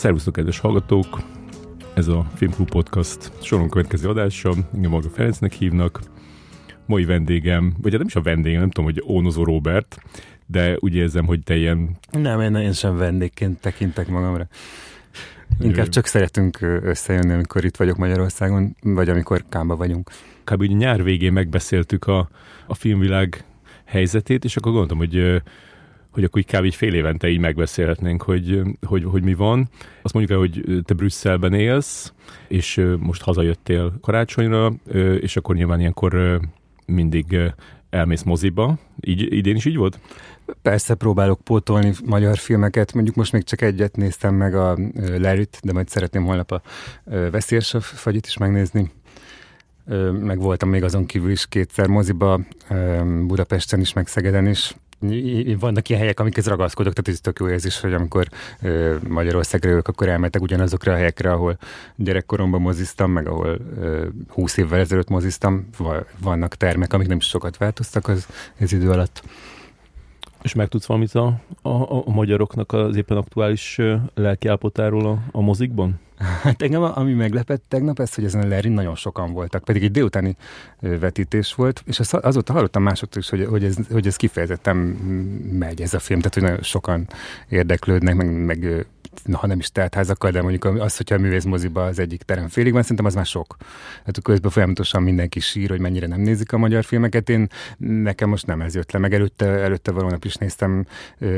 Szervusztok, kedves hallgatók! Ez a Filmklub Podcast soron következő adása. Engem maga Ferencnek hívnak. Mai vendégem, vagy hát nem is a vendégem, nem tudom, hogy Ónozó Robert, de úgy érzem, hogy te ilyen... Nem, én, én sem vendégként tekintek magamra. Inkább csak szeretünk összejönni, amikor itt vagyok Magyarországon, vagy amikor Kámba vagyunk. Kb. ugye nyár végén megbeszéltük a, a filmvilág helyzetét, és akkor gondoltam, hogy hogy akkor így kb. így fél évente így megbeszélhetnénk, hogy, hogy, hogy mi van. Azt mondjuk el, hogy te Brüsszelben élsz, és most hazajöttél karácsonyra, és akkor nyilván ilyenkor mindig elmész moziba. Így, idén is így volt? Persze próbálok pótolni magyar filmeket, mondjuk most még csak egyet néztem meg a Larry-t, de majd szeretném holnap a Veszélyes fagyit is megnézni. Meg voltam még azon kívül is kétszer moziba, Budapesten is, meg Szegeden is vannak ilyen helyek, amikhez ragaszkodok, tehát ez tök jó érzés, hogy amikor Magyarországra jövök, akkor elmetek ugyanazokra a helyekre, ahol gyerekkoromban moziztam, meg ahol 20 évvel ezelőtt moziztam. Vannak termek, amik nem is sokat változtak az, az idő alatt. És meg tudsz valamit a, a, a magyaroknak az éppen aktuális lelkiállapotáról a, a mozikban? Hát engem ami meglepett tegnap, ez, hogy ezen a Lerin nagyon sokan voltak, pedig egy délutáni vetítés volt, és azóta hallottam másoktól is, hogy, hogy, ez, hogy ez kifejezetten megy ez a film, tehát hogy nagyon sokan érdeklődnek, meg, meg ha nem is teltházakkal, de mondjuk az, hogyha a művész moziba az egyik terem félig van, szerintem az már sok. Hát közben folyamatosan mindenki sír, hogy mennyire nem nézik a magyar filmeket. Én nekem most nem ez jött le, meg előtte, előtte valónap is néztem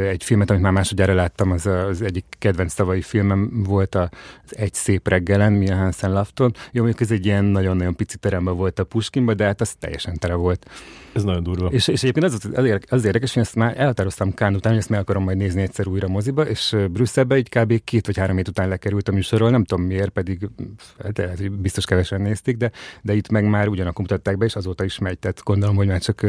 egy filmet, amit már másodjára láttam, az, az egyik kedvenc tavalyi filmem volt az Egy szép reggelen, Mia Hansen Lafton. Jó, mondjuk ez egy ilyen nagyon-nagyon pici teremben volt a Puskinba, de hát az teljesen tere volt. Ez nagyon durva. És, és egyébként az, az, az érdekes, hogy ezt már elhatároztam Kán után, hogy ezt meg akarom majd nézni egyszer újra moziba, és Brüsszelbe egy kb. Két vagy három hét után lekerült a műsorról, nem tudom miért, pedig de, hát biztos kevesen nézték, de, de itt meg már ugyanakkor mutatták be, és azóta is megy, tehát gondolom, hogy már csak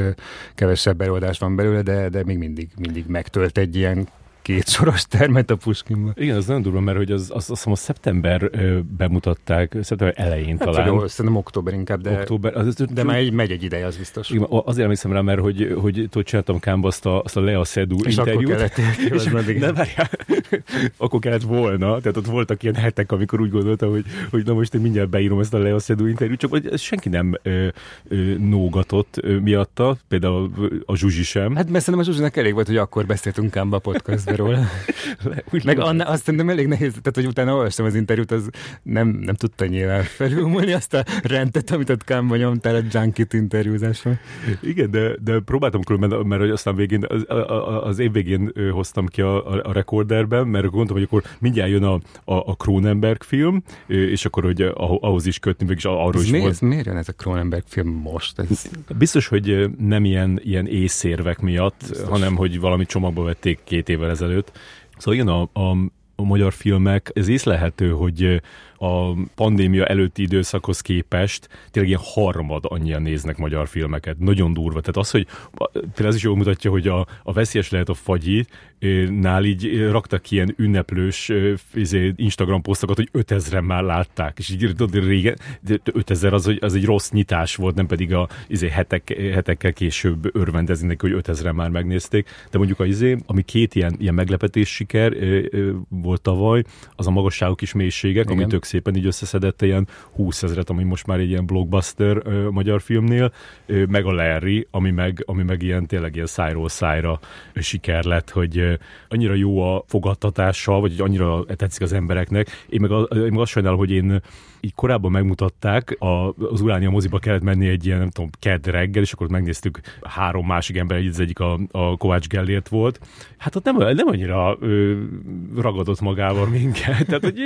kevesebb előadás van belőle, de, de még mindig, mindig megtölt egy ilyen két soros termet a Puskinban. Igen, az nagyon durva, mert hogy az, az, azt hiszem a szeptember bemutatták, szeptember elején hát, talán. Vagy, szerintem október inkább, de, október, az, az, de már egy, megy egy ideje, az biztos. Igen, azért emlékszem rá, mert hogy, hogy tudod, csináltam Kámba azt a, azt a Lea Seydoux és interjút. Akkor kellett, és és nem, várjál, akkor kellett volna, tehát ott voltak ilyen hetek, amikor úgy gondoltam, hogy, hogy na most én mindjárt beírom ezt a Lea Seydoux interjút, csak hogy senki nem ö, ö, nógatott ö, miatta, például a Zsuzsi sem. Hát mert szerintem a Zsuzsinak elég volt, hogy akkor beszéltünk Kámba podcast róla. Úgy Meg anna, azt szerintem elég nehéz, tehát hogy utána olvastam az interjút, az nem, nem tudta nyilván felülmúlni azt a rendet, amit ott Kámba nyomtál a Junkit interjúzáson. Igen, de, de próbáltam különben, mert hogy aztán végén, az, az év végén hoztam ki a, a, a rekorderben, mert gondoltam, hogy akkor mindjárt jön a, a, a Cronenberg film, és akkor hogy ahhoz is kötni, végig arról ez is mi, volt. Miért jön ez a Cronenberg film most? Ez... Biztos, hogy nem ilyen, ilyen észérvek miatt, Biztos. hanem hogy valami csomagba vették két évvel ezelőtt. Szóval igen, a, a, a magyar filmek, ez észlehető, hogy a pandémia előtti időszakhoz képest tényleg ilyen harmad annyian néznek magyar filmeket. Nagyon durva. Tehát az, hogy például ez is jól mutatja, hogy a, a veszélyes lehet a fagyi, nál így raktak ilyen ünneplős izé, Instagram posztokat, hogy 5000-en már látták, és így régen 5000 az, az egy rossz nyitás volt, nem pedig a izé, hetek, hetekkel később örvendezni neki, hogy 5000-en már megnézték, de mondjuk a izé, ami két ilyen, ilyen meglepetés siker volt tavaly, az a magasságok és mélységek, Igen. ami tök szépen így összeszedett ilyen 20 ezeret, ami most már egy ilyen blockbuster ö, magyar filmnél, ö, meg a Larry, ami meg, ami meg ilyen tényleg ilyen szájról szájra siker lett, hogy ö, annyira jó a fogadtatása, vagy annyira tetszik az embereknek. Én meg, a, én meg azt sajnálom, hogy én így korábban megmutatták, a, az Uránia moziba kellett menni egy ilyen, nem tudom, kedd reggel, és akkor megnéztük három másik ember, az egyik a, a Kovács Gellért volt. Hát ott nem, nem annyira ö, ragadott magával minket. Tehát, hogy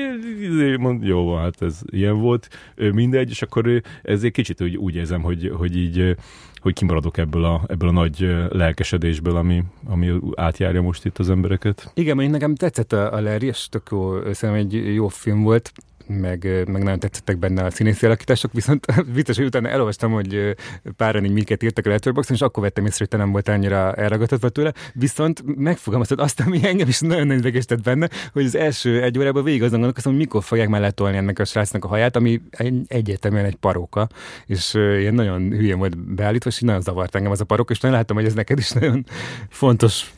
jó van, hát ez ilyen volt, mindegy, és akkor ezért kicsit úgy, úgy érzem, hogy, hogy így hogy kimaradok ebből a, ebből a nagy lelkesedésből, ami, ami átjárja most itt az embereket. Igen, mondjuk nekem tetszett a, a Larry, és tök jó, szerintem egy jó film volt meg, meg nagyon tetszettek benne a színészi alakítások, viszont biztos, hogy utána elolvastam, hogy páran így mindket írtak a Letterboxdon, és akkor vettem észre, hogy te nem volt annyira elragadtatva tőle, viszont megfogalmaztad azt, ami engem is nagyon idegesített benne, hogy az első egy órában végig azon gondolkozom, hogy mikor fogják már letolni ennek a srácnak a haját, ami egyértelműen egy paróka, és ilyen nagyon hülyén volt beállítva, és nagyon zavart engem az a paróka, és nagyon látom, hogy ez neked is nagyon fontos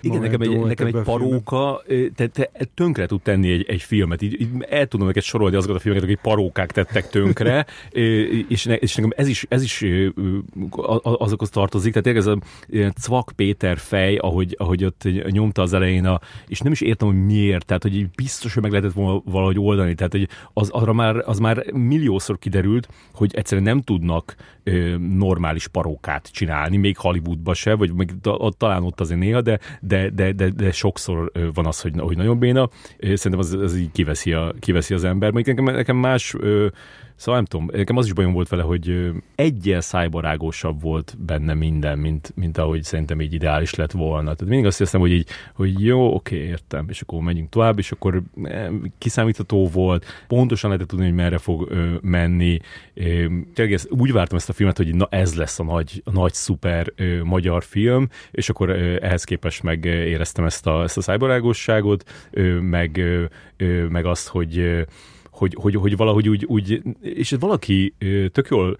igen, nekem egy, nekem egy paróka te, te, tönkre tud tenni egy, egy filmet. Így, így el tudom neked sorolni azokat a filmeket, akik parókák tettek tönkre, és, ne, és nekem ez is, ez is azokhoz tartozik. Tehát ez a Cvak Péter fej, ahogy, ahogy ott nyomta az elején, a, és nem is értem, hogy miért, tehát hogy biztos, hogy meg lehetett volna valahogy oldani. Tehát hogy az, arra már, az már milliószor kiderült, hogy egyszerűen nem tudnak normális parókát csinálni, még Hollywoodba se, vagy még talán ott azért néha, de, de, de, de, de sokszor van az, hogy, hogy nagyon béna. Szerintem az, az így kiveszi, a, kiveszi az ember. Mondjuk nekem, nekem más Szóval nem tudom, nekem az is bajom volt vele, hogy egyel szájbarágosabb volt benne minden, mint, mint ahogy szerintem így ideális lett volna. Tehát mindig azt hiszem, hogy így, hogy jó, oké, értem, és akkor megyünk tovább, és akkor kiszámítható volt, pontosan lehetett tudni, hogy merre fog ö, menni. Tényleg ezt, úgy vártam ezt a filmet, hogy na ez lesz a nagy, a nagy szuper ö, magyar film, és akkor ö, ehhez képest meg éreztem ezt a, ezt a szájbarágosságot, ö, meg, ö, meg azt, hogy ö, hogy, hogy, hogy valahogy úgy, úgy, és valaki tök jól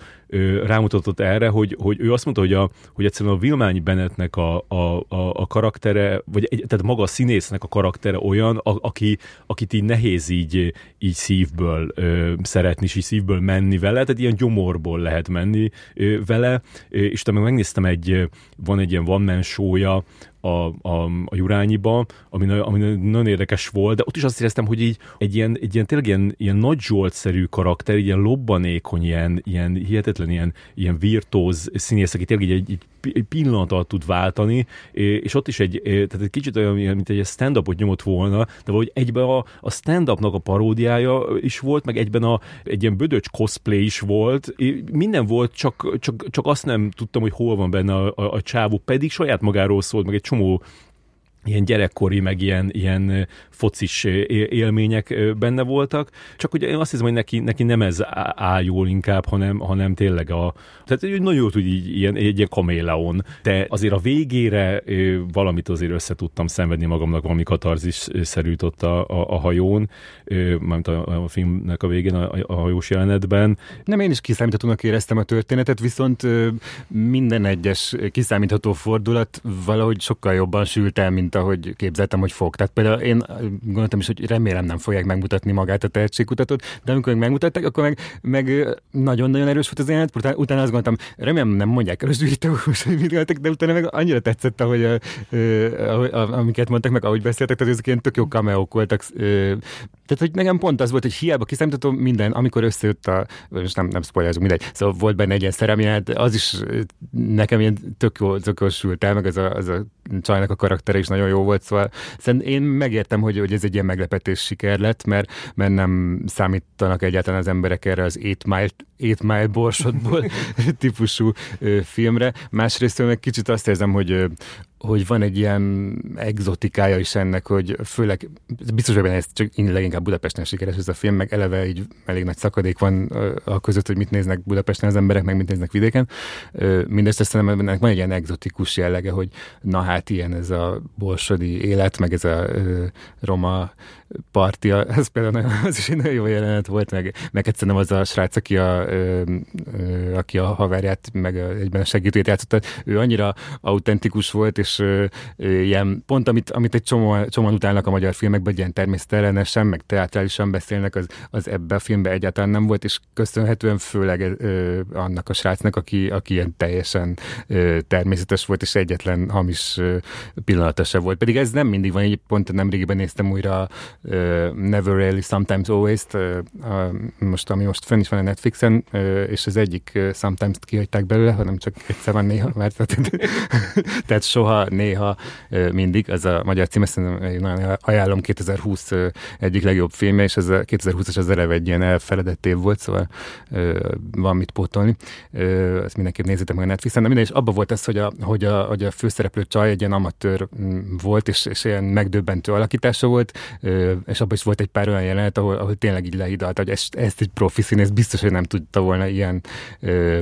rámutatott erre, hogy, hogy ő azt mondta, hogy, a, hogy egyszerűen a Vilmányi Bennettnek a, a, a, a karaktere, vagy egy, tehát maga a színésznek a karaktere olyan, a, aki, akit így nehéz így, így szívből ö, szeretni, és így szívből menni vele, tehát ilyen gyomorból lehet menni ö, vele, és utána megnéztem egy, van egy ilyen one man show a, a, a Jurányiba, ami, ami nagyon érdekes volt, de ott is azt éreztem, hogy így egy ilyen, egy ilyen tényleg ilyen, ilyen nagy Zsolt-szerű karakter, ilyen lobbanékony, ilyen, ilyen hihetetlen, ilyen, ilyen virtóz színész, aki tényleg egy, egy, egy pillanat alatt tud váltani, és ott is egy, tehát egy kicsit olyan, mint egy stand-upot nyomott volna, de valahogy egyben a, a stand-upnak a paródiája is volt, meg egyben a, egy ilyen bödöcs cosplay is volt, minden volt, csak, csak, csak azt nem tudtam, hogy hol van benne a, a, a csávó, pedig saját magáról szólt, meg egy csomó ilyen gyerekkori, meg ilyen, ilyen focis élmények benne voltak, csak ugye én azt hiszem, hogy neki, neki nem ez áll jól inkább, hanem, hanem tényleg a, tehát nagyon jó tud így ilyen, egy ilyen kaméleon, de azért a végére valamit azért össze tudtam szenvedni magamnak, valami katarzis szerűt ott a, a, a hajón, mármint a, a filmnek a végén, a, a hajós jelenetben. Nem, én is kiszámíthatónak éreztem a történetet, viszont minden egyes kiszámítható fordulat valahogy sokkal jobban sült el, mint ahogy képzeltem, hogy fog. Tehát például én gondoltam is, hogy remélem nem fogják megmutatni magát a tehetségkutatót, de amikor megmutatták, akkor meg, meg nagyon-nagyon erős volt az jelenet, utána, azt gondoltam, remélem nem mondják el a zsűritagok, hogy mit gondoltak, de utána meg annyira tetszett, ahogy a, amiket mondtak, meg ahogy beszéltek, tehát ezek ilyen tök jó kameók voltak. Tehát, hogy nekem pont az volt, hogy hiába kiszámítható minden, amikor összejött a, most nem, nem spoilerezünk, mindegy, szóval volt benne egy ilyen szeremjelenet, az is nekem ilyen tök jó, tök jó sült el, meg az a, az a csajnak a karaktere is nagyon jó volt, szóval szerintem én megértem, hogy, hogy ez egy ilyen meglepetés siker lett, mert, mert nem számítanak egyáltalán az emberek erre az 8 Mile, 8 Mile borsodból típusú filmre. Másrészt meg kicsit azt érzem, hogy hogy van egy ilyen exotikája is ennek, hogy főleg, biztos, hogy ez csak leginkább Budapesten sikeres ez a film, meg eleve így elég nagy szakadék van a között, hogy mit néznek Budapesten az emberek, meg mit néznek vidéken. Mindezt szerintem ennek van egy ilyen exotikus jellege, hogy na hát ilyen ez a borsodi élet, meg ez a roma partia, ez például nagyon, az is egy nagyon jó jelenet volt, meg, meg egyszerűen az a srác, aki a, ö, ö, aki a haverját, meg egyben a segítőjét játszotta, ő annyira autentikus volt, és ö, ilyen, pont amit, amit egy csomó, csomóan utálnak a magyar filmekben, ilyen természetellenesen, meg teátrálisan beszélnek, az, az ebbe a filmbe egyáltalán nem volt, és köszönhetően főleg ö, annak a srácnak, aki, aki ilyen teljesen ö, természetes volt, és egyetlen hamis ö, pillanata se volt. Pedig ez nem mindig van, így pont nemrégiben néztem újra Never Really, Sometimes Always, uh, most, ami most fenn is van a Netflixen, és az egyik Sometimes-t kihagyták belőle, hanem csak egyszer van néha, mert tehát soha, néha, mindig, az a magyar cím, ezt nagyon ajánlom, 2020 uh, egyik legjobb filmje, és ez a 2020-as az eleve egy ilyen elfeledett év volt, szóval van mit pótolni. Ezt mindenképp nézzétek meg a Netflixen, de minden, és abban volt ez, hogy a, hogy a, hogy a főszereplő csaj egy ilyen amatőr volt, és, és ilyen megdöbbentő alakítása volt, és abban is volt egy pár olyan jelenet, ahol, ahol tényleg így lehidalta, hogy ezt, ezt egy profi színész biztos, hogy nem tudta volna ilyen ö,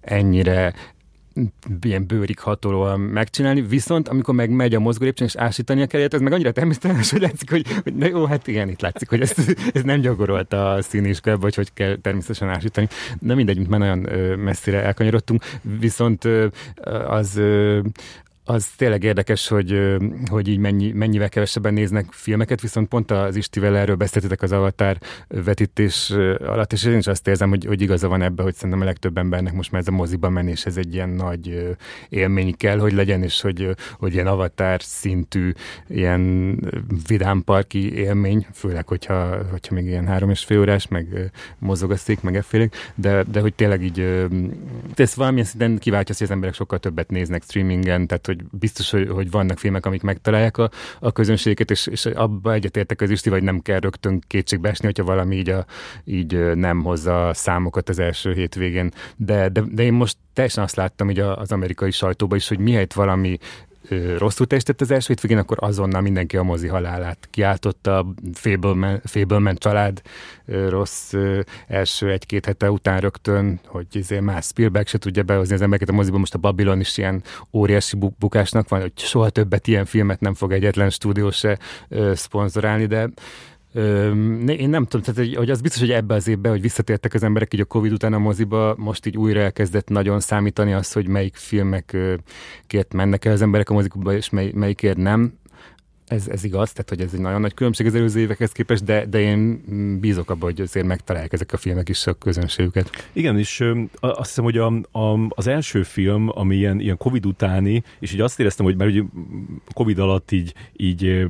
ennyire ilyen bőrig hatolóan megcsinálni, viszont amikor meg megy a mozgó lépcsőn és ásítani a kerét, ez meg annyira természetes, hogy látszik, hogy, hogy na jó, hát igen, itt látszik, hogy ez, ez nem gyakorolta a színiskebb, vagy hogy kell természetesen ásítani. De mindegy, már nagyon messzire elkanyarodtunk, viszont az az tényleg érdekes, hogy, hogy így mennyi, mennyivel kevesebben néznek filmeket, viszont pont az Istivel erről beszéltetek az Avatar vetítés alatt, és én is azt érzem, hogy, hogy igaza van ebben, hogy szerintem a legtöbb embernek most már ez a moziba menés, ez egy ilyen nagy élmény kell, hogy legyen, és hogy, hogy ilyen Avatar szintű, ilyen vidámparki élmény, főleg, hogyha, hogyha még ilyen három és fél órás, meg mozog a szék, meg effélék, de, de hogy tényleg így ez valamilyen szinten kiváltja, hogy az emberek sokkal többet néznek streamingen, tehát hogy hogy biztos, hogy, hogy vannak filmek, amik megtalálják a, a közönséget, és, és abba egyetértek az Isti, vagy nem kell rögtön kétségbe esni, hogyha valami így, a, így nem hozza a számokat az első hétvégén. De, de, de én most teljesen azt láttam így az amerikai sajtóban is, hogy mihelyt valami rosszul teljesített az első hétvégén, akkor azonnal mindenki a mozi halálát kiáltotta, a Fableman, Fableman család rossz első egy-két hete után rögtön, hogy izé más Spielberg se tudja behozni az embereket a moziba, most a Babylon is ilyen óriási bukásnak van, hogy soha többet ilyen filmet nem fog egyetlen stúdió se szponzorálni, de én nem tudom, tehát hogy az biztos, hogy ebbe az évben, hogy visszatértek az emberek így a Covid után a moziba, most így újra elkezdett nagyon számítani az, hogy melyik filmekért mennek el az emberek a mozikba, és mely, melyikért nem ez, ez igaz, tehát hogy ez egy nagyon nagy különbség az előző évekhez képest, de, de én bízok abban, hogy azért megtalálják ezek a filmek is a közönségüket. Igen, és ö, azt hiszem, hogy a, a, az első film, ami ilyen, ilyen Covid utáni, és így azt éreztem, hogy mert ugye Covid alatt így, így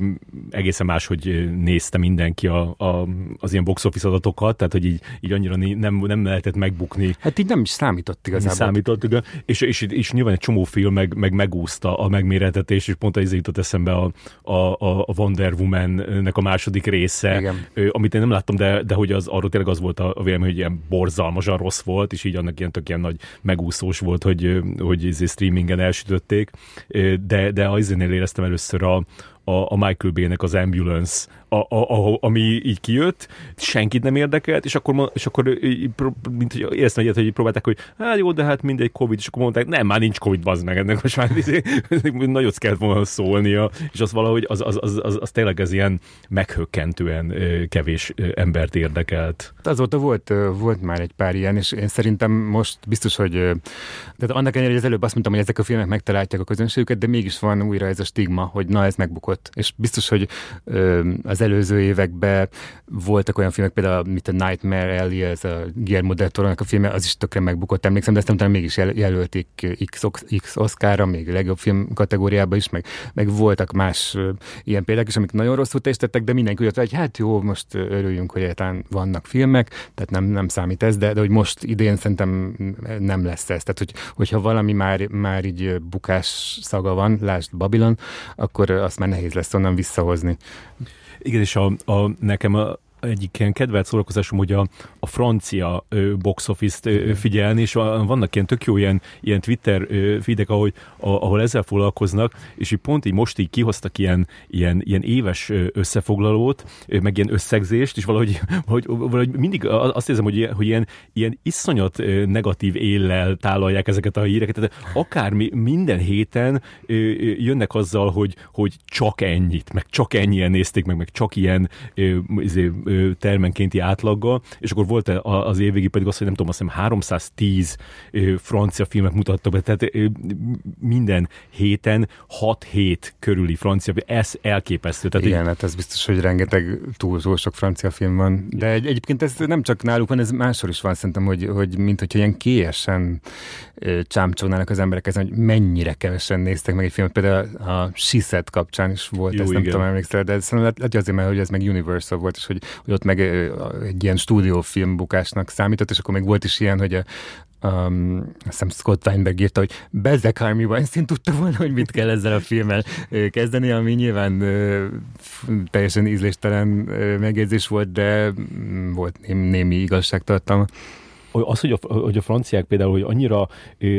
egészen máshogy nézte mindenki a, a, az ilyen box office adatokat, tehát hogy így, így annyira nem, nem lehetett megbukni. Hát így nem is számított igazából. Számított, igen. És, és, és, nyilván egy csomó film meg, meg megúszta a megméretetés, és pont ez jutott eszembe a, a a, a Wonder Woman-nek a második része, Igen. amit én nem láttam, de, de hogy az arról tényleg az volt a, a vélemény, hogy ilyen borzalmasan rossz volt, és így annak ilyen tök ilyen nagy megúszós volt, hogy, hogy izé streamingen elsütötték, de, de az éreztem először a, a, a Michael Bay-nek az Ambulance a, a, a, ami így kijött, senkit nem érdekelt, és akkor, és akkor mint hogy éreztem egyet, hogy próbálták, hogy hát jó, de hát mindegy Covid, és akkor mondták, nem, már nincs Covid, bazd meg, ennek most már izé, nagyot kellett volna szólnia, és az valahogy, az, az, az, az, az tényleg ez ilyen meghökkentően kevés embert érdekelt. Azóta volt, volt már egy pár ilyen, és én szerintem most biztos, hogy de annak ellenére, hogy az előbb azt mondtam, hogy ezek a filmek megtalálják a közönségüket, de mégis van újra ez a stigma, hogy na, ez megbukott. És biztos, hogy az az előző években voltak olyan filmek, például mint a Nightmare Alley, ez a Guillermo del toro a filmje, az is tökre megbukott, emlékszem, de ezt utána mégis jel- jelölték X, X Oscarra, még a legjobb film kategóriában is, meg, meg voltak más uh, ilyen példák is, amik nagyon rosszul teljesítettek, de mindenki úgy hogy hát jó, most örüljünk, hogy egyáltalán vannak filmek, tehát nem, nem számít ez, de, de hogy most idén szerintem nem lesz ez. Tehát, hogy, hogyha valami már, már így bukás szaga van, lásd Babylon, akkor azt már nehéz lesz onnan visszahozni. Igen, és a, a, nekem a, egyik ilyen kedvelt szórakozásom, hogy a, a francia ö, box office-t ö, figyelni, és vannak ilyen tök jó ilyen, ilyen Twitter ö, feedek, ahogy, a, ahol ezzel foglalkoznak, és így pont így most így kihoztak ilyen, ilyen, ilyen éves összefoglalót, ö, meg ilyen összegzést, és valahogy, valahogy, valahogy mindig azt érzem, hogy, hogy ilyen, ilyen iszonyat negatív éllel tálalják ezeket a híreket, tehát akár mi, minden héten ö, jönnek azzal, hogy, hogy csak ennyit, meg csak ennyien nézték meg, meg csak ilyen ö, izé, termenkénti átlaggal, és akkor volt az évvégi pedig az, hogy nem tudom, azt hiszem 310 francia filmet mutattak be, tehát minden héten 6 hét körüli francia ez elképesztő. Tehát Igen, így... hát ez biztos, hogy rengeteg túl, túl sok francia film van, de egy, egyébként ez nem csak náluk van, ez máshol is van szerintem, hogy, hogy mint hogyha ilyen kélyesen csámcsognának az emberek ezen, hogy mennyire kevesen néztek meg egy filmet, például a Siset kapcsán is volt, Jó, ezt nem igen. tudom emlékszel, de szerintem lehet, azért, mert hogy ez meg Universal volt, és hogy hogy ott meg egy ilyen stúdiófilm bukásnak számított, és akkor még volt is ilyen, hogy a, um, azt Scott Weinberg írta, hogy Bezzek Harvey Weinstein tudta volna, hogy mit kell ezzel a filmmel kezdeni, ami nyilván uh, teljesen ízléstelen megjegyzés volt, de um, volt némi igazságtartalma az, hogy a, hogy a franciák például, hogy annyira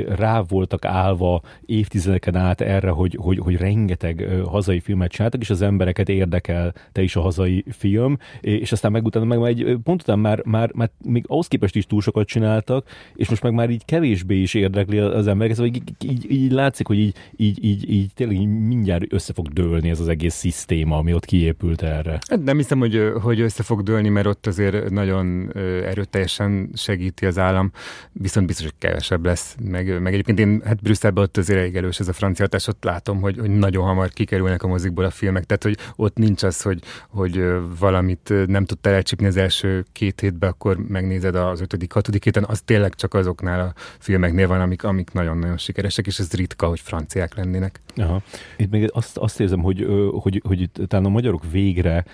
rá voltak állva évtizedeken át erre, hogy, hogy, hogy rengeteg hazai filmet csináltak, és az embereket érdekel te is a hazai film, és aztán meg utána meg egy pont után már, már, már még ahhoz képest is túl sokat csináltak, és most meg már így kevésbé is érdekli az embereket, szóval így, így, így látszik, hogy így, így, így, így tényleg mindjárt össze fog dőlni ez az egész szisztéma, ami ott kiépült erre. Hát nem hiszem, hogy, hogy össze fog dőlni, mert ott azért nagyon erőteljesen segíti az állam, viszont biztos, hogy kevesebb lesz. Meg, meg egyébként én, hát Brüsszelben ott azért elég erős ez a francia hatás, ott látom, hogy, hogy nagyon hamar kikerülnek a mozikból a filmek, tehát hogy ott nincs az, hogy, hogy valamit nem tudtál elcsípni az első két hétben, akkor megnézed az ötödik, hatodik héten, az tényleg csak azoknál a filmeknél van, amik, amik nagyon-nagyon sikeresek, és ez ritka, hogy franciák lennének. Aha. Itt még azt, azt érzem, hogy, hogy, hogy talán a magyarok végre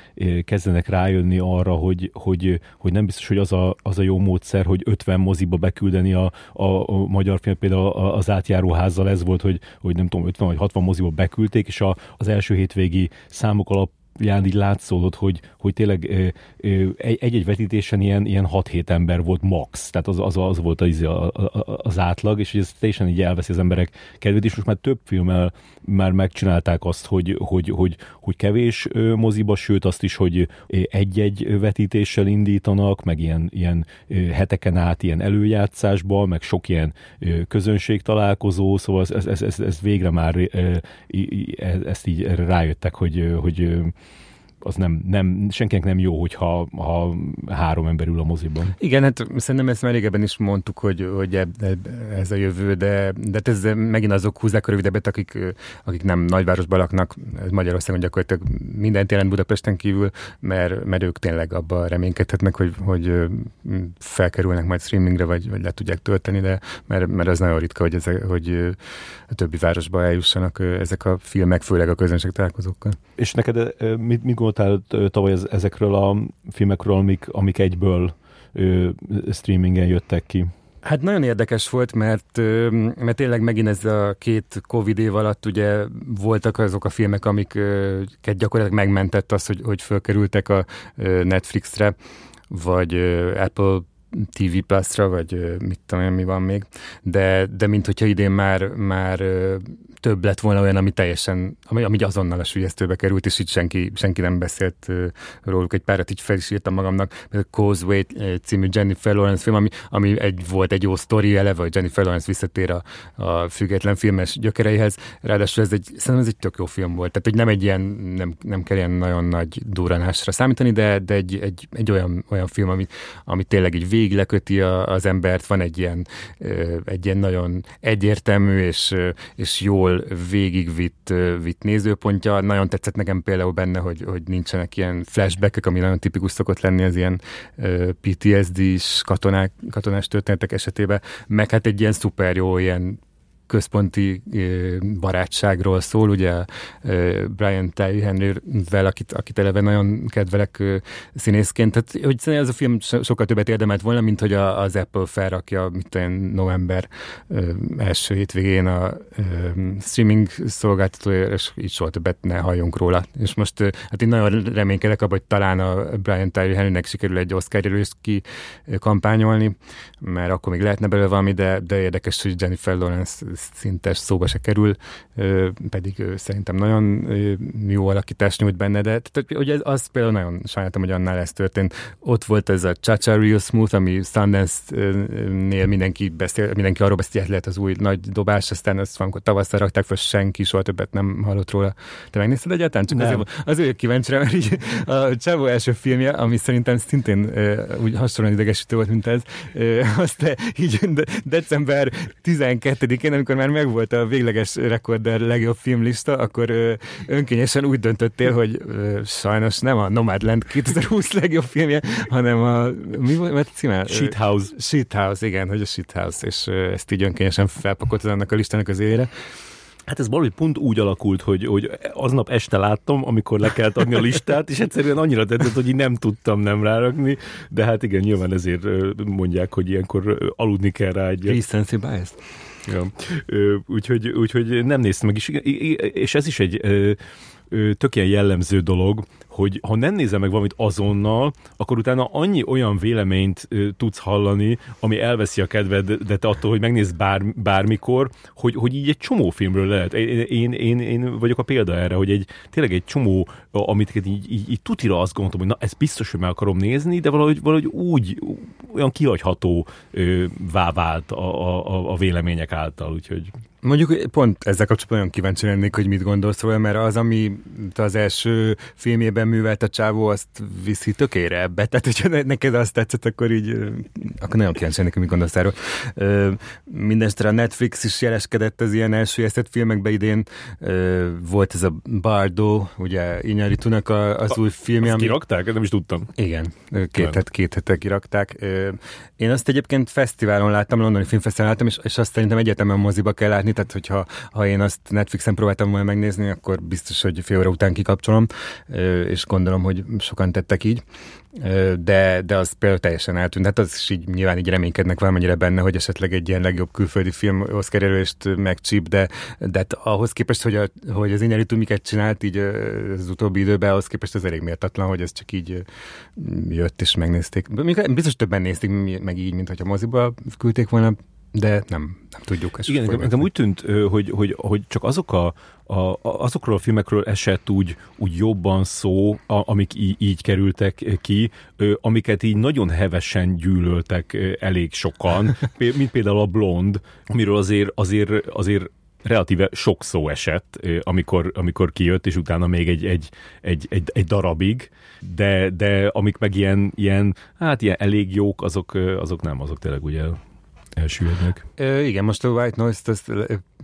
kezdenek rájönni arra, hogy, hogy, hogy nem biztos, hogy az a, az a jó módszer, hogy 50 moziba beküldeni a, a, a magyar film, például az átjáróházzal ez volt, hogy, hogy nem tudom, 50 vagy 60 moziba beküldték, és a, az első hétvégi számok alap alapján így látszódott, hogy, hogy tényleg egy-egy vetítésen ilyen, ilyen 6-7 ember volt max, tehát az, az, az volt az, az átlag, és ez teljesen így elveszi az emberek kedvét, és most már több filmmel már megcsinálták azt, hogy, hogy, hogy, hogy kevés moziba, sőt azt is, hogy egy-egy vetítéssel indítanak, meg ilyen, ilyen heteken át ilyen előjátszásba, meg sok ilyen közönség találkozó, szóval ez, ez, ez, ez végre már ezt így rájöttek, hogy, hogy az nem, nem, senkinek nem jó, hogyha ha három ember ül a moziban. Igen, hát szerintem ezt már régebben is mondtuk, hogy, hogy ez a jövő, de, de ez megint azok húzzák a rövidebbet, akik, akik nem nagyvárosban laknak, Magyarországon gyakorlatilag mindent jelent Budapesten kívül, mert, mert ők tényleg abban reménykedhetnek, hogy, hogy felkerülnek majd streamingre, vagy, vagy le tudják tölteni, de mert, mert az nagyon ritka, hogy, ezek, hogy a többi városba eljussanak ezek a filmek, főleg a közönség találkozókkal. És neked mit, mit gondoltál tavaly ezekről a filmekről, amik, amik egyből ö, streamingen jöttek ki? Hát nagyon érdekes volt, mert, mert tényleg megint ez a két Covid év alatt ugye voltak azok a filmek, amiket gyakorlatilag megmentett az, hogy, hogy fölkerültek a Netflixre, vagy Apple TV Plus-ra, vagy mit tudom mi van még, de, de mint hogyha idén már, már több lett volna olyan, ami teljesen, ami, ami azonnal a sülyeztőbe került, és itt senki, senki nem beszélt róluk. Egy párat így fel is írtam magamnak, a Causeway című Jennifer Lawrence film, ami, ami egy, volt egy jó sztori eleve, hogy Jennifer Lawrence visszatér a, a független filmes gyökereihez. Ráadásul ez egy, szerintem ez egy tök jó film volt. Tehát, hogy nem egy ilyen, nem, nem kell ilyen nagyon nagy duranásra számítani, de, de egy, egy, egy olyan, olyan film, ami, ami tényleg így végig leköti a, az embert, van egy ilyen, egy ilyen nagyon egyértelmű és, és jól végigvitt vitt nézőpontja. Nagyon tetszett nekem például benne, hogy, hogy nincsenek ilyen flashbackek, ami nagyon tipikus szokott lenni az ilyen PTSD-s katonák, katonás történetek esetében, meg hát egy ilyen szuper jó, ilyen központi barátságról szól, ugye Brian Tyree Henry-vel, akit, akit eleve nagyon kedvelek színészként, tehát hogy ez a film sokkal többet érdemelt volna, mint hogy az Apple felrakja, mit tudom, november első hétvégén a streaming szolgáltatója, és így soha többet ne halljunk róla. És most hát én nagyon reménykedek abban, hogy talán a Brian Tyree Henrynek sikerül egy Oscar jelölést ki kampányolni, mert akkor még lehetne belőle valami, de, de érdekes, hogy Jennifer Lawrence szintes szóba se kerül, pedig szerintem nagyon jó alakítást nyújt benne, de tehát, ugye az például nagyon sajnáltam, hogy annál ez történt. Ott volt ez a Chacha Real Smooth, ami Sundance-nél mindenki, beszél, mindenki arról beszél, hogy lehet az új nagy dobás, aztán ezt valamikor tavasszal rakták fel, senki soha többet nem hallott róla. Te megnézted egyáltalán? Csak nem. azért, azért kíváncsi rá, mert így a Csávó első filmje, ami szerintem szintén úgy hasonlóan idegesítő volt, mint ez, azt így december 12-én, amikor már megvolt a végleges rekorder legjobb filmlista, akkor önkényesen úgy döntöttél, hogy sajnos nem a Nomadland 2020 legjobb filmje, hanem a mi volt a címe? Shithouse. Shithouse, igen, hogy a Shithouse, és ezt így önkényesen felpakoltad annak a listának az élére. Hát ez valahogy pont úgy alakult, hogy, hogy aznap este láttam, amikor le kellett adni a listát, és egyszerűen annyira tetszett, hogy így nem tudtam nem rárakni, de hát igen, nyilván ezért mondják, hogy ilyenkor aludni kell rá egy... Recency bias. Ja. Úgyhogy, úgyhogy nem néztem meg, és, és ez is egy tök ilyen jellemző dolog, hogy ha nem nézem meg valamit azonnal, akkor utána annyi olyan véleményt ö, tudsz hallani, ami elveszi a kedvedet attól, hogy megnézd bár, bármikor, hogy, hogy így egy csomó filmről lehet. Én, én, én, én vagyok a példa erre, hogy egy tényleg egy csomó, amit így, így, így tutira azt gondoltam, hogy na, ez biztos, hogy meg akarom nézni, de valahogy, valahogy úgy, olyan kihagyható ö, vált a, a, a vélemények által, úgyhogy Mondjuk pont ezzel kapcsolatban nagyon kíváncsi lennék, hogy mit gondolsz róla, mert az, ami az első filmjében művelt a csávó, azt viszi tökére ebbe. Tehát, hogyha neked azt tetszett, akkor így, akkor nagyon kíváncsi hogy mit gondolsz erről. Mindenesetre a Netflix is jeleskedett az ilyen elsőjeztett filmekbe idén. Volt ez a Bardo, ugye Inyaritunak az új filmje. Azt ami... kirakták? Nem is tudtam. Igen, két, het, két hete kirakták. Én azt egyébként fesztiválon láttam, Londoni Filmfesztiválon láttam, és, és azt szerintem egyetemen moziba kell látni, tehát hogyha ha én azt Netflixen próbáltam volna megnézni, akkor biztos, hogy fél óra után kikapcsolom, és gondolom, hogy sokan tettek így de, de az például teljesen eltűnt. Hát az is így nyilván így reménykednek valamennyire benne, hogy esetleg egy ilyen legjobb külföldi film Oscar jelölést megcsíp, de, de hát ahhoz képest, hogy, a, hogy az Inyaritu miket csinált így az utóbbi időben, ahhoz képest az elég méltatlan, hogy ez csak így jött és megnézték. Biztos többen nézték meg így, mint hogyha moziba küldték volna de nem, nem tudjuk. Ezt Igen, nekem úgy tűnt, hogy, hogy, hogy csak azok a, a, azokról a filmekről esett úgy, úgy jobban szó, a, amik í, így kerültek ki, amiket így nagyon hevesen gyűlöltek elég sokan, mint például a Blond, amiről azért, azért, azért relatíve sok szó esett, amikor, amikor kijött, és utána még egy, egy, egy, egy, egy darabig, de, de amik meg ilyen, ilyen, hát ilyen elég jók, azok, azok nem, azok tényleg ugye elsüllyednek. E, igen, most a White Noise-t azt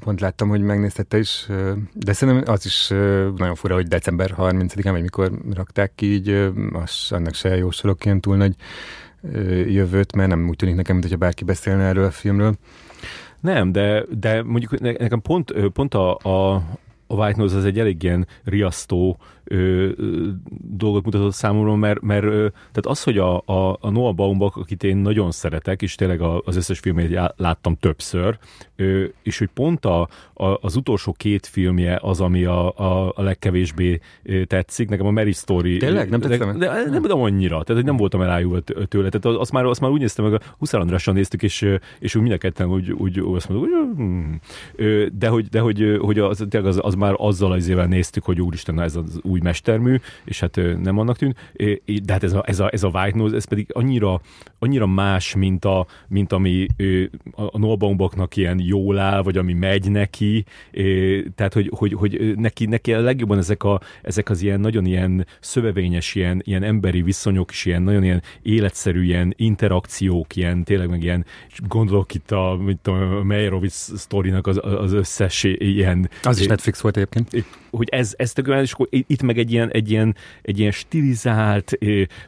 pont láttam, hogy megnéztette is, de szerintem az is nagyon fura, hogy december 30-án, vagy mikor rakták ki, így az, annak se jósolok ilyen túl nagy jövőt, mert nem úgy tűnik nekem, mintha bárki beszélne erről a filmről. Nem, de, de mondjuk nekem pont, pont a, a, a White Noise az egy elég ilyen riasztó ö, dolgot mutatott számomra, mert, mert ö, tehát az, hogy a, a, a Noah Baumbach, akit én nagyon szeretek, és tényleg az összes filmét láttam többször, ö, és hogy pont a, a, az utolsó két filmje az, ami a, a, a legkevésbé tetszik. Nekem a Mary Story... Tényleg? Nem tetszem? De, de, nem tudom annyira, tehát nem voltam elájulva tőle. Tehát azt már, azt már úgy néztem meg, a Huszár Andrással néztük, és, és úgy mind a ketten úgy, úgy, azt mondjuk, hogy, hmm. de hogy, de hogy, hogy az, az, az, már azzal az évvel néztük, hogy úristen, ez az új új mestermű, és hát nem annak tűnt, de hát ez a, ez a, ez a White Nose, ez pedig annyira, annyira más, mint, a, mint ami a Noah ilyen jól áll, vagy ami megy neki, tehát hogy, hogy, hogy neki, neki a legjobban ezek, a, ezek az ilyen nagyon ilyen szövevényes, ilyen, ilyen emberi viszonyok, és ilyen nagyon ilyen életszerű ilyen interakciók, ilyen tényleg meg ilyen, gondolok itt a, mint a Meyerowitz sztorinak az, az összes ilyen... Az is Netflix volt egyébként. Hogy ez, ez tökéletes, és akkor itt meg egy ilyen, egy ilyen, egy ilyen stilizált,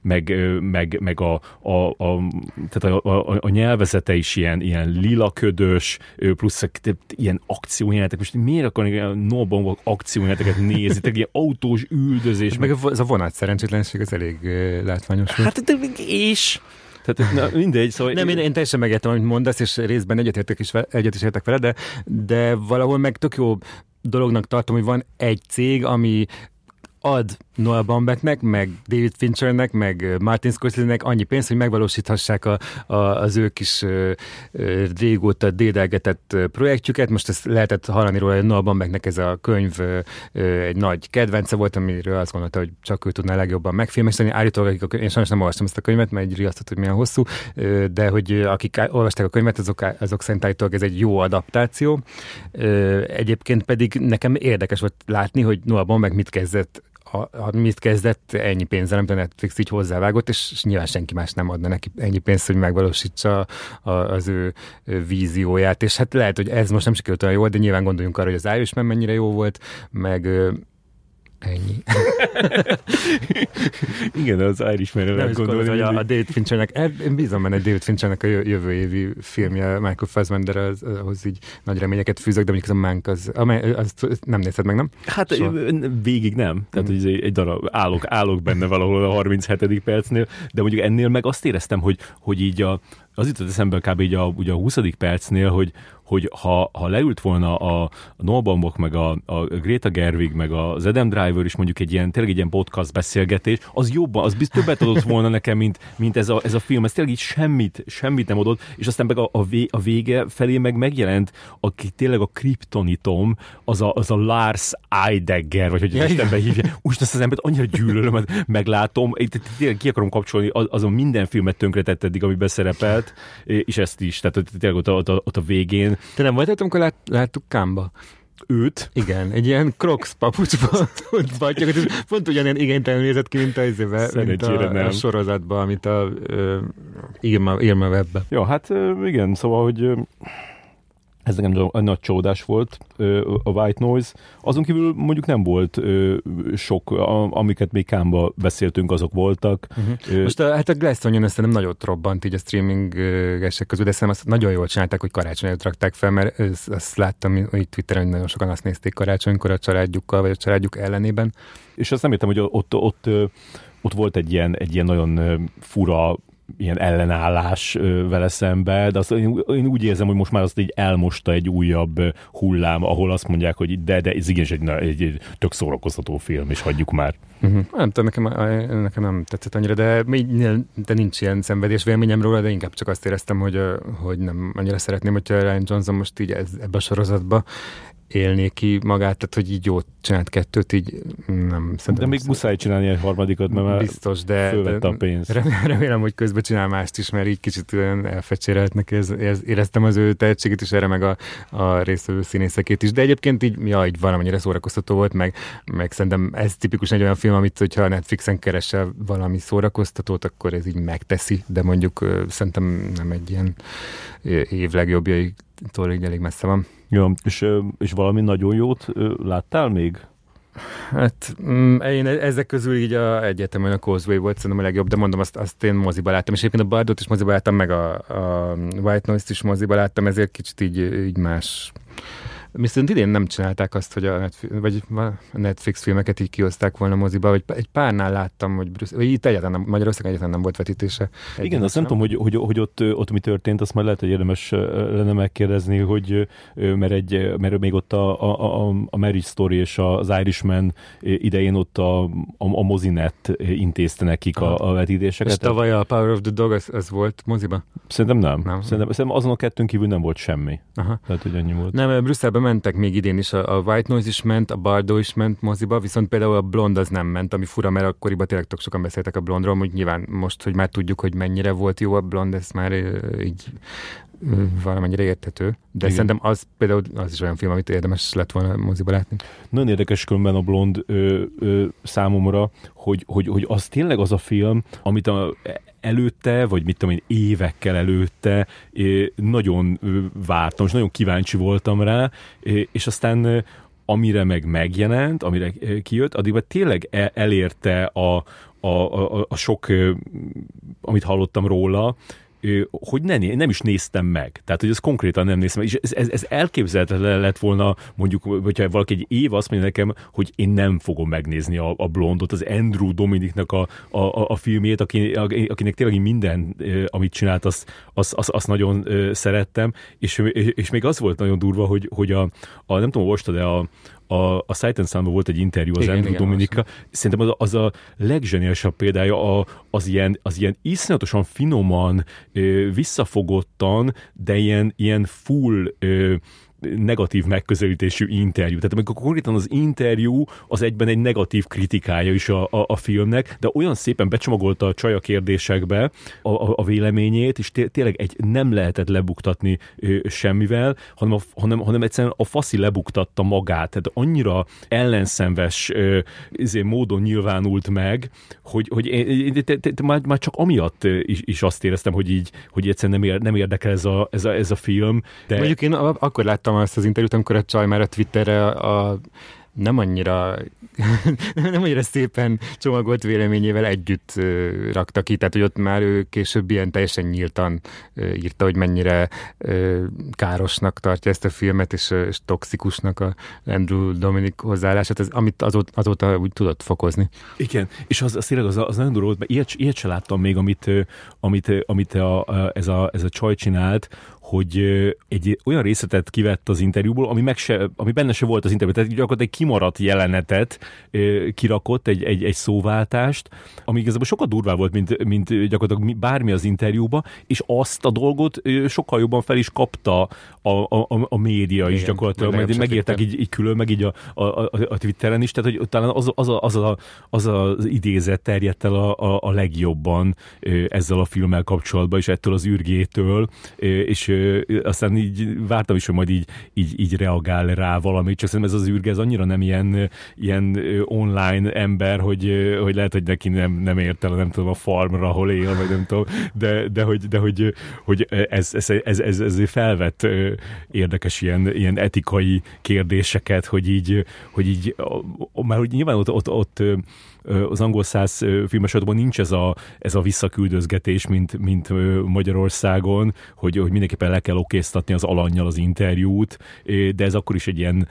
meg, meg, meg a, a, a, tehát a, a, a, nyelvezete is ilyen, ilyen lilaködös, plusz ilyen akciójelenetek. Most miért akarnak ilyen nobomok akciójeleneteket nézni? Tehát ilyen autós üldözés. Meg ez a vonat szerencsétlenség az elég látványos volt. Hát de és tehát na, mindegy, szóval... Nem, én, én teljesen megértem, amit mondasz, és részben egyetértek is, egyet is értek vele, de, de valahol meg tök jó dolognak tartom, hogy van egy cég, ami ad Noah Baumbachnek, meg David Finchernek, meg Martin Scorsese-nek annyi pénzt, hogy megvalósíthassák a, a, az ő kis ö, ö, régóta dédelgetett projektjüket. Most ezt lehetett hallani róla, hogy Noah Baumbachnek ez a könyv ö, egy nagy kedvence volt, amiről azt gondolta, hogy csak ő tudná legjobban megfilmesíteni. Állítólag, akik a, én sajnos nem olvastam ezt a könyvet, mert egy riasztott, hogy milyen hosszú, ö, de hogy akik olvasták a könyvet, azok, azok szerint állítólag ez egy jó adaptáció. Ö, egyébként pedig nekem érdekes volt látni, hogy Noah Baumbach mit kezdett ha, mit kezdett, ennyi pénzzel, nem a Netflix így hozzávágott, és, és nyilván senki más nem adna neki ennyi pénzt, hogy megvalósítsa a, az ő vízióját, és hát lehet, hogy ez most nem sikerült olyan jól, de nyilván gondoljunk arra, hogy az Irishman mennyire jó volt, meg Ennyi. Igen, az Irishman-re Nem gondolni. hogy a, a David Finchernek, én bízom benne, hogy David Finchernek a jövő évi filmje Michael Fassbender, az, ahhoz így nagy reményeket fűzök, de mondjuk az a Mank, az, amely, azt nem nézted meg, nem? Hát Soha. végig nem. Tehát, mm. hogy egy darab, állok, állok benne valahol a 37. percnél, de mondjuk ennél meg azt éreztem, hogy, hogy így a, az jutott eszembe kb. így a, ugye a 20. percnél, hogy, hogy ha, ha leült volna a Noah Baumbach, meg a, a Greta Gerwig, meg az Adam Driver is mondjuk egy ilyen, tényleg egy ilyen podcast beszélgetés, az jobban, az biztos többet adott volna nekem, mint, mint ez, a, ez a film. Ez tényleg így semmit, semmit nem adott, és aztán meg a, a, vé, a vége felé meg megjelent, aki tényleg a kriptonitom, az a, az a Lars Eidegger, vagy hogy ja, Istenben hívja. Úgy azt az embert annyira gyűlölöm, meglátom, tényleg ki akarom kapcsolni, azon minden filmet tönkretett eddig, ami beszerepelt, és ezt is, tehát tényleg ott, ott, ott a végén. Te nem voltál, amikor lát, láttuk Kámba? őt. Igen, egy ilyen crocs papucsban ott vagy, pont ugyanilyen igénytelen nézett ki, mint a, mint a, nem. a sorozatban, amit a uh, Irma, Irma webbe. Ja, hát igen, szóval, hogy ez nekem nagy csodás volt, a White Noise. Azon kívül mondjuk nem volt sok, amiket még Kámba beszéltünk, azok voltak. Uh-huh. Most a, hát a Glass Onion nem nagyot robbant így a streamingesek közül, de szerintem azt nagyon jól csinálták, hogy karácsony előtt rakták fel, mert azt láttam hogy Twitteren, hogy nagyon sokan azt nézték karácsonykor a családjukkal, vagy a családjuk ellenében. És azt nem értem, hogy ott, ott, ott volt egy ilyen, egy ilyen nagyon fura ilyen ellenállás vele szembe, de azt én, úgy érzem, hogy most már azt így elmosta egy újabb hullám, ahol azt mondják, hogy de, de ez igenis egy, egy, egy tök szórakoztató film, és hagyjuk már. Uh-huh. Nem tudom, nekem, nekem nem tetszett annyira, de, de nincs ilyen szenvedés véleményem róla, de inkább csak azt éreztem, hogy, hogy nem annyira szeretném, hogyha Ryan Johnson most így ez, ebbe a sorozatba élné ki magát, tehát hogy így jót csinált kettőt, így nem szerintem. De még muszáj csinálni egy harmadikat, mert már biztos, de, de a pénz. Remélem, hogy közben csinál mást is, mert így kicsit olyan elfecsérelt neki, ez, ez, éreztem az ő tehetségét is erre, meg a, a résztvevő színészekét is, de egyébként így, ja, így valamennyire szórakoztató volt, meg, meg szerintem ez tipikus egy olyan film, amit hogyha Netflixen keresel valami szórakoztatót, akkor ez így megteszi, de mondjuk szerintem nem egy ilyen év legjobbjaitól így elég messze van. Ja, és, és valami nagyon jót láttál még? Hát mm, én ezek közül így a, egyetemen a Causeway volt szerintem a legjobb, de mondom, azt, azt én moziba láttam, és egyébként a Bardot is moziba láttam, meg a, a White Noise-t is moziba láttam, ezért kicsit így, így más Viszont idén nem csinálták azt, hogy a Netflix, vagy a Netflix filmeket így kihozták volna moziba, vagy egy párnál láttam, hogy, Brüsszel, vagy itt egyáltalán nem, Magyarországon egyáltalán nem volt vetítése. Igen, azt nem, tudom, hogy, hogy, hogy ott, ott, mi történt, azt majd lehet, hogy érdemes lenne megkérdezni, hogy mert, egy, mert még ott a, a, a, a Mary Story és az Irishman idején ott a, a, a mozinet intézte nekik a, a vetítéseket. És tavaly a Power of the Dog az, az volt moziba? Szerintem nem. nem. Szerintem, szerintem azon a kettőn kívül nem volt semmi. Aha. Tehát, hogy annyi volt. Nem, Brüsszelben mentek még idén is, a, a White Noise is ment, a Bardo is ment moziba, viszont például a Blond az nem ment, ami fura, mert akkoriban tényleg tök sokan beszéltek a Blondról, hogy nyilván most, hogy már tudjuk, hogy mennyire volt jó a Blond, ez már így valamennyire érthető, de Igen. szerintem az például az is olyan film, amit érdemes lett volna moziba látni. Nagyon érdekes különben a Blond ö, ö, számomra, hogy, hogy, hogy az tényleg az a film, amit a, előtte, vagy mit tudom én, évekkel előtte nagyon vártam, és nagyon kíváncsi voltam rá, és aztán amire meg megjelent, amire kijött, addig tényleg e, elérte a, a, a, a sok, amit hallottam róla, hogy ne, nem is néztem meg. Tehát, hogy ez konkrétan nem néztem meg. És ez, ez, ez elképzelhetetlen lett volna, mondjuk, hogyha valaki egy év azt mondja nekem, hogy én nem fogom megnézni a, a blondot, az Andrew Dominiknak a, a, a filmjét, aki, akinek tényleg minden, amit csinált, azt, azt, azt, azt nagyon szerettem, és, és még az volt nagyon durva, hogy, hogy a, a nem tudom, most de a, a, a Sight and Sound volt egy interjú az igen, Andrew igen, Dominika. Szerintem az, az a legzseniálisabb példája a, az, ilyen, az ilyen iszonyatosan finoman, visszafogottan, de ilyen, ilyen full negatív megközelítésű interjú. Tehát amikor konkrétan az interjú az egyben egy negatív kritikája is a, a, a filmnek, de olyan szépen becsomagolta a csaja kérdésekbe a, a, a véleményét, és té- tényleg egy nem lehetett lebuktatni ö, semmivel, hanem, a, hanem, hanem egyszerűen a faszi lebuktatta magát. Tehát annyira ellenszenves ö, izé, módon nyilvánult meg, hogy, hogy én, te, te, te, már, már csak amiatt is, is azt éreztem, hogy így, hogy egyszerűen nem, ér, nem érdekel ez a, ez a, ez a film. De... Mondjuk én akkor láttam láttam azt az interjút, amikor a csaj már a Twitterre a, a nem annyira, nem annyira szépen csomagolt véleményével együtt rakta ki, tehát hogy ott már ő később ilyen teljesen nyíltan írta, hogy mennyire károsnak tartja ezt a filmet, és, és toxikusnak a Andrew Dominic hozzáállását, az, amit azóta, azóta úgy tudott fokozni. Igen, és az, az tényleg az, az nagyon durva, mert ilyet, ilyet se láttam még, amit, amit, amit a, ez, a, ez a csaj csinált, hogy egy olyan részletet kivett az interjúból, ami, meg se, ami benne se volt az interjúban. Tehát gyakorlatilag egy kimaradt jelenetet kirakott, egy, egy, egy szóváltást, ami igazából sokkal durvább volt, mint, mint gyakorlatilag bármi az interjúba, és azt a dolgot sokkal jobban fel is kapta a, a, a média is Igen, gyakorlatilag, meg megírták így, így külön, meg így a, a, a, a Twitteren is, tehát hogy talán az, az, az, a, az az idézet terjedt el a, a, a legjobban ezzel a filmmel kapcsolatban, és ettől az űrgétől, és aztán így vártam is, hogy majd így, így, így reagál rá valami, csak szerintem ez az űrge, ez annyira nem ilyen, ilyen online ember, hogy, hogy lehet, hogy neki nem, nem ért el, nem tudom, a farmra, ahol él, vagy nem tudom, de, de hogy, de hogy, hogy ez, ez, ez, ez, ez felvett érdekes ilyen, ilyen etikai kérdéseket, hogy így, hogy így, mert hogy nyilván ott, ott, ott az angol száz filmesorban nincs ez a, ez a visszaküldözgetés, mint, mint Magyarországon, hogy, hogy mindenképpen le kell okéztatni az alanyjal az interjút, de ez akkor is egy ilyen,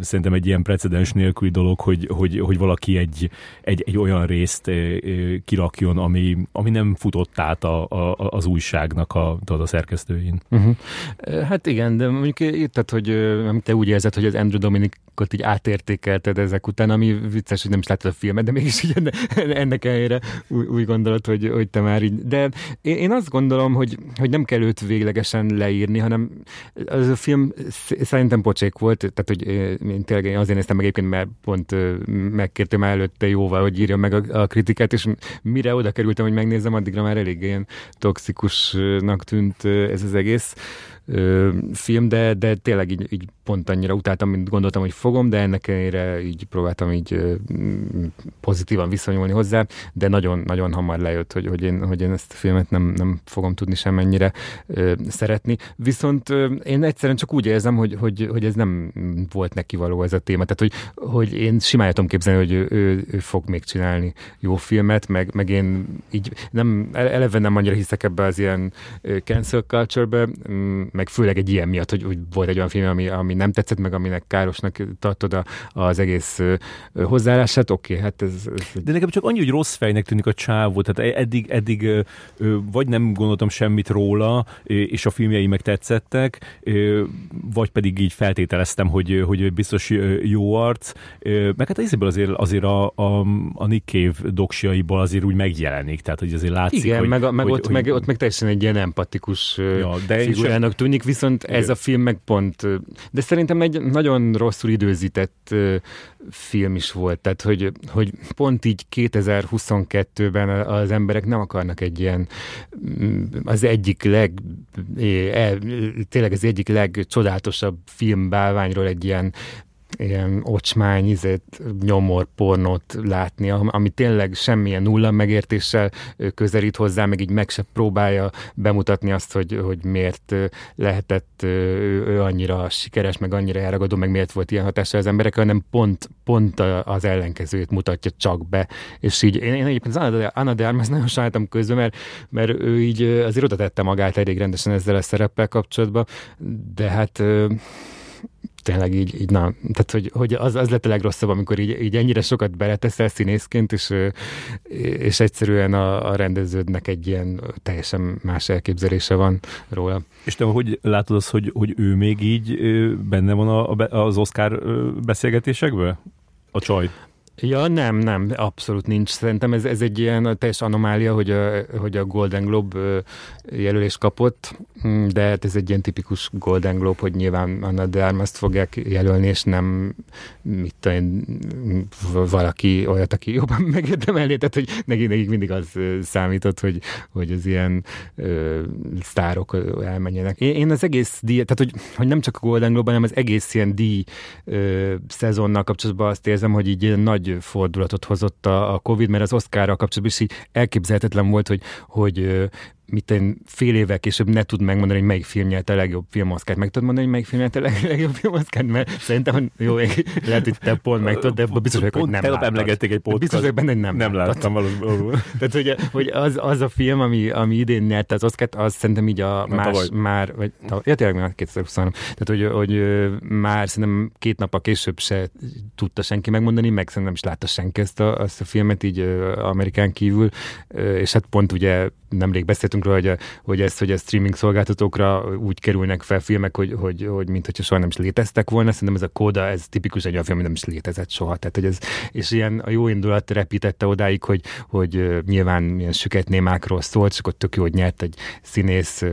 szerintem egy ilyen precedens nélküli dolog, hogy, hogy, hogy valaki egy, egy, egy olyan részt kirakjon, ami, ami nem futott át a, a, az újságnak a, a szerkesztőjén. Uh-huh. Hát igen, de mondjuk írtad, hogy te úgy érzed, hogy az Andrew Dominicot így átértékelted ezek után, ami vicces, hogy nem is láttad a filmet, de mégis így ennek ellenére úgy, úgy gondolod, hogy, hogy te már így. De én, én azt gondolom, hogy, hogy nem kell őt véglegesen leírni, hanem az a film szerintem pocsék volt, tehát hogy én tényleg azért néztem meg egyébként, mert pont megkértem előtte jóval, hogy írja meg a, a kritikát, és mire oda kerültem, hogy megnézem, addigra már elég ilyen toxikusnak tűnt ez az egész film, de, de tényleg így, így pont annyira utáltam, mint gondoltam, hogy fogom, de ennek ellenére így próbáltam így pozitívan viszonyulni hozzá, de nagyon-nagyon hamar lejött, hogy, hogy, én, hogy én ezt a filmet nem, nem fogom tudni semennyire ö, szeretni. Viszont én egyszerűen csak úgy érzem, hogy, hogy, hogy ez nem volt neki való ez a téma. Tehát, hogy, hogy én simán tudom képzelni, hogy ő, ő, ő fog még csinálni jó filmet, meg, meg én így nem, eleve nem annyira hiszek ebbe az ilyen cancel culture-be, meg főleg egy ilyen miatt, hogy, hogy volt egy olyan film, ami, ami nem tetszett, meg aminek károsnak tartod a, az egész hozzáállását, oké, okay, hát ez, ez... De nekem csak annyi, hogy rossz fejnek tűnik a csávó, tehát eddig, eddig vagy nem gondoltam semmit róla, és a filmjei meg tetszettek, vagy pedig így feltételeztem, hogy, hogy biztos jó arc, meg hát ezéből azért, azért a, a, a Nick Cave doksiaiból azért úgy megjelenik, tehát hogy azért látszik, Igen, hogy, meg, meg, hogy, ott, hogy, meg ott meg teljesen egy ilyen empatikus ja, de figurának tűnik, tűnik, viszont ez a film meg pont, de szerintem egy nagyon rosszul időzített film is volt, tehát hogy, hogy pont így 2022-ben az emberek nem akarnak egy ilyen mm, az egyik leg e, tényleg az egyik legcsodálatosabb filmbálványról egy ilyen ilyen ocsmány, izét, nyomor pornót látni, ami tényleg semmilyen nulla megértéssel közelít hozzá, meg így meg se próbálja bemutatni azt, hogy, hogy miért lehetett ő, ő annyira sikeres, meg annyira elragadó, meg miért volt ilyen hatása az emberek, hanem pont, pont az ellenkezőjét mutatja csak be. És így én, én egyébként az Anna de Armas nagyon sajnáltam közben, mert, mert ő így azért oda tette magát elég rendesen ezzel a szereppel kapcsolatban, de hát tényleg így, így na, tehát hogy, hogy az, az lett a legrosszabb, amikor így, így ennyire sokat beleteszel színészként, és, és egyszerűen a, a rendeződnek egy ilyen teljesen más elképzelése van róla. És te hogy látod azt, hogy, hogy ő még így benne van a, az Oscar beszélgetésekben? A csaj? Ja, nem, nem, abszolút nincs. Szerintem ez, ez egy ilyen teljes anomália, hogy a, hogy a Golden Globe jelölést kapott, mm, de hát ez egy ilyen tipikus Golden Globe, hogy nyilván Anna de Armas-t fogják jelölni, és nem mit tudom valaki olyat, aki jobban megérdemelné, tehát hogy nekik, nekik mindig az számított, hogy, hogy az ilyen ö, sztárok elmenjenek. Én, én az egész díj, tehát hogy, hogy nem csak a Golden Globe, hanem az egész ilyen díj ö, szezonnal kapcsolatban azt érzem, hogy így nagy fordulatot hozott a, a Covid, mert az Oscarral kapcsolatban is így elképzelhetetlen volt, hogy, hogy mit én fél évvel később ne tud megmondani, hogy melyik film nyert a legjobb filmoszkát. Meg tudod mondani, hogy melyik film nyert a leg, legjobb filmoszkát? Mert szerintem, jó, lehet, hogy te pont meg tudod, de biztos vagyok, hogy nem láttad. emlegették egy podcast. Biztos vagyok benne, hogy nem Nem láttam valóban. Tehát, hogy, hogy az, az, a film, ami, ami idén nyerte az oszkát, az szerintem így a Na, más, tavaly. már, vagy, ja, tényleg már 2023. Tehát, hogy, hogy már szerintem két nap a később se tudta senki megmondani, meg szerintem is látta senki ezt a, ezt a filmet így Amerikán kívül, és hát pont ugye nemrég beszéltünk beszéltünk róla, hogy, a, hogy, ez, hogy a streaming szolgáltatókra úgy kerülnek fel filmek, hogy, hogy, hogy mint hogyha soha nem is léteztek volna. Szerintem ez a kóda, ez tipikus egy olyan film, ami nem is létezett soha. Tehát, hogy ez, és ilyen a jó indulat repítette odáig, hogy, hogy nyilván ilyen süketnémákról szólt, és akkor tök jó, hogy nyert egy színész,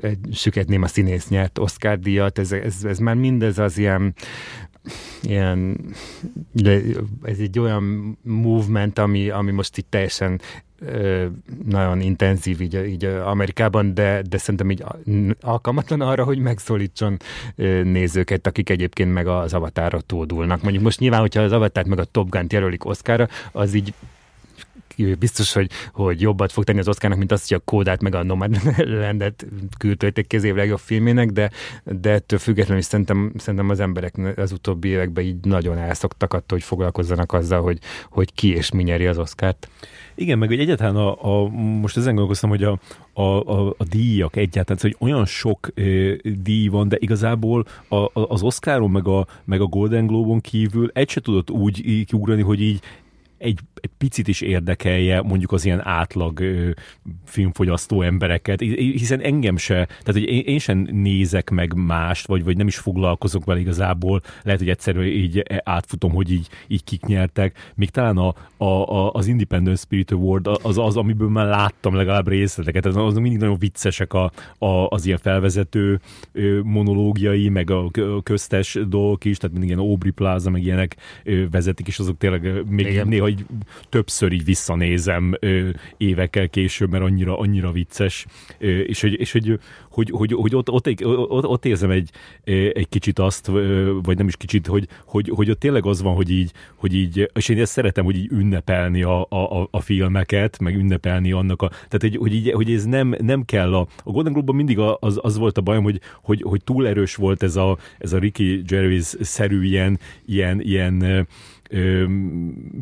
egy süketném a színész nyert Oscar díjat. Ez, ez, ez már mindez az ilyen ilyen, de ez egy olyan movement, ami, ami most itt teljesen nagyon intenzív így, így Amerikában, de, de szerintem így alkalmatlan arra, hogy megszólítson nézőket, akik egyébként meg az avatára tódulnak. Mondjuk most nyilván, hogyha az avatárt meg a Top Gun-t jelölik Oszkára, az így biztos, hogy, hogy jobbat fog tenni az Oszkának, mint azt, hogy a kódát meg a Nomadlandet küldtölték kezébe legjobb filmének, de, de ettől függetlenül szerintem, szerintem az emberek az utóbbi években így nagyon elszoktak attól, hogy foglalkozzanak azzal, hogy, hogy ki és mi nyeri az Oszkárt. Igen, meg hogy egyáltalán a, a, most ezen gondolkoztam, hogy a, a, a, a díjak egyáltalán, szóval, hogy olyan sok ö, díj van, de igazából a, a, az Oscaron meg a, meg a Golden Globe-on kívül egy se tudott úgy kiugrani, hogy így egy, egy picit is érdekelje mondjuk az ilyen átlag ö, filmfogyasztó embereket, hiszen engem se, tehát hogy én, én sem nézek meg mást, vagy, vagy nem is foglalkozok vele igazából, lehet, hogy egyszerűen így átfutom, hogy így, így kik nyertek, még talán a, a, a, az Independent Spirit Award az az, amiből már láttam legalább részleteket, az, az mindig nagyon viccesek a, a, az ilyen felvezető monológiai, meg a köztes dolgok is, tehát mindig ilyen Aubrey Plaza, meg ilyenek vezetik, és azok tényleg még Igen. néha így többször így visszanézem ö, évekkel később, mert annyira, annyira vicces, ö, és hogy, és hogy, hogy, hogy, hogy ott, ott, ott, ott érzem egy, egy kicsit azt, vagy nem is kicsit, hogy, hogy, hogy ott tényleg az van, hogy így, hogy így és én ezt szeretem, hogy így ünnepelni a, a, a filmeket, meg ünnepelni annak a, tehát hogy, hogy, így, hogy ez nem, nem kell a, a Golden Globe-ban mindig az, az volt a bajom, hogy, hogy, hogy túl erős volt ez a, ez a Ricky Gervais-szerű ilyen, ilyen, ilyen ö,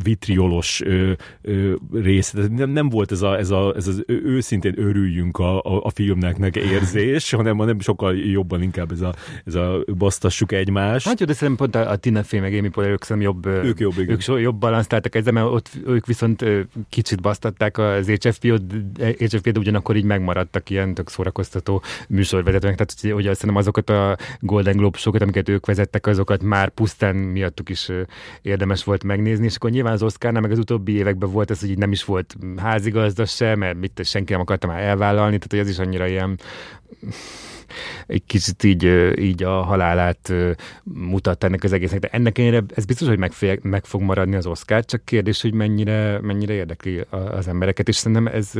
vitriolos ö, ö, rész. Nem, nem volt ez, a, ez, a, ez az őszintén örüljünk a, a, a filmnek érzés, hanem, hanem sokkal jobban inkább ez a, ez a basztassuk egymást. Hát jó, de szerintem pont a, a Tina Fey meg Amy Poehler, ők szerintem jobb, ők, jobb, igen. ők so, jobb balanszt ezzel, mert ott ők viszont kicsit basztatták az HFP-t, de ugyanakkor így megmaradtak ilyen tök szórakoztató műsorvezetőnek. Tehát ugye szerintem azokat a Golden Globe sokat, amiket ők vezettek, azokat már pusztán miattuk is érdemes érdemes volt megnézni, és akkor nyilván az Oscarnál meg az utóbbi években volt ez, hogy így nem is volt házigazda se, mert mit senki nem akarta már elvállalni, tehát hogy ez is annyira ilyen egy kicsit így, így a halálát mutat ennek az egésznek, de ennek ennyire, ez biztos, hogy meg, meg fog maradni az Oscar, csak kérdés, hogy mennyire, mennyire érdekli az embereket, és szerintem ez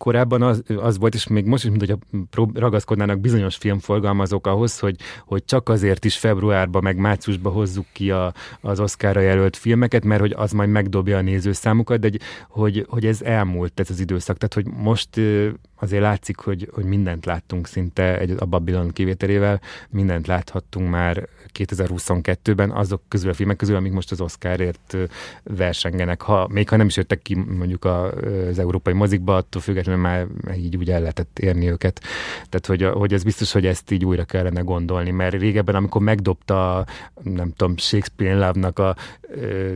korábban az, az volt, és még most is, mint hogy ragaszkodnának bizonyos filmforgalmazók ahhoz, hogy, hogy csak azért is februárban, meg márciusban hozzuk ki a, az Oscarra jelölt filmeket, mert hogy az majd megdobja a nézőszámukat, de hogy, hogy ez elmúlt, ez az időszak. Tehát, hogy most azért látszik, hogy, hogy mindent láttunk szinte egy, a Babylon kivételével, mindent láthattunk már 2022-ben azok közül a filmek közül, amik most az Oscarért versengenek. Ha, még ha nem is jöttek ki mondjuk az európai mozikba, attól függetlenül már így úgy el lehetett érni őket. Tehát, hogy, hogy ez biztos, hogy ezt így újra kellene gondolni, mert régebben, amikor megdobta, nem tudom, Shakespeare Love-nak a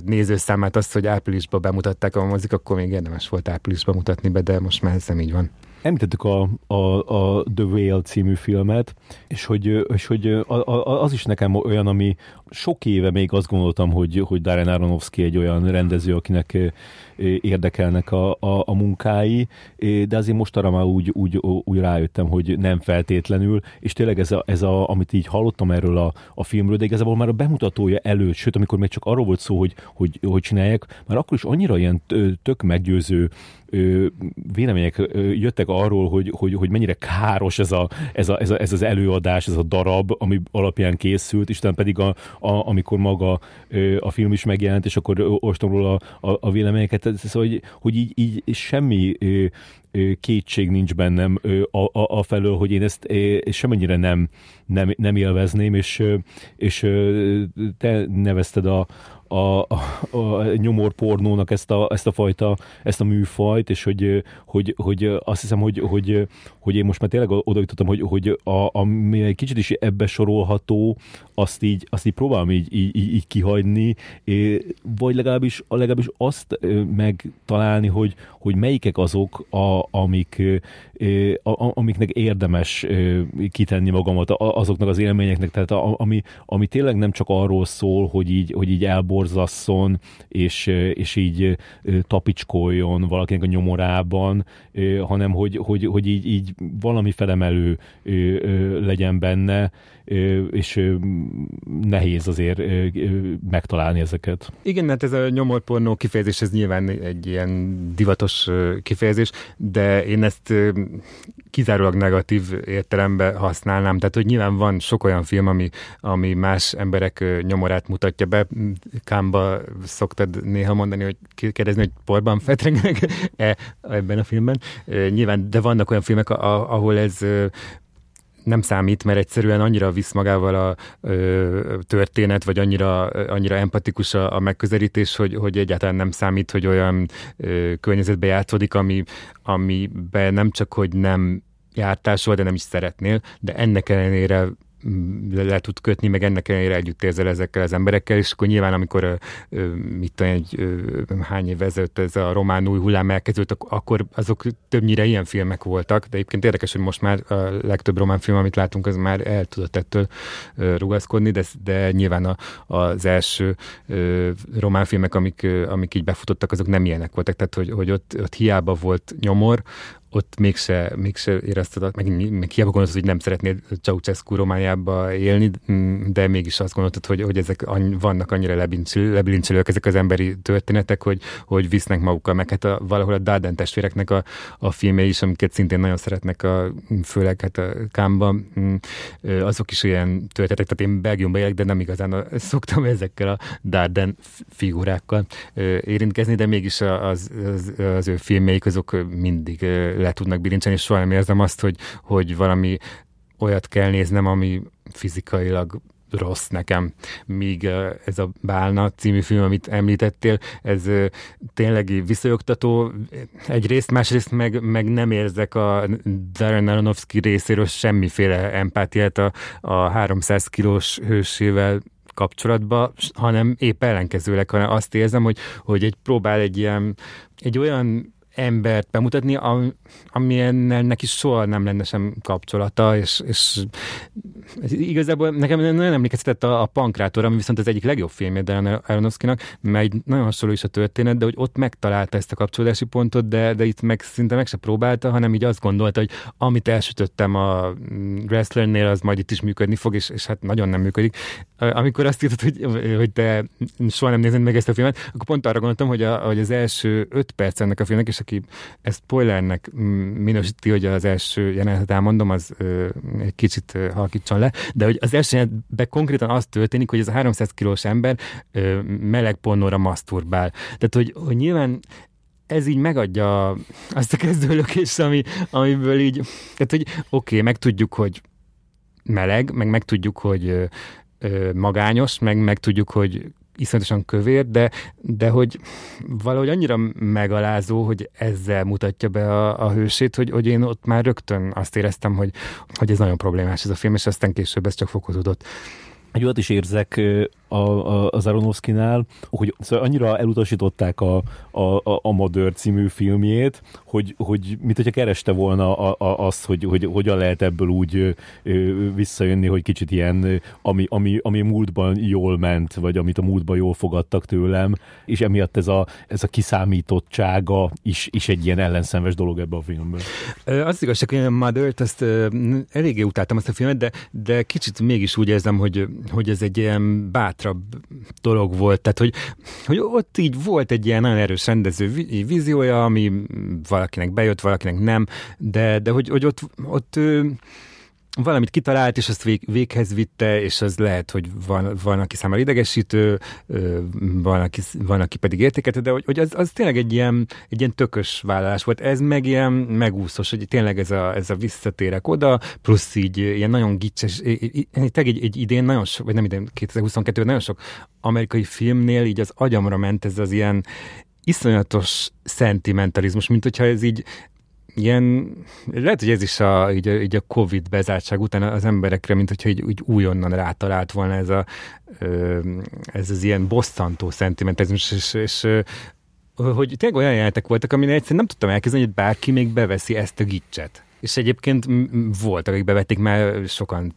nézőszámát azt, hogy áprilisban bemutatták a mozik, akkor még érdemes volt áprilisban mutatni be, de most már ez nem így van. Említettük a, a, a The Whale című filmet, és hogy, és hogy a, a, az is nekem olyan, ami sok éve még azt gondoltam, hogy, hogy Darren Aronofsky egy olyan rendező, akinek érdekelnek a, a, a munkái, de azért most arra már úgy, úgy, úgy rájöttem, hogy nem feltétlenül, és tényleg ez, a, ez a, amit így hallottam erről a, a filmről, de igazából már a bemutatója előtt, sőt, amikor még csak arról volt szó, hogy, hogy, hogy csinálják, már akkor is annyira ilyen tök meggyőző vélemények jöttek arról, hogy, hogy, hogy mennyire káros ez, a, ez, a, ez, a, ez az előadás, ez a darab, ami alapján készült, és pedig a, a, amikor maga a film is megjelent, és akkor olvastam róla a, a, véleményeket, szóval, hogy, hogy így, így semmi kétség nincs bennem a, a, a felől, hogy én ezt semennyire nem, nem, nem élvezném, és, és te nevezted a, a, a, a nyomorpornónak ezt a, ezt a fajta, ezt a műfajt, és hogy, hogy, hogy azt hiszem, hogy, hogy, hogy én most már tényleg oda jutottam, hogy, hogy a, ami egy kicsit is ebbe sorolható, azt így, azt így próbálom így, így, így kihagyni, vagy legalábbis, legalábbis azt megtalálni, hogy, hogy melyikek azok a, amik, amiknek érdemes kitenni magamat azoknak az élményeknek, tehát ami, ami tényleg nem csak arról szól, hogy így, hogy így elborzasszon, és, és így tapicskoljon valakinek a nyomorában, hanem hogy, hogy, hogy így, így valami felemelő legyen benne, és nehéz azért megtalálni ezeket. Igen, mert ez a nyomorpornó kifejezés, ez nyilván egy ilyen divatos kifejezés, de én ezt kizárólag negatív értelemben használnám. Tehát, hogy nyilván van sok olyan film, ami, ami más emberek nyomorát mutatja be. Kámba szoktad néha mondani, hogy kérdezni, hogy porban fetrengenek -e ebben a filmben. Nyilván, de vannak olyan filmek, ahol ez nem számít, mert egyszerűen annyira visz magával a ö, történet, vagy annyira, annyira empatikus a, a megközelítés, hogy, hogy egyáltalán nem számít, hogy olyan ö, környezetbe játszódik, ami, amiben nem csak, hogy nem jártál soha, de nem is szeretnél, de ennek ellenére le, le tud kötni, meg ennek ellenére együtt érzel ezekkel az emberekkel, és akkor nyilván, amikor mit tudom, egy hány év ezelőtt ez a román új hullám elkezdődött, akkor azok többnyire ilyen filmek voltak, de egyébként érdekes, hogy most már a legtöbb román film, amit látunk, az már el tudott ettől rugaszkodni, de, de nyilván a, az első román filmek, amik, amik így befutottak, azok nem ilyenek voltak, tehát hogy, hogy ott, ott hiába volt nyomor, ott mégse, mégse érezted, meg, meg hiába gondoltad, hogy nem szeretnéd Ceausescu Romániába élni, de mégis azt gondoltad, hogy, hogy ezek any, vannak annyira lebilincselők ezek az emberi történetek, hogy, hogy visznek magukkal, meg hát a, valahol a Darden testvéreknek a, a filmje is, amiket szintén nagyon szeretnek, a, főleg hát a Kámban, azok is olyan történetek, tehát én Belgiumban élek, de nem igazán szoktam ezekkel a Darden figurákkal érintkezni, de mégis az, az, az ő filmjeik azok mindig le tudnak bilincselni, és soha nem érzem azt, hogy, hogy valami olyat kell néznem, ami fizikailag rossz nekem, míg ez a Bálna című film, amit említettél, ez tényleg visszajogtató egyrészt, másrészt meg, meg nem érzek a Darren Aronofsky részéről semmiféle empátiát a, a 300 kilós hősével kapcsolatba, hanem épp ellenkezőleg, hanem azt érzem, hogy, hogy egy próbál egy ilyen, egy olyan embert bemutatni, amilyennel neki soha nem lenne sem kapcsolata, és, és igazából nekem nagyon emlékeztetett a, a Pankrátor, ami viszont az egyik legjobb filmje Darren Aronofsky-nak, mert nagyon hasonló is a történet, de hogy ott megtalálta ezt a kapcsolódási pontot, de, de itt meg szinte meg se próbálta, hanem így azt gondolta, hogy amit elsütöttem a wrestlernél, az majd itt is működni fog, és, és hát nagyon nem működik. Amikor azt írtad, hogy, hogy te soha nem nézed meg ezt a filmet, akkor pont arra gondoltam, hogy, a, hogy az első öt perc ennek a filmnek, és aki ezt spoilernek minősíti, hogy az első jelenetet elmondom, az egy kicsit ö, halkítson le, de hogy az első jelenetben konkrétan az történik, hogy ez a 300 kilós ember ö, meleg pornóra maszturbál. Tehát, hogy, hogy nyilván ez így megadja azt a kezdőlökést, ami, amiből így, tehát, hogy oké, okay, meg tudjuk, hogy meleg, meg meg tudjuk, hogy magányos, meg meg tudjuk, hogy iszonyatosan kövér, de, de hogy valahogy annyira megalázó, hogy ezzel mutatja be a, a hősét, hogy, hogy én ott már rögtön azt éreztem, hogy, hogy ez nagyon problémás ez a film, és aztán később ez csak fokozódott. Egy olyat is érzek a, a, az Aronofsky-nál, hogy szóval annyira elutasították a, a, a, a Madör című filmjét, hogy, hogy mit hogyha kereste volna a, a, azt, hogy, hogy hogyan lehet ebből úgy ö, visszajönni, hogy kicsit ilyen, ami, ami, ami múltban jól ment, vagy amit a múltban jól fogadtak tőlem, és emiatt ez a, ez a kiszámítottsága is, is egy ilyen ellenszenves dolog ebbe a filmben. Az igazság, hogy a Mother-t, ezt eléggé utáltam azt a filmet, de, de kicsit mégis úgy érzem, hogy, hogy ez egy ilyen bátran bátrabb dolog volt, tehát hogy, hogy ott így volt egy ilyen nagyon erős rendező víziója, ami valakinek bejött, valakinek nem, de, de hogy, hogy ott, ott valamit kitalált, és azt vég, véghez vitte, és az lehet, hogy van, van aki számára idegesítő, van aki, van, aki pedig értékelte, de hogy, hogy az, az tényleg egy ilyen, egy ilyen tökös vállalás volt. Ez meg ilyen megúszos, hogy tényleg ez a, ez a visszatérek oda, plusz így ilyen nagyon gicses, tényleg egy, egy idén nagyon sok, vagy nem idén, 2022 nagyon sok amerikai filmnél így az agyamra ment ez az ilyen iszonyatos szentimentalizmus, mint hogyha ez így ilyen, lehet, hogy ez is a, így, a, így a Covid bezártság után az emberekre, mint hogyha így, úgy újonnan rátalált volna ez, a, ez az ilyen bosszantó szentimentalizmus, és, és hogy tényleg olyan jelentek voltak, amin egyszerűen nem tudtam elképzelni, hogy bárki még beveszi ezt a gicset. És egyébként voltak, akik bevették, mert sokan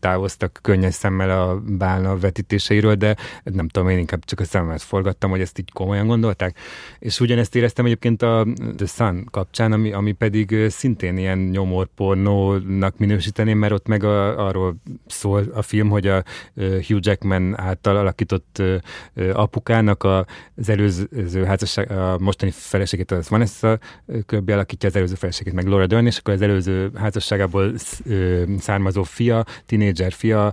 távoztak könnyes szemmel a bálna vetítéseiről, de nem tudom, én inkább csak a szememet forgattam, hogy ezt így komolyan gondolták. És ugyanezt éreztem egyébként a The Sun kapcsán, ami, ami pedig szintén ilyen nyomorpornónak minősíteném, mert ott meg a, arról szól a film, hogy a Hugh Jackman által alakított apukának az előző házasság, a mostani feleségét az Vanessa Kirby alakítja, az előző feleségét meg Laura Dern, és akkor az előző házasságából származó fia, tinédzser fia,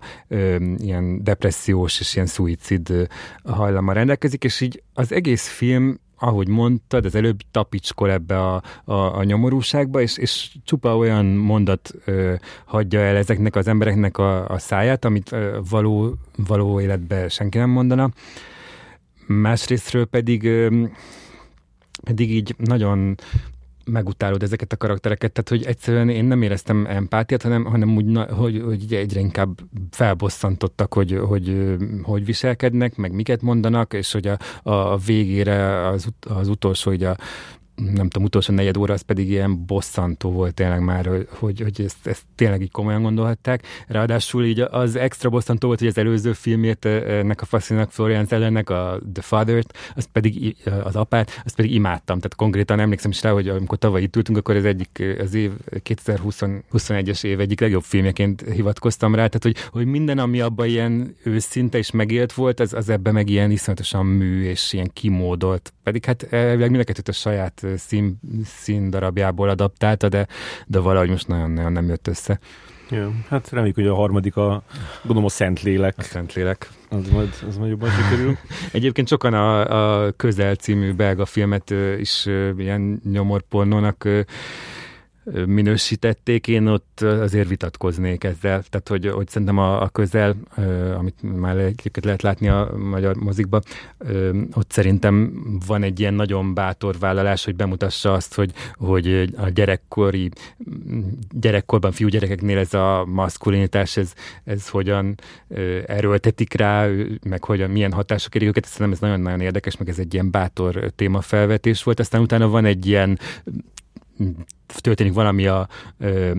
ilyen depressziós és ilyen szuicid hajlama rendelkezik, és így az egész film ahogy mondtad, az előbb tapicskol ebbe a, a, a nyomorúságba, és, és csupa olyan mondat ö, hagyja el ezeknek az embereknek a, a száját, amit ö, való, való életben senki nem mondana. Másrésztről pedig ö, pedig így nagyon megutálod ezeket a karaktereket, tehát hogy egyszerűen én nem éreztem empátiát, hanem, hanem úgy, hogy, hogy egyre inkább felbosszantottak, hogy, hogy, hogy viselkednek, meg miket mondanak, és hogy a, a végére az, az utolsó, hogy a nem tudom, utolsó negyed óra, az pedig ilyen bosszantó volt tényleg már, hogy, hogy ezt, ezt tényleg így komolyan gondolhatták. Ráadásul így az extra bosszantó volt, hogy az előző filmét ennek a faszinak Florian ellennek, a The Father-t, azt pedig az apát, azt pedig imádtam. Tehát konkrétan emlékszem is rá, hogy amikor tavaly itt ültünk, akkor ez egyik az év 2021-es év egyik legjobb filmjeként hivatkoztam rá, tehát hogy, hogy minden, ami abban ilyen őszinte és megélt volt, az, az ebben meg ilyen iszonyatosan mű és ilyen kimódolt. Pedig hát elvileg mindenket a saját szín, szín darabjából adaptálta, de, de valahogy most nagyon-nagyon nem jött össze. Ja, hát reméljük, hogy a harmadik a, gondolom a Szentlélek. A Szentlélek. Az majd, az majd jobban sikerül. Egyébként sokan a, a Közel című belga filmet is ilyen nyomorpornónak minősítették, én ott azért vitatkoznék ezzel. Tehát, hogy, hogy szerintem a, a közel, amit már egyébként lehet látni a magyar mozikban, ott szerintem van egy ilyen nagyon bátor vállalás, hogy bemutassa azt, hogy, hogy a gyerekkori, gyerekkorban fiúgyerekeknél ez a maszkulinitás, ez, ez hogyan erőltetik rá, meg hogyan, milyen hatások érik őket. Szerintem ez nagyon-nagyon érdekes, meg ez egy ilyen bátor témafelvetés volt. Aztán utána van egy ilyen történik valami a,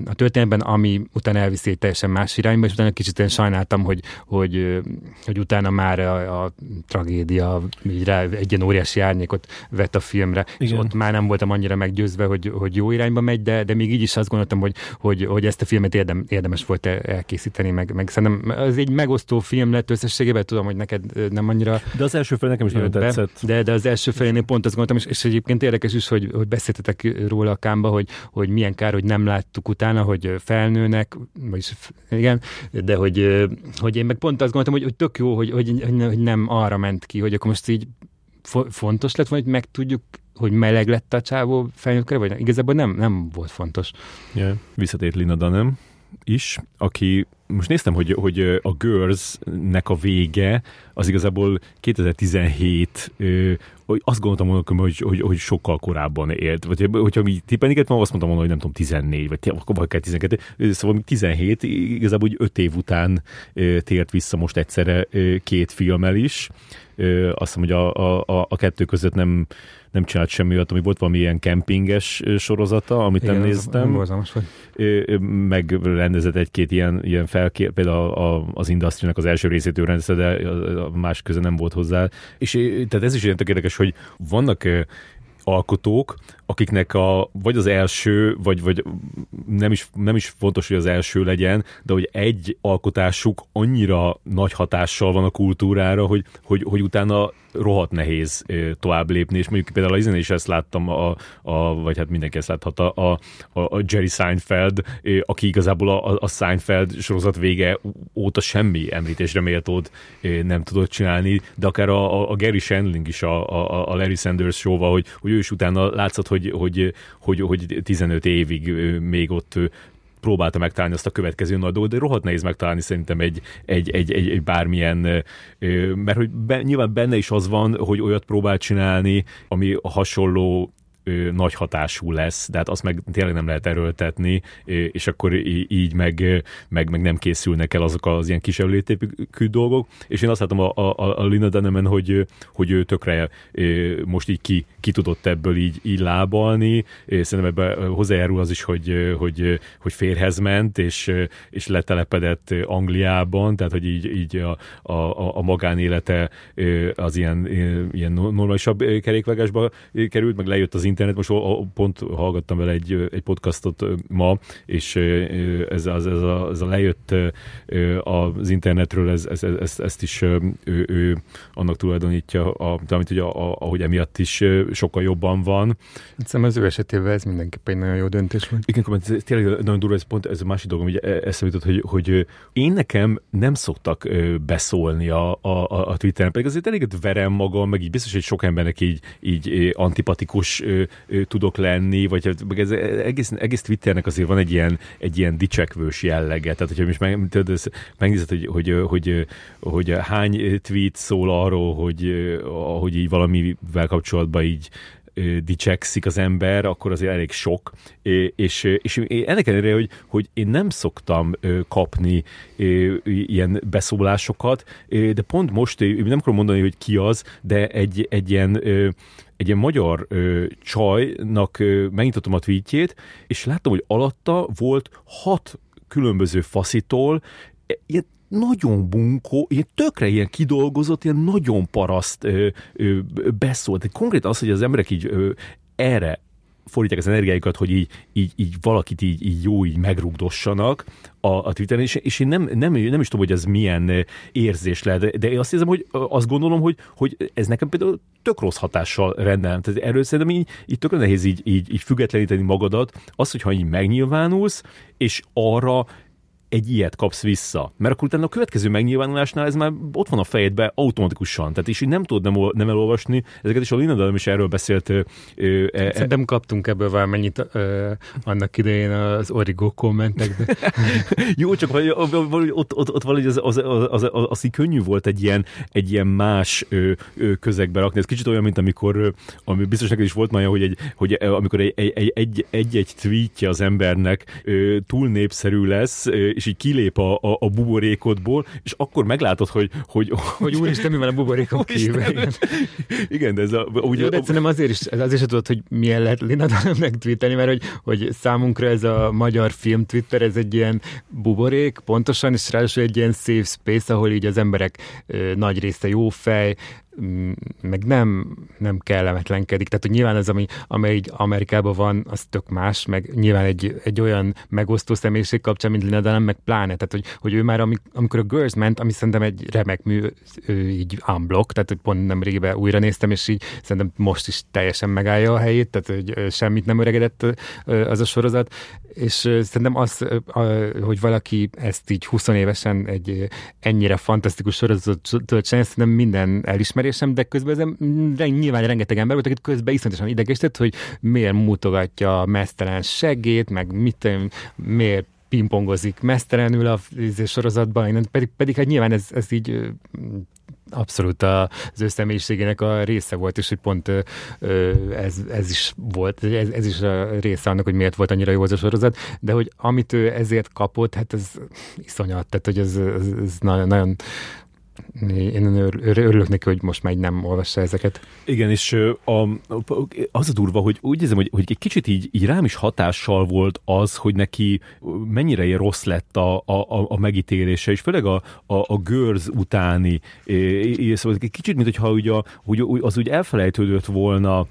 a történetben, ami utána elviszi egy teljesen más irányba, és utána kicsit én sajnáltam, hogy, hogy, hogy utána már a, a tragédia így rá egy ilyen óriási árnyékot vett a filmre, Igen. és ott már nem voltam annyira meggyőzve, hogy, hogy jó irányba megy, de, de még így is azt gondoltam, hogy, hogy, hogy ezt a filmet érdem, érdemes volt elkészíteni, meg, meg szerintem az egy megosztó film lett összességében, tudom, hogy neked nem annyira... De az első fel nekem is nagyon tetszett. De, de az első felénél pont azt gondoltam, és, és egyébként érdekes is, hogy, hogy beszéltetek róla a kámba, hogy, hogy milyen kár, hogy nem láttuk utána, hogy felnőnek, vagyis igen, de hogy, hogy én meg pont azt gondoltam, hogy, hogy tök jó, hogy, hogy, hogy nem arra ment ki, hogy akkor most így fontos lett volna, hogy megtudjuk, hogy meleg lett a csávó felnőtt vagy igazából nem, nem volt fontos. Yeah. Visszatért Lina Dunham is, aki most néztem, hogy, hogy a Girls-nek a vége az igazából 2017 hogy azt gondoltam volna, hogy, hogy, hogy sokkal korábban élt. Vagy hogyha mi tippelni kellett, azt mondtam volna, hogy nem tudom, 14, vagy, vagy 12. Szóval 17, igazából úgy 5 év után tért vissza most egyszerre két filmmel is. Azt hiszem, hogy a, a, a kettő között nem, nem csinált semmi olyat, ami volt valami ilyen kempinges sorozata, amit Igen, nem néztem. Az, vagy. Meg rendezett egy-két ilyen, ilyen felkér, például a, az industry az első részét ő rendezte, de a más köze nem volt hozzá. És tehát ez is ilyen tök érdekes, hogy vannak alkotók, akiknek a, vagy az első, vagy, vagy nem, is, nem is fontos, hogy az első legyen, de hogy egy alkotásuk annyira nagy hatással van a kultúrára, hogy, hogy, hogy utána rohadt nehéz tovább lépni, és mondjuk például az izen is ezt láttam, a, a, vagy hát mindenki ezt láthatta, a, a, a Jerry Seinfeld, aki igazából a, a Seinfeld sorozat vége óta semmi említésre méltót nem tudott csinálni, de akár a, a Gary Shandling is a, a, a Larry Sanders show hogy, hogy ő is utána látszott, hogy, hogy, hogy, hogy 15 évig még ott próbálta megtalálni azt a következő nagy dolgot, de rohadt nehéz megtalálni szerintem egy, egy, egy, egy, egy bármilyen, mert hogy be, nyilván benne is az van, hogy olyat próbál csinálni, ami a nagy hatású lesz, de hát azt meg tényleg nem lehet erőltetni, és akkor így meg, meg, meg nem készülnek el azok az ilyen kis előlépő dolgok, és én azt látom a, a, a Lina Dunham-en, hogy, hogy ő tökre most így ki, ki tudott ebből így, így lábalni, szerintem ebben hozzájárul az is, hogy, hogy, hogy férhez ment, és, és letelepedett Angliában, tehát hogy így, így a, a, a magánélete az ilyen, ilyen normálisabb kerékvágásba került, meg lejött az internet, most pont hallgattam vele egy, egy podcastot ma, és ez, az, ez, a, ez a lejött az internetről, ez, ez, ez, ezt is ő, ő annak tulajdonítja, a, amit ugye, a, ahogy emiatt is sokkal jobban van. Hiszem az ő esetében ez mindenképpen egy nagyon jó döntés volt. Igen, ez tényleg nagyon durva, ez pont ez a másik dolgom, hogy eszembe jutott, hogy, hogy én nekem nem szoktak beszólni a, a, a Twitteren, pedig azért elég verem magam, meg így biztos, hogy sok embernek így, így antipatikus tudok lenni, vagy meg ez egész, egész Twitternek azért van egy ilyen, egy ilyen dicsekvős jellege. Tehát, hogyha most meg, tudod, megnézed, hogy, hogy, hogy, hogy, hány tweet szól arról, hogy, hogy így valamivel kapcsolatban így dicsekszik az ember, akkor azért elég sok, és, és ennek ellenére, hogy, hogy én nem szoktam kapni ilyen beszólásokat, de pont most, nem akarom mondani, hogy ki az, de egy, egy ilyen egy ilyen magyar ö, csajnak ö, megnyitottam a tweetjét, és láttam, hogy alatta volt hat különböző faszitól, e, ilyen nagyon bunkó, ilyen tökre ilyen kidolgozott, ilyen nagyon paraszt ö, ö, beszólt. Konkrétan az, hogy az emberek így ö, erre fordítják az energiáikat, hogy így, így, így valakit így, így jó így megrugdossanak a, a Twitteren, és, és én nem, nem, nem is tudom, hogy ez milyen érzés lehet, de én azt hiszem, hogy azt gondolom, hogy, hogy ez nekem például tök rossz hatással rendelem. Tehát erről szerintem így, így tökre nehéz így, így, így függetleníteni magadat. Az, hogyha így megnyilvánulsz, és arra egy ilyet kapsz vissza. Mert akkor utána a következő megnyilvánulásnál ez már ott van a fejedbe automatikusan. Tehát és így nem tudod nem, nem elolvasni. Ezeket is a Lina is erről beszélt. Ö, ö, e, Szerintem kaptunk ebből valamennyit ö, annak idején az Origo kommentekbe. Jó, csak vagy, ott, ott, ott valahogy az, az, az, az, az, az, így könnyű volt egy ilyen, egy ilyen más ö, ö, közegbe rakni. Ez kicsit olyan, mint amikor, ami biztos neked is volt már, hogy, egy, hogy amikor egy, egy, egy, egy, egy tweetje az embernek ö, túl népszerű lesz, és így kilép a, a, a buborékodból, és akkor meglátod, hogy... Hogy, hogy úristen, mi van a buborékon kívül. Igen. igen, de ez a... Úgy, Jó, de szerintem azért is, azért sem tudod, hogy milyen lehet Lina megtwittelni, mert hogy, hogy számunkra ez a magyar film Twitter, ez egy ilyen buborék, pontosan, és ráadásul egy ilyen safe space, ahol így az emberek ö, nagy része jó fej, meg nem, nem kellemetlenkedik. Tehát, hogy nyilván az, ami, ami egy Amerikában van, az tök más, meg nyilván egy, egy olyan megosztó személyiség kapcsán, mint Lina Dunham, meg pláne. Tehát, hogy, hogy ő már, amikor a Girls ment, ami szerintem egy remek mű, így unblock, tehát hogy pont nem régiben újra néztem, és így szerintem most is teljesen megállja a helyét, tehát hogy semmit nem öregedett az a sorozat, és szerintem az, hogy valaki ezt így 20 évesen egy ennyire fantasztikus sorozatot töltsen, szerintem minden elismerésem, de közben ez nyilván rengeteg ember volt, akit közben iszonyatosan idegesített, hogy miért mutogatja a mesztelen segét, meg mit, miért pingpongozik mesztelenül a sorozatban, pedig, pedig hát nyilván ez, ez így abszolút az ő személyiségének a része volt, és hogy pont ez, ez is volt, ez, ez is a része annak, hogy miért volt annyira jó az a sorozat, de hogy amit ő ezért kapott, hát ez iszonyat, tehát hogy ez, ez, ez nagyon, nagyon én örülök neki, hogy most már nem olvassa ezeket. Igen, és a, az a durva, hogy úgy érzem, hogy, hogy egy kicsit így, így rám is hatással volt az, hogy neki mennyire rossz lett a, a, a megítélése, és főleg a, a, a Girls utáni, szóval egy kicsit, mint hogyha ugye, hogy az úgy elfelejtődött volna,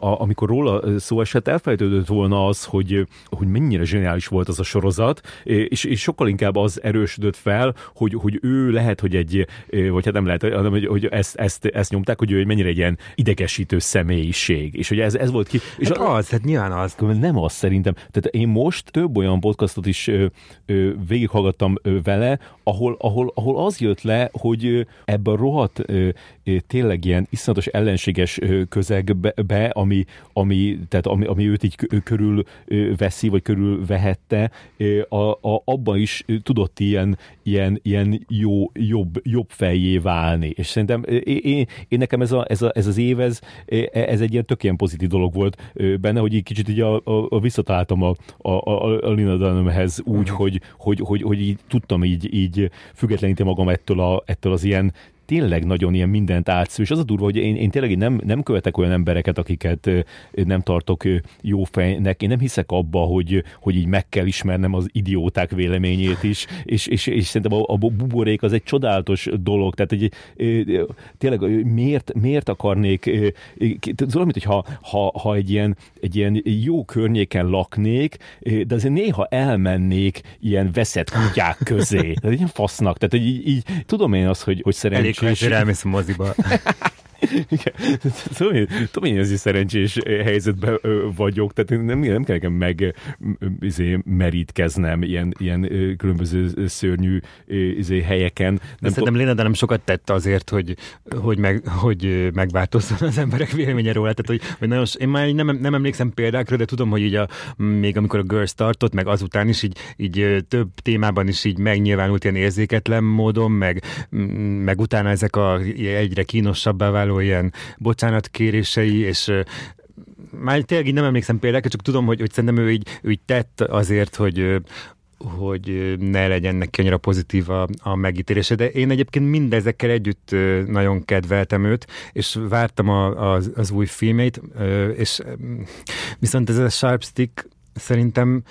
amikor róla szó esett, elfelejtődött volna az, hogy, hogy mennyire zseniális volt az a sorozat, és, és sokkal inkább az erősödött fel, hogy, hogy ő lehet, hogy egy vagy hát nem lehet, hanem hogy, hogy ezt, ezt, ezt nyomták, hogy ő egy mennyire egy ilyen idegesítő személyiség, és hogy ez, ez volt ki. És hát az, hát nyilván az. Nem az szerintem. Tehát én most több olyan podcastot is ö, ö, végighallgattam ö, vele, ahol, ahol, ahol az jött le, hogy ebben a rohadt ö, ö, tényleg ilyen iszonyatos ellenséges ö, közegbe, be, ami, ami, tehát ami, ami őt így körül ö, veszi, vagy körül vehette, ö, a, a, abban is tudott ilyen, ilyen, ilyen jó, jobb, jobb fejé válni. És szerintem én, én, én nekem ez, a, ez, a, ez az év, ez, ez egy ilyen tök ilyen pozitív dolog volt benne, hogy így kicsit így a, a, a visszataláltam a, a, a, a Lina Dunhamhez úgy, uh-huh. hogy, hogy, hogy, hogy így tudtam így, így függetleníteni magam ettől, a, ettől az ilyen tényleg nagyon ilyen mindent átsző, és az a durva, hogy én, én tényleg nem, nem követek olyan embereket, akiket nem tartok jó fejnek. Én nem hiszek abba, hogy, hogy így meg kell ismernem az idióták véleményét is, és, és, és szerintem a, a buborék az egy csodálatos dolog, tehát hogy tényleg miért, miért akarnék, tudom, mint hogyha ha, ha egy, ilyen, egy ilyen jó környéken laknék, de azért néha elmennék ilyen veszett kutyák közé, tehát ilyen fasznak, tehát így, így tudom én azt, hogy, hogy szerencsés. Elég, hogy elmész a moziba. Igen. Tudom, én, tudom, én azért szerencsés helyzetben vagyok, tehát nem, nem kell nekem meg izé, merítkeznem ilyen, ilyen különböző szörnyű izé, helyeken. Nem De szerintem Léna, de nem sokat tett azért, hogy, hogy, meg, hogy megváltozzon az emberek véleménye róla. Tehát, hogy, hogy nagyon, én már nem, nem emlékszem példákra, de tudom, hogy így a, még amikor a Girls tartott, meg azután is így, így több témában is így megnyilvánult ilyen érzéketlen módon, meg, meg utána ezek a egyre kínosabbá váló kiváló ilyen bocsánatkérései, és már tényleg így nem emlékszem például, csak tudom, hogy, hogy szerintem ő így, ő így tett azért, hogy hogy ne legyen neki annyira pozitív a, a megítélése, de én egyébként mindezekkel együtt nagyon kedveltem őt, és vártam a, az, az új filmét, és viszont ez a Sharp Stick szerintem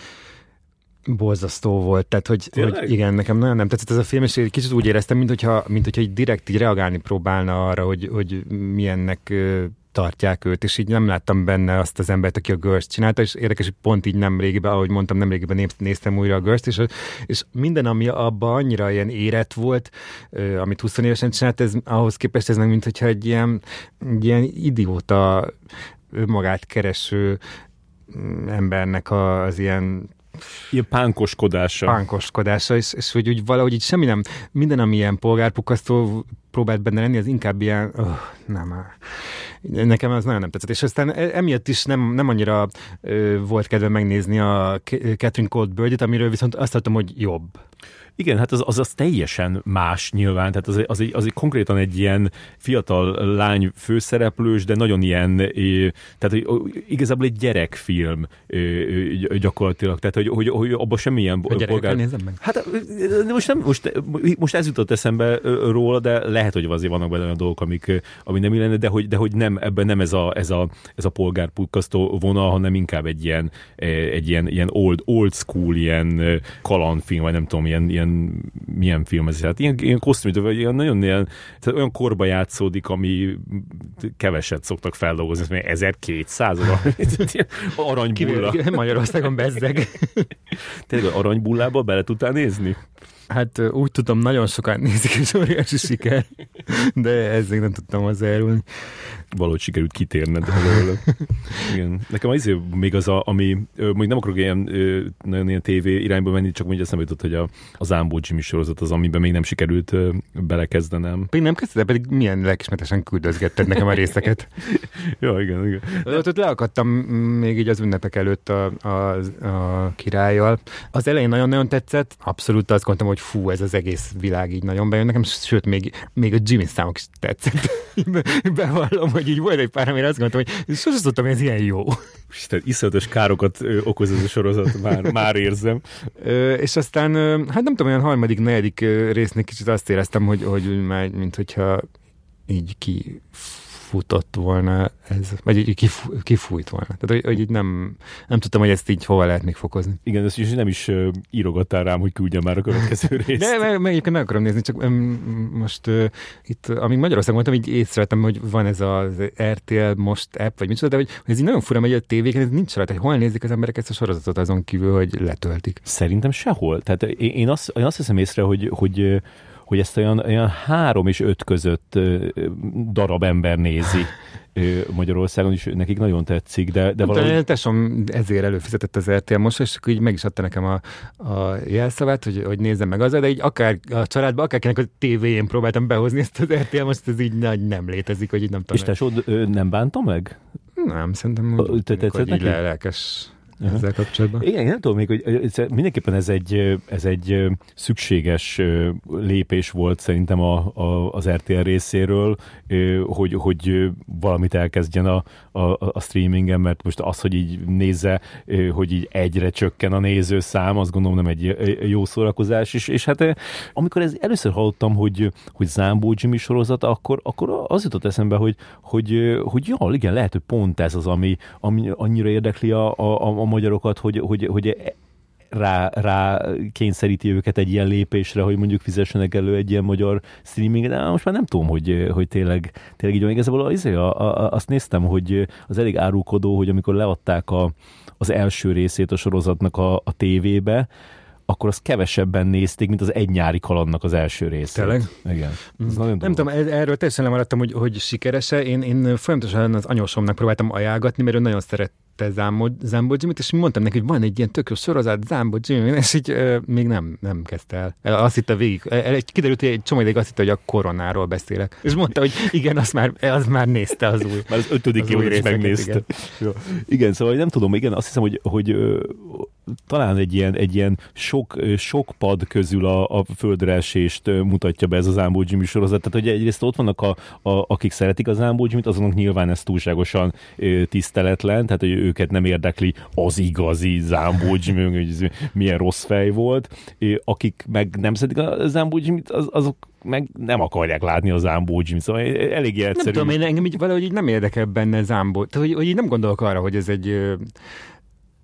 borzasztó volt, tehát hogy, hogy igen, nekem nagyon nem tetszett ez a film, és egy kicsit úgy éreztem, mint hogyha, mint hogyha egy direkt így reagálni próbálna arra, hogy, hogy milyennek tartják őt, és így nem láttam benne azt az embert, aki a Girls csinálta, és érdekes, hogy pont így nem régiben, ahogy mondtam, nem régiben néztem újra a Girls, és, és minden, ami abban annyira ilyen érett volt, amit 20 évesen csinált, ez ahhoz képest ez meg, mint hogyha egy ilyen, egy ilyen idióta önmagát kereső mm, embernek az ilyen Ilyen pánkoskodása. Pánkoskodása, és, és hogy úgy valahogy így semmi nem, minden, ami ilyen polgárpukasztó próbált benne lenni, az inkább ilyen, oh, nem, nekem az nagyon nem tetszett. És aztán e, emiatt is nem, nem annyira ö, volt kedve megnézni a Catherine Cold Birdit, amiről viszont azt hallottam, hogy jobb. Igen, hát az, az, az teljesen más nyilván, tehát az, az, egy, az egy konkrétan egy ilyen fiatal lány főszereplős, de nagyon ilyen, tehát hogy igazából egy gyerekfilm gyakorlatilag, tehát hogy, hogy, hogy abban semmilyen a polgár... nézem meg? Hát most, nem, most, most ez jutott eszembe róla, de lehet, hogy azért vannak benne olyan dolgok, amik, ami nem illene, de hogy, de hogy nem, ebben nem ez a, ez a, ez a polgárpukkasztó vonal, hanem inkább egy ilyen, egy ilyen, ilyen old, old school, ilyen kalandfilm, vagy nem tudom, ilyen, ilyen milyen film ez? Hát ilyen, ilyen kosztümű, vagy ilyen nagyon ilyen, tehát olyan korba játszódik, ami keveset szoktak feldolgozni, ez 1200 aranybulla. Magyarországon bezzeg. Tényleg aranybullába bele tudtál nézni? Hát úgy tudom, nagyon sokan nézik, és óriási siker, de ezzel nem tudtam hozzájárulni. Valahogy sikerült kitérned belőle. Igen. Nekem az még az, a, ami, még nem akarok ilyen, nagyon ilyen tévé irányba menni, csak mondja eszembe jutott, hogy a, a Zámbó Jimmy sorozat az, amiben még nem sikerült belekezdenem. Pedig nem kezdted, pedig milyen lelkismertesen küldözgetted nekem a részeket. ja, igen, igen. Ott, ott leakadtam még így az ünnepek előtt a, a, a királlyal. Az elején nagyon-nagyon tetszett, abszolút azt gondoltam, hogy fú, ez az egész világ így nagyon bejön nekem, sőt, még, még a Jimmy számok is tetszett. Bevallom, hogy így volt egy pár, amire azt gondoltam, hogy sosem tudtam, hogy ez ilyen jó. Isten, iszonyatos károkat okoz ez a sorozat, már, már érzem. Ö, és aztán, hát nem tudom, olyan harmadik, negyedik résznél kicsit azt éreztem, hogy, hogy már, mint hogyha így ki futott volna ez, vagy így kifú, kifújt volna. Tehát, hogy, hogy így nem, nem tudtam, hogy ezt így hova lehet még fokozni. Igen, ezt is nem is uh, írogattál rám, hogy küldjem már a következő részt. De meg, meg egyébként meg akarom nézni, csak um, most uh, itt, amíg Magyarországon voltam, így észrevettem, hogy van ez az RTL most app, vagy micsoda, de hogy, hogy ez így nagyon fura hogy a tévéken, ez nincs rajta, hogy hol nézik az emberek ezt a sorozatot azon kívül, hogy letöltik. Szerintem sehol. Tehát én, én, azt, én azt hiszem észre, hogy, hogy hogy ezt olyan, olyan három és öt között darab ember nézi. Magyarországon is nekik nagyon tetszik, de, de valahogy... Én tesóm ezért előfizetett az RTL most, és akkor így meg is adta nekem a, a jelszavát, hogy, hogy nézzem meg az, de így akár a családban, akár kinek a tévéjén próbáltam behozni ezt az RTL, most ez így nagy nem létezik, hogy így nem tudom. És tesód nem bánta meg? Nem, szerintem úgy, te, te, így lelkes ezzel kapcsolatban. Igen, nem tudom még, hogy mindenképpen ez egy, ez egy szükséges lépés volt szerintem a, a, az RTL részéről, hogy, hogy valamit elkezdjen a, a, a streamingen, mert most az, hogy így nézze, hogy így egyre csökken a nézőszám, azt gondolom nem egy jó szórakozás, és, és hát amikor ez először hallottam, hogy, hogy Zámbó Jimmy sorozat, akkor, akkor az jutott eszembe, hogy, hogy, hogy jó, igen, lehet, hogy pont ez az, ami, ami annyira érdekli a, a, a magyarokat, hogy, hogy, hogy rá, rá kényszeríti őket egy ilyen lépésre, hogy mondjuk fizessenek elő egy ilyen magyar streaming, de most már nem tudom, hogy, hogy tényleg, tényleg így van. Igazából az, a, a, azt néztem, hogy az elég árulkodó, hogy amikor leadták a, az első részét a sorozatnak a, a tévébe, akkor azt kevesebben nézték, mint az egy nyári kalandnak az első részét. Tényleg? Igen. Ez mm. nem tudom, erről teljesen lemaradtam, hogy, hogy sikerese. Én, én folyamatosan az anyósomnak próbáltam ajánlgatni, mert ő nagyon szeret megnézte Zambo Jimmy-t, és mondtam neki, hogy van egy ilyen tök jó sorozat, Zambo Jimmy, és így ö, még nem, nem kezdte el. Azt hitte végig, egy, kiderült, hogy egy csomó ideig azt hitte, hogy a koronáról beszélek. És mondta, hogy igen, azt már, az már nézte az új. Már az ötödik év is megnézte. Igen. Jó. igen, szóval nem tudom, igen, azt hiszem, hogy, hogy ö, talán egy ilyen, egy ilyen sok, sok pad közül a, a földreesést mutatja be ez az Ámbó Jimmy sorozat. Tehát, hogy egyrészt ott vannak, a, a, akik szeretik az Ámbó Jimmy-t, azonok nyilván ez túlságosan tiszteletlen, tehát, hogy őket nem érdekli az igazi Zámbó Jimmy, hogy milyen rossz fej volt. Akik meg nem szeretik a Zámbó Jimmy-t, az, azok meg nem akarják látni a Zámbó Jimmy, szóval elég egyszerű. Nem tudom, én engem így valahogy így nem érdekel benne Zámbó. Tehát, hogy, hogy így nem gondolok arra, hogy ez egy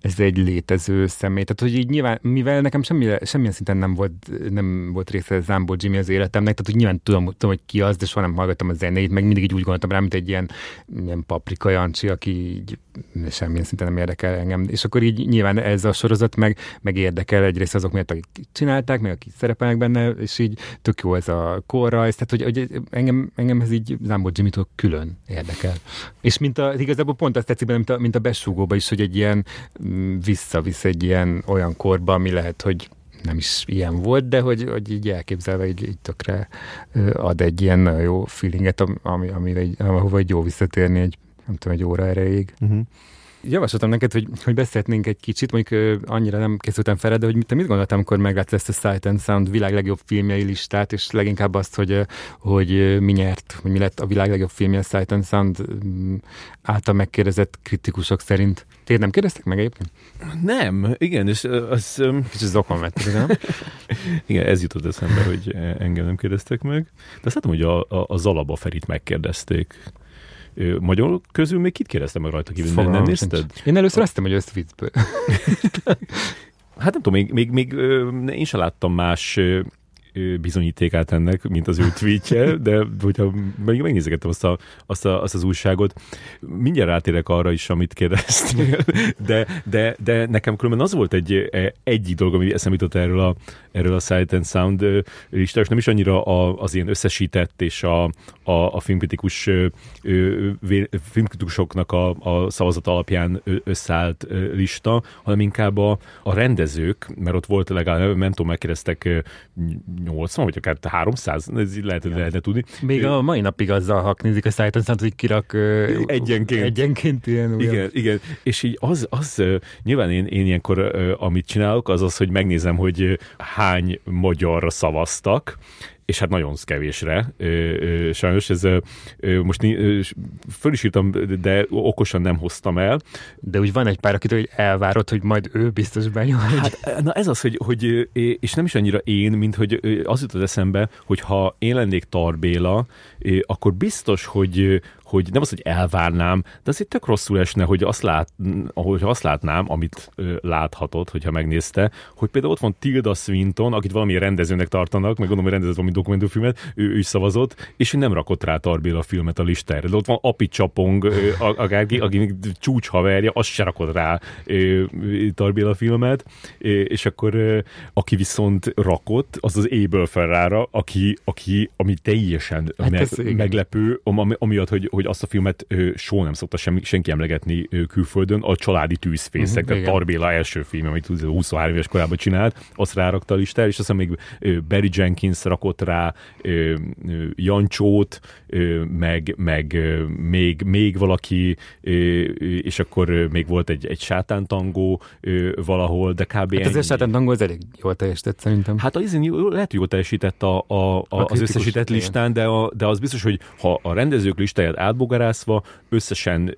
ez egy létező személy. Tehát, hogy így nyilván, mivel nekem semmilyen, semmilyen szinten nem volt, nem volt része Zambo Jimmy az életemnek, tehát, hogy nyilván tudom, tudom, hogy ki az, de soha nem hallgattam a zenét, meg mindig így úgy gondoltam rá, mint egy ilyen, ilyen paprika Jancsi, aki így semmilyen szinten nem érdekel engem. És akkor így nyilván ez a sorozat meg, meg érdekel egyrészt azok miatt, akik csinálták, meg akik szerepelnek benne, és így tök jó ez a korrajz, tehát hogy, hogy engem, engem ez így Zambo jimmy külön érdekel. És mint a, igazából pont azt tetszik benne, mint a, mint a besúgóba is, hogy egy ilyen visszavisz egy ilyen olyan korba, ami lehet, hogy nem is ilyen volt, de hogy, hogy így elképzelve így, így tökre ad egy ilyen nagyon jó feelinget, ami, amire egy, ahova jó visszatérni egy, nem tudom, egy óra erejéig. Uh-huh javasoltam neked, hogy, hogy beszélhetnénk egy kicsit, mondjuk annyira nem készültem fel, de hogy te mit gondoltam, amikor meglátsz ezt a Sight and Sound világ legjobb filmjei listát, és leginkább azt, hogy, hogy mi nyert, hogy mi lett a világ legjobb filmje a Sight and Sound mm, által megkérdezett kritikusok szerint. Tényleg nem kérdeztek meg egyébként? Nem, igen, és az... Kicsit zokon vettek, nem? igen, ez jutott eszembe, hogy engem nem kérdeztek meg. De azt látom, hogy a, a, a Zalaba Ferit megkérdezték. Magyar közül még kit kérdeztem meg rajta kívül? Nem, nem nézted? Én először azt hogy ezt viccből. hát nem tudom, még, még, még én sem láttam más bizonyítékát ennek, mint az ő tweetje, de hogyha meg, megnézegettem azt, a, azt, a, azt az újságot, mindjárt rátérek arra is, amit kérdeztél, de, de, de nekem különben az volt egy, egy dolog, ami eszembe jutott erről a, erről a Sight and Sound listára, és nem is annyira az ilyen összesített és a, a, a filmkritikus filmkritikusoknak a, a szavazat alapján összeállt lista, hanem inkább a, a rendezők, mert ott volt legalább, nem tudom, megkérdeztek 80, vagy akár 300, ez lehet, ja. lehetne tudni. Még a mai napig azzal haknézik a szájton, szóval, hogy kirak egyenként. egyenként ilyen Igen, igen, és így az, az nyilván én, én ilyenkor, amit csinálok, az az, hogy megnézem, hogy hány magyarra szavaztak, és hát nagyon kevésre. Sajnos ez most föl is írtam, de okosan nem hoztam el. De úgy van egy pár, akit hogy elvárod, hogy majd ő biztos bejön. Hát, na ez az, hogy, hogy, és nem is annyira én, mint hogy az jutott eszembe, hogy ha én lennék Tarbéla, akkor biztos, hogy, hogy nem az, hogy elvárnám, de azért tök rosszul esne, hogy azt, lát, hogy azt látnám, amit ö, láthatod, hogyha megnézte, hogy például ott van Tilda Swinton, akit valami rendezőnek tartanak, meg gondolom, hogy rendezett valami dokumentumfilmet, ő, ő is szavazott, és ő nem rakott rá Tarbéla a filmet a listára. De ott van Api Csapong, akárki, aki csúcs haverja, azt se rakott rá Tarbéla filmet, és akkor aki viszont rakott, az az Abel Ferrara, aki, aki ami teljesen hát meg, meglepő, ami, amiatt, hogy, hogy azt a filmet ö, soha nem szokta semmi, senki emlegetni ö, külföldön, a családi tűzfészek, uh-huh, tehát Tarbéla első film, amit 23 éves korában csinált, azt rárakta a listára, és aztán még ö, Barry Jenkins rakott rá ö, ö, Jancsót, ö, meg, meg ö, még, még valaki, ö, és akkor ö, még volt egy, egy sátántangó ö, valahol, de kb. Hát ez a sátántangó az elég jól teljesített szerintem. Hát az lehet, hogy jól teljesített a, a, a, a az összesített listán, de, a, de az biztos, hogy ha a rendezők listáját átbogarászva összesen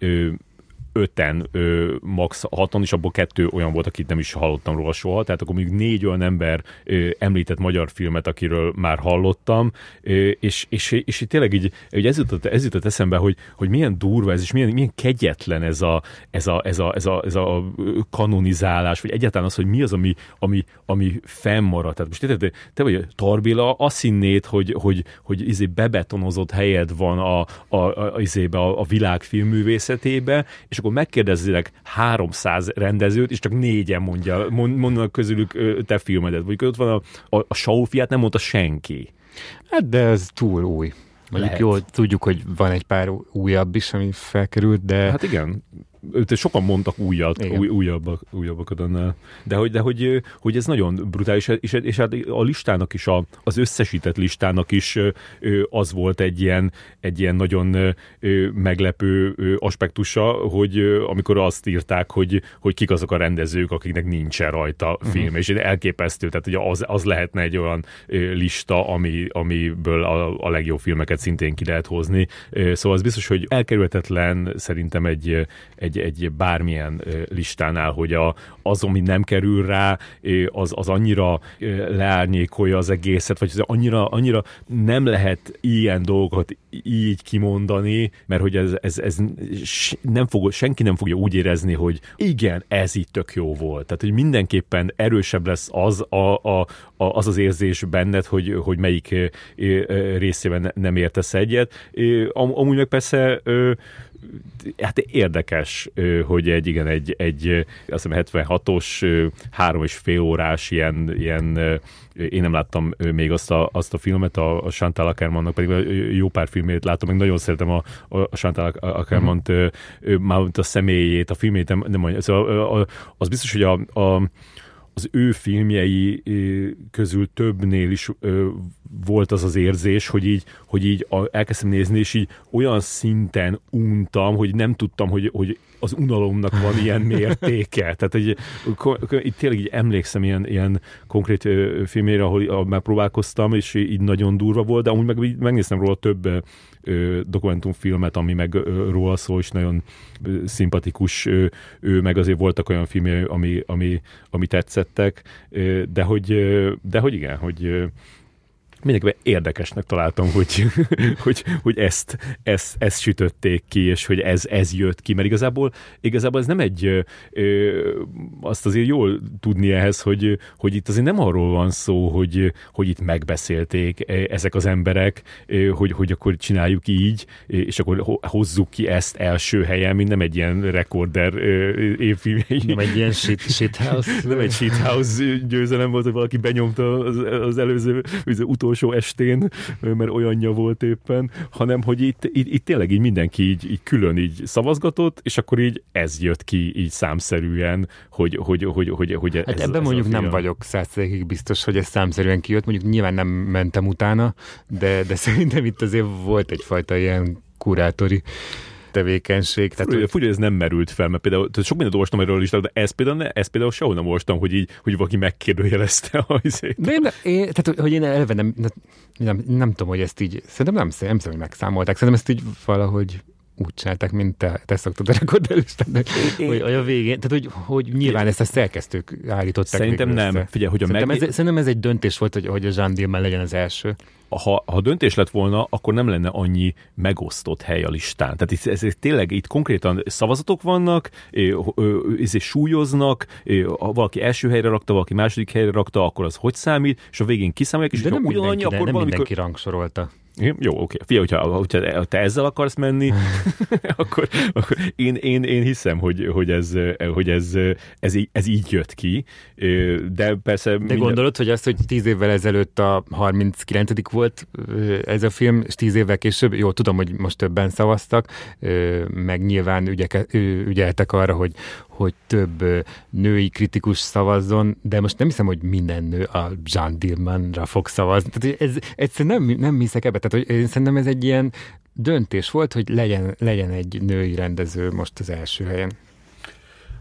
öten, ö, max haton, és abból kettő olyan volt, akit nem is hallottam róla soha, tehát akkor még négy olyan ember ö, említett magyar filmet, akiről már hallottam, ö, és, és, és, és tényleg így, így ez, jutott, ez jutott eszembe, hogy, hogy milyen durva ez, és milyen, milyen kegyetlen ez a, ez, a, ez, a, ez, a, ez a kanonizálás, vagy egyáltalán az, hogy mi az, ami, ami, ami fennmarad. Tehát most te, te vagy Tarbéla, azt hinnéd, hogy, hogy, hogy izé bebetonozott helyed van a, a, a, izébe, a, a világ filmművészetébe, és akkor megkérdezzétek 300 rendezőt, és csak négyen mondja, mondanak közülük te filmedet. Vagy ott van a, a, a Saufiát, nem mondta senki. Hát de ez túl új. Mondjuk jó, tudjuk, hogy van egy pár újabb is, ami felkerült, de... Hát igen, őt sokan mondtak újat, új, újabbak, újabbakat annál. De hogy, de hogy, hogy ez nagyon brutális, és, és hát a listának is, a, az összesített listának is az volt egy ilyen, egy ilyen nagyon meglepő aspektusa, hogy amikor azt írták, hogy, hogy kik azok a rendezők, akiknek nincsen rajta mhm. film, uh-huh. és elképesztő, tehát hogy az, az lehetne egy olyan lista, ami, amiből a, a legjobb filmeket szintén ki lehet hozni. Szóval az biztos, hogy elkerülhetetlen szerintem egy, egy egy, egy bármilyen listánál, hogy a, az, ami nem kerül rá, az, az annyira leárnyékolja az egészet, vagy az annyira, annyira nem lehet ilyen dolgokat így kimondani, mert hogy ez, ez, ez nem fog, senki nem fogja úgy érezni, hogy igen, ez itt tök jó volt. Tehát, hogy mindenképpen erősebb lesz az a, a, a, az, az érzés benned, hogy, hogy melyik részében nem értesz egyet. Amúgy meg persze hát érdekes, hogy egy, igen, egy, egy azt hiszem 76-os, három és fél órás ilyen, ilyen én nem láttam még azt a, azt a filmet, a, a Chantal Ackermannak, pedig jó pár filmét látom, meg nagyon szeretem a, a Chantal Ackermant, mm-hmm. már a személyét, a filmét nem, nem szóval az biztos, hogy a, a az ő filmjei közül többnél is volt az az érzés, hogy így, hogy így elkezdtem nézni, és így olyan szinten untam, hogy nem tudtam, hogy, hogy az unalomnak van ilyen mértéke. Tehát egy, itt tényleg így emlékszem ilyen, ilyen konkrét filmére, ahol megpróbálkoztam, és így nagyon durva volt, de amúgy meg, megnéztem róla több dokumentumfilmet, ami meg róla szól, és nagyon szimpatikus ő, meg azért voltak olyan filmje, ami, ami, ami tetszettek, de hogy, de hogy igen, hogy mindenképpen érdekesnek találtam, hogy, hogy, hogy ezt, ezt, ezt sütötték ki, és hogy ez, ez jött ki, mert igazából, igazából ez nem egy, ö, azt azért jól tudni ehhez, hogy, hogy itt azért nem arról van szó, hogy, hogy itt megbeszélték ezek az emberek, hogy, hogy akkor csináljuk így, és akkor hozzuk ki ezt első helyen, mint nem egy ilyen rekorder évfilmjei. Nem egy ilyen shit, shithouse. Nem egy shithouse győzelem volt, hogy valaki benyomta az, az előző, az utolsó utolsó estén, mert olyanja volt éppen, hanem hogy itt, itt, itt tényleg így mindenki így, így külön így szavazgatott, és akkor így ez jött ki így számszerűen, hogy, hogy, hogy, hogy, hogy hát ez, ebben ez mondjuk nem vagyok százszerékig biztos, hogy ez számszerűen kijött, mondjuk nyilván nem mentem utána, de, de szerintem itt azért volt egyfajta ilyen kurátori tevékenység. Tehát, hogy... Fúj, ez nem merült fel, mert például tehát sok mindent olvastam erről is, de ez például, ne, ez például sehol nem olvastam, hogy így, hogy valaki megkérdőjelezte a izét. De én, én, tehát, hogy én eleve nem, nem, nem, nem tudom, hogy ezt így, szerintem nem, nem tudom, hogy megszámolták, szerintem ezt így valahogy úgy csinálták, mint te, te szoktad a rekordelistán, hogy, hogy a végén, tehát hogy, hogy nyilván ezt a szerkesztők állították. Szerintem nem. Össze. Figyelj, hogy a szerintem, meg... ez, szerintem ez egy döntés volt, hogy, hogy a Jean Dillman legyen az első ha, ha döntés lett volna, akkor nem lenne annyi megosztott hely a listán. Tehát itt, ez, ez tényleg itt konkrétan szavazatok vannak, ez súlyoznak, ha valaki első helyre rakta, valaki második helyre rakta, akkor az hogy számít, és a végén kiszámolják, és De nem ugyanannyi, akkor nem valamikor... mindenki rangsorolta. Jó, oké. Fia, hogyha, hogyha te ezzel akarsz menni, akkor, akkor én, én, én hiszem, hogy, hogy, ez, hogy ez, ez, így, ez így jött ki, de persze... De minden... gondolod, hogy azt, hogy tíz évvel ezelőtt a 39 volt ez a film, és tíz évvel később, jó, tudom, hogy most többen szavaztak, meg nyilván ügyeke, ügyeltek arra, hogy, hogy több női kritikus szavazzon, de most nem hiszem, hogy minden nő a Jean Dillmanra fog szavazni. Tehát ez egyszerűen nem, nem hiszek ebbe. Tehát hogy én szerintem ez egy ilyen döntés volt, hogy legyen, legyen egy női rendező most az első helyen.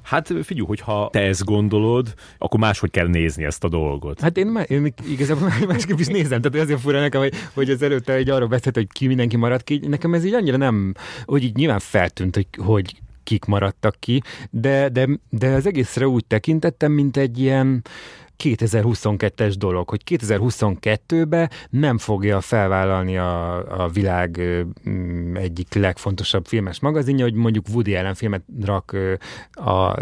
Hát figyelj, hogyha te ezt gondolod, akkor máshogy kell nézni ezt a dolgot. Hát én, én igazából másképp is nézem, tehát azért fura nekem, hogy, hogy az előtte egy arról beszélt, hogy ki mindenki maradt ki. Nekem ez így annyira nem, hogy így nyilván feltűnt, hogy, hogy kik maradtak ki, de, de, de az egészre úgy tekintettem, mint egy ilyen 2022-es dolog, hogy 2022-ben nem fogja felvállalni a, a világ mm, egyik legfontosabb filmes magazinja, hogy mondjuk Woody Allen filmet rak a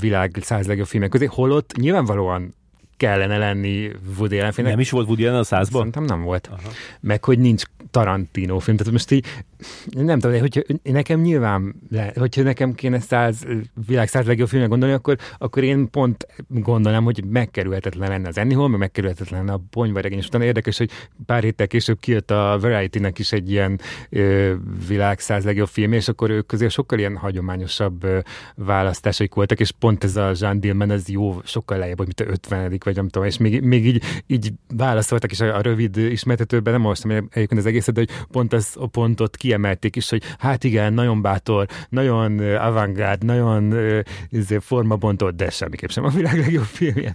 világ száz legjobb filmek közé, holott nyilvánvalóan kellene lenni Woody Allen filmnek. Nem is volt Woody Allen a százban? Szerintem nem volt. Aha. Meg hogy nincs Tarantino film. Tehát most így, nem tudom, hogy nekem nyilván, hogyha nekem kéne száz, világ száz legjobb filmnek gondolni, akkor, akkor én pont gondolom, hogy megkerülhetetlen lenne az Annie meg megkerülhetetlen lenne a Ponyvaregény. És utána érdekes, hogy pár héttel később kijött a Variety-nek is egy ilyen ö, világ száz legjobb film, és akkor ők közé sokkal ilyen hagyományosabb ö, választásaik voltak, és pont ez a Jean Dillman, ez jó, sokkal lejjebb, hogy mint a 50 vagy nem tudom, és még, még így, így válaszoltak, és a, a rövid ismertetőben nem most, egyébként az egészet, de hogy pont ezt a pontot kiemelték is, hogy hát igen, nagyon bátor, nagyon avantgárd, nagyon izé, formabontott, de semmiképp sem a világ legjobb filmje.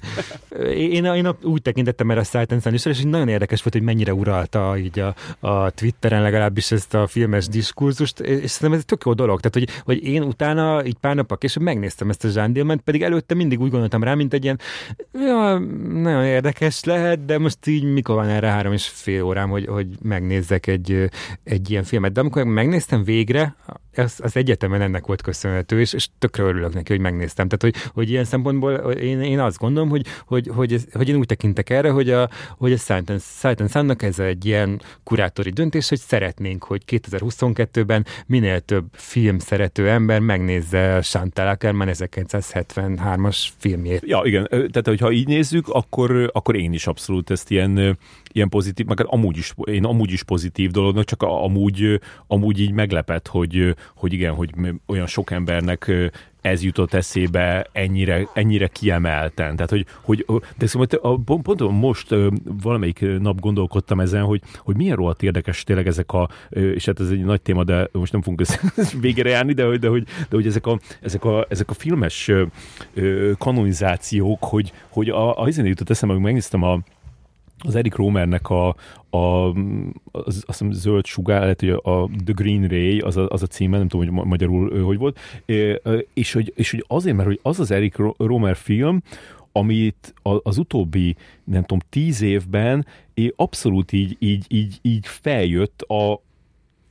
Én, én úgy tekintettem erre a Sight is, és nagyon érdekes volt, hogy mennyire uralta így a, a Twitteren legalábbis ezt a filmes diskurzust, és szerintem ez egy tök jó dolog. Tehát, hogy, hogy én utána, így pár nappal később megnéztem ezt a Jean pedig előtte mindig úgy gondoltam rá, mint egy ilyen ja, nagyon érdekes lehet, de most így mikor van erre három és fél órám, hogy, hogy megnézzek egy, egy ilyen filmet. De amikor megnéztem végre, az, az egyetemen ennek volt köszönhető, és, és tökre örülök neki, hogy megnéztem. Tehát, hogy, hogy ilyen szempontból én, én azt gondolom, hogy, hogy, hogy, ez, hogy én úgy tekintek erre, hogy a, hogy a Sight and Sun-nak ez egy ilyen kurátori döntés, hogy szeretnénk, hogy 2022-ben minél több film szerető ember megnézze Chantal Ackerman 1973-as filmjét. Ja, igen. Tehát, hogyha így nézzük, akkor, akkor én is abszolút ezt ilyen, ilyen pozitív, meg amúgy is, én amúgy is pozitív dolognak, csak amúgy, amúgy így meglepett, hogy, hogy igen, hogy olyan sok embernek ez jutott eszébe ennyire, ennyire kiemelten. Tehát, hogy, hogy de szóval pont, pont most valamelyik nap gondolkodtam ezen, hogy, hogy milyen rohadt érdekes tényleg ezek a, és hát ez egy nagy téma, de most nem fogunk végére járni, de, de, hogy, de hogy ezek a, ezek a, ezek a filmes kanonizációk, hogy, hogy a, a, a jutott eszembe, hogy megnéztem a, az Eric Romernek a, a az, azt hiszem zöld sugár, lehet, hogy a The Green Ray, az a, az a címe, nem tudom, hogy magyarul hogy volt, és hogy, és hogy azért, mert hogy az az Eric Romer film, amit az utóbbi, nem tudom, tíz évben abszolút így, így, így, így feljött a,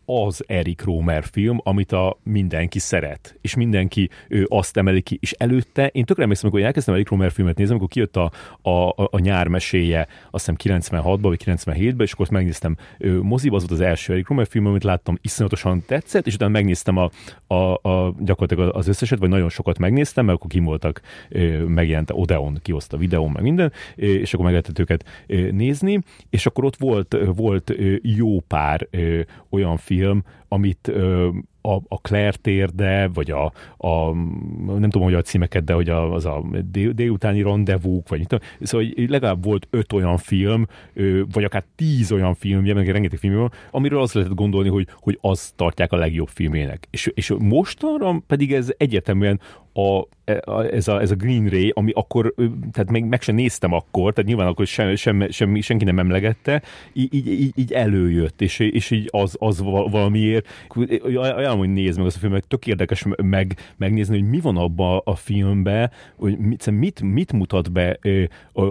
az Eric Romer film, amit a mindenki szeret, és mindenki ő azt emeli ki, és előtte, én tökre emlékszem, amikor elkezdtem Eric Romer filmet nézni, amikor kijött a, a, a, a nyár meséje, azt hiszem 96-ban vagy 97-ben, és akkor azt megnéztem moziba, az volt az első Eric Romer film, amit láttam, iszonyatosan tetszett, és utána megnéztem a, a, a gyakorlatilag az összeset, vagy nagyon sokat megnéztem, mert akkor kim voltak, megjelent a Odeon, kihozta videón, meg minden, és akkor meg lehetett őket nézni, és akkor ott volt, volt jó pár olyan film, film, amit ö, a, a Claire térde, vagy a, a, nem tudom, hogy a címeket, de hogy a, az a délutáni rendezvúk, vagy tudom, szóval legalább volt öt olyan film, vagy akár tíz olyan filmje, meg rengeteg film van, amiről azt lehetett gondolni, hogy, hogy az tartják a legjobb filmének. És, és mostanra pedig ez egyetemben a, a, ez, a, ez a Green Ray, ami akkor, tehát még meg sem néztem akkor, tehát nyilván akkor sem, sem, sem, senki nem emlegette, így, így, így előjött, és, és így az, az valamiért, ajánlom, hogy nézd meg azt a filmet, tök érdekes meg, megnézni, hogy mi van abba a filmbe, hogy mit, mit, mit mutat be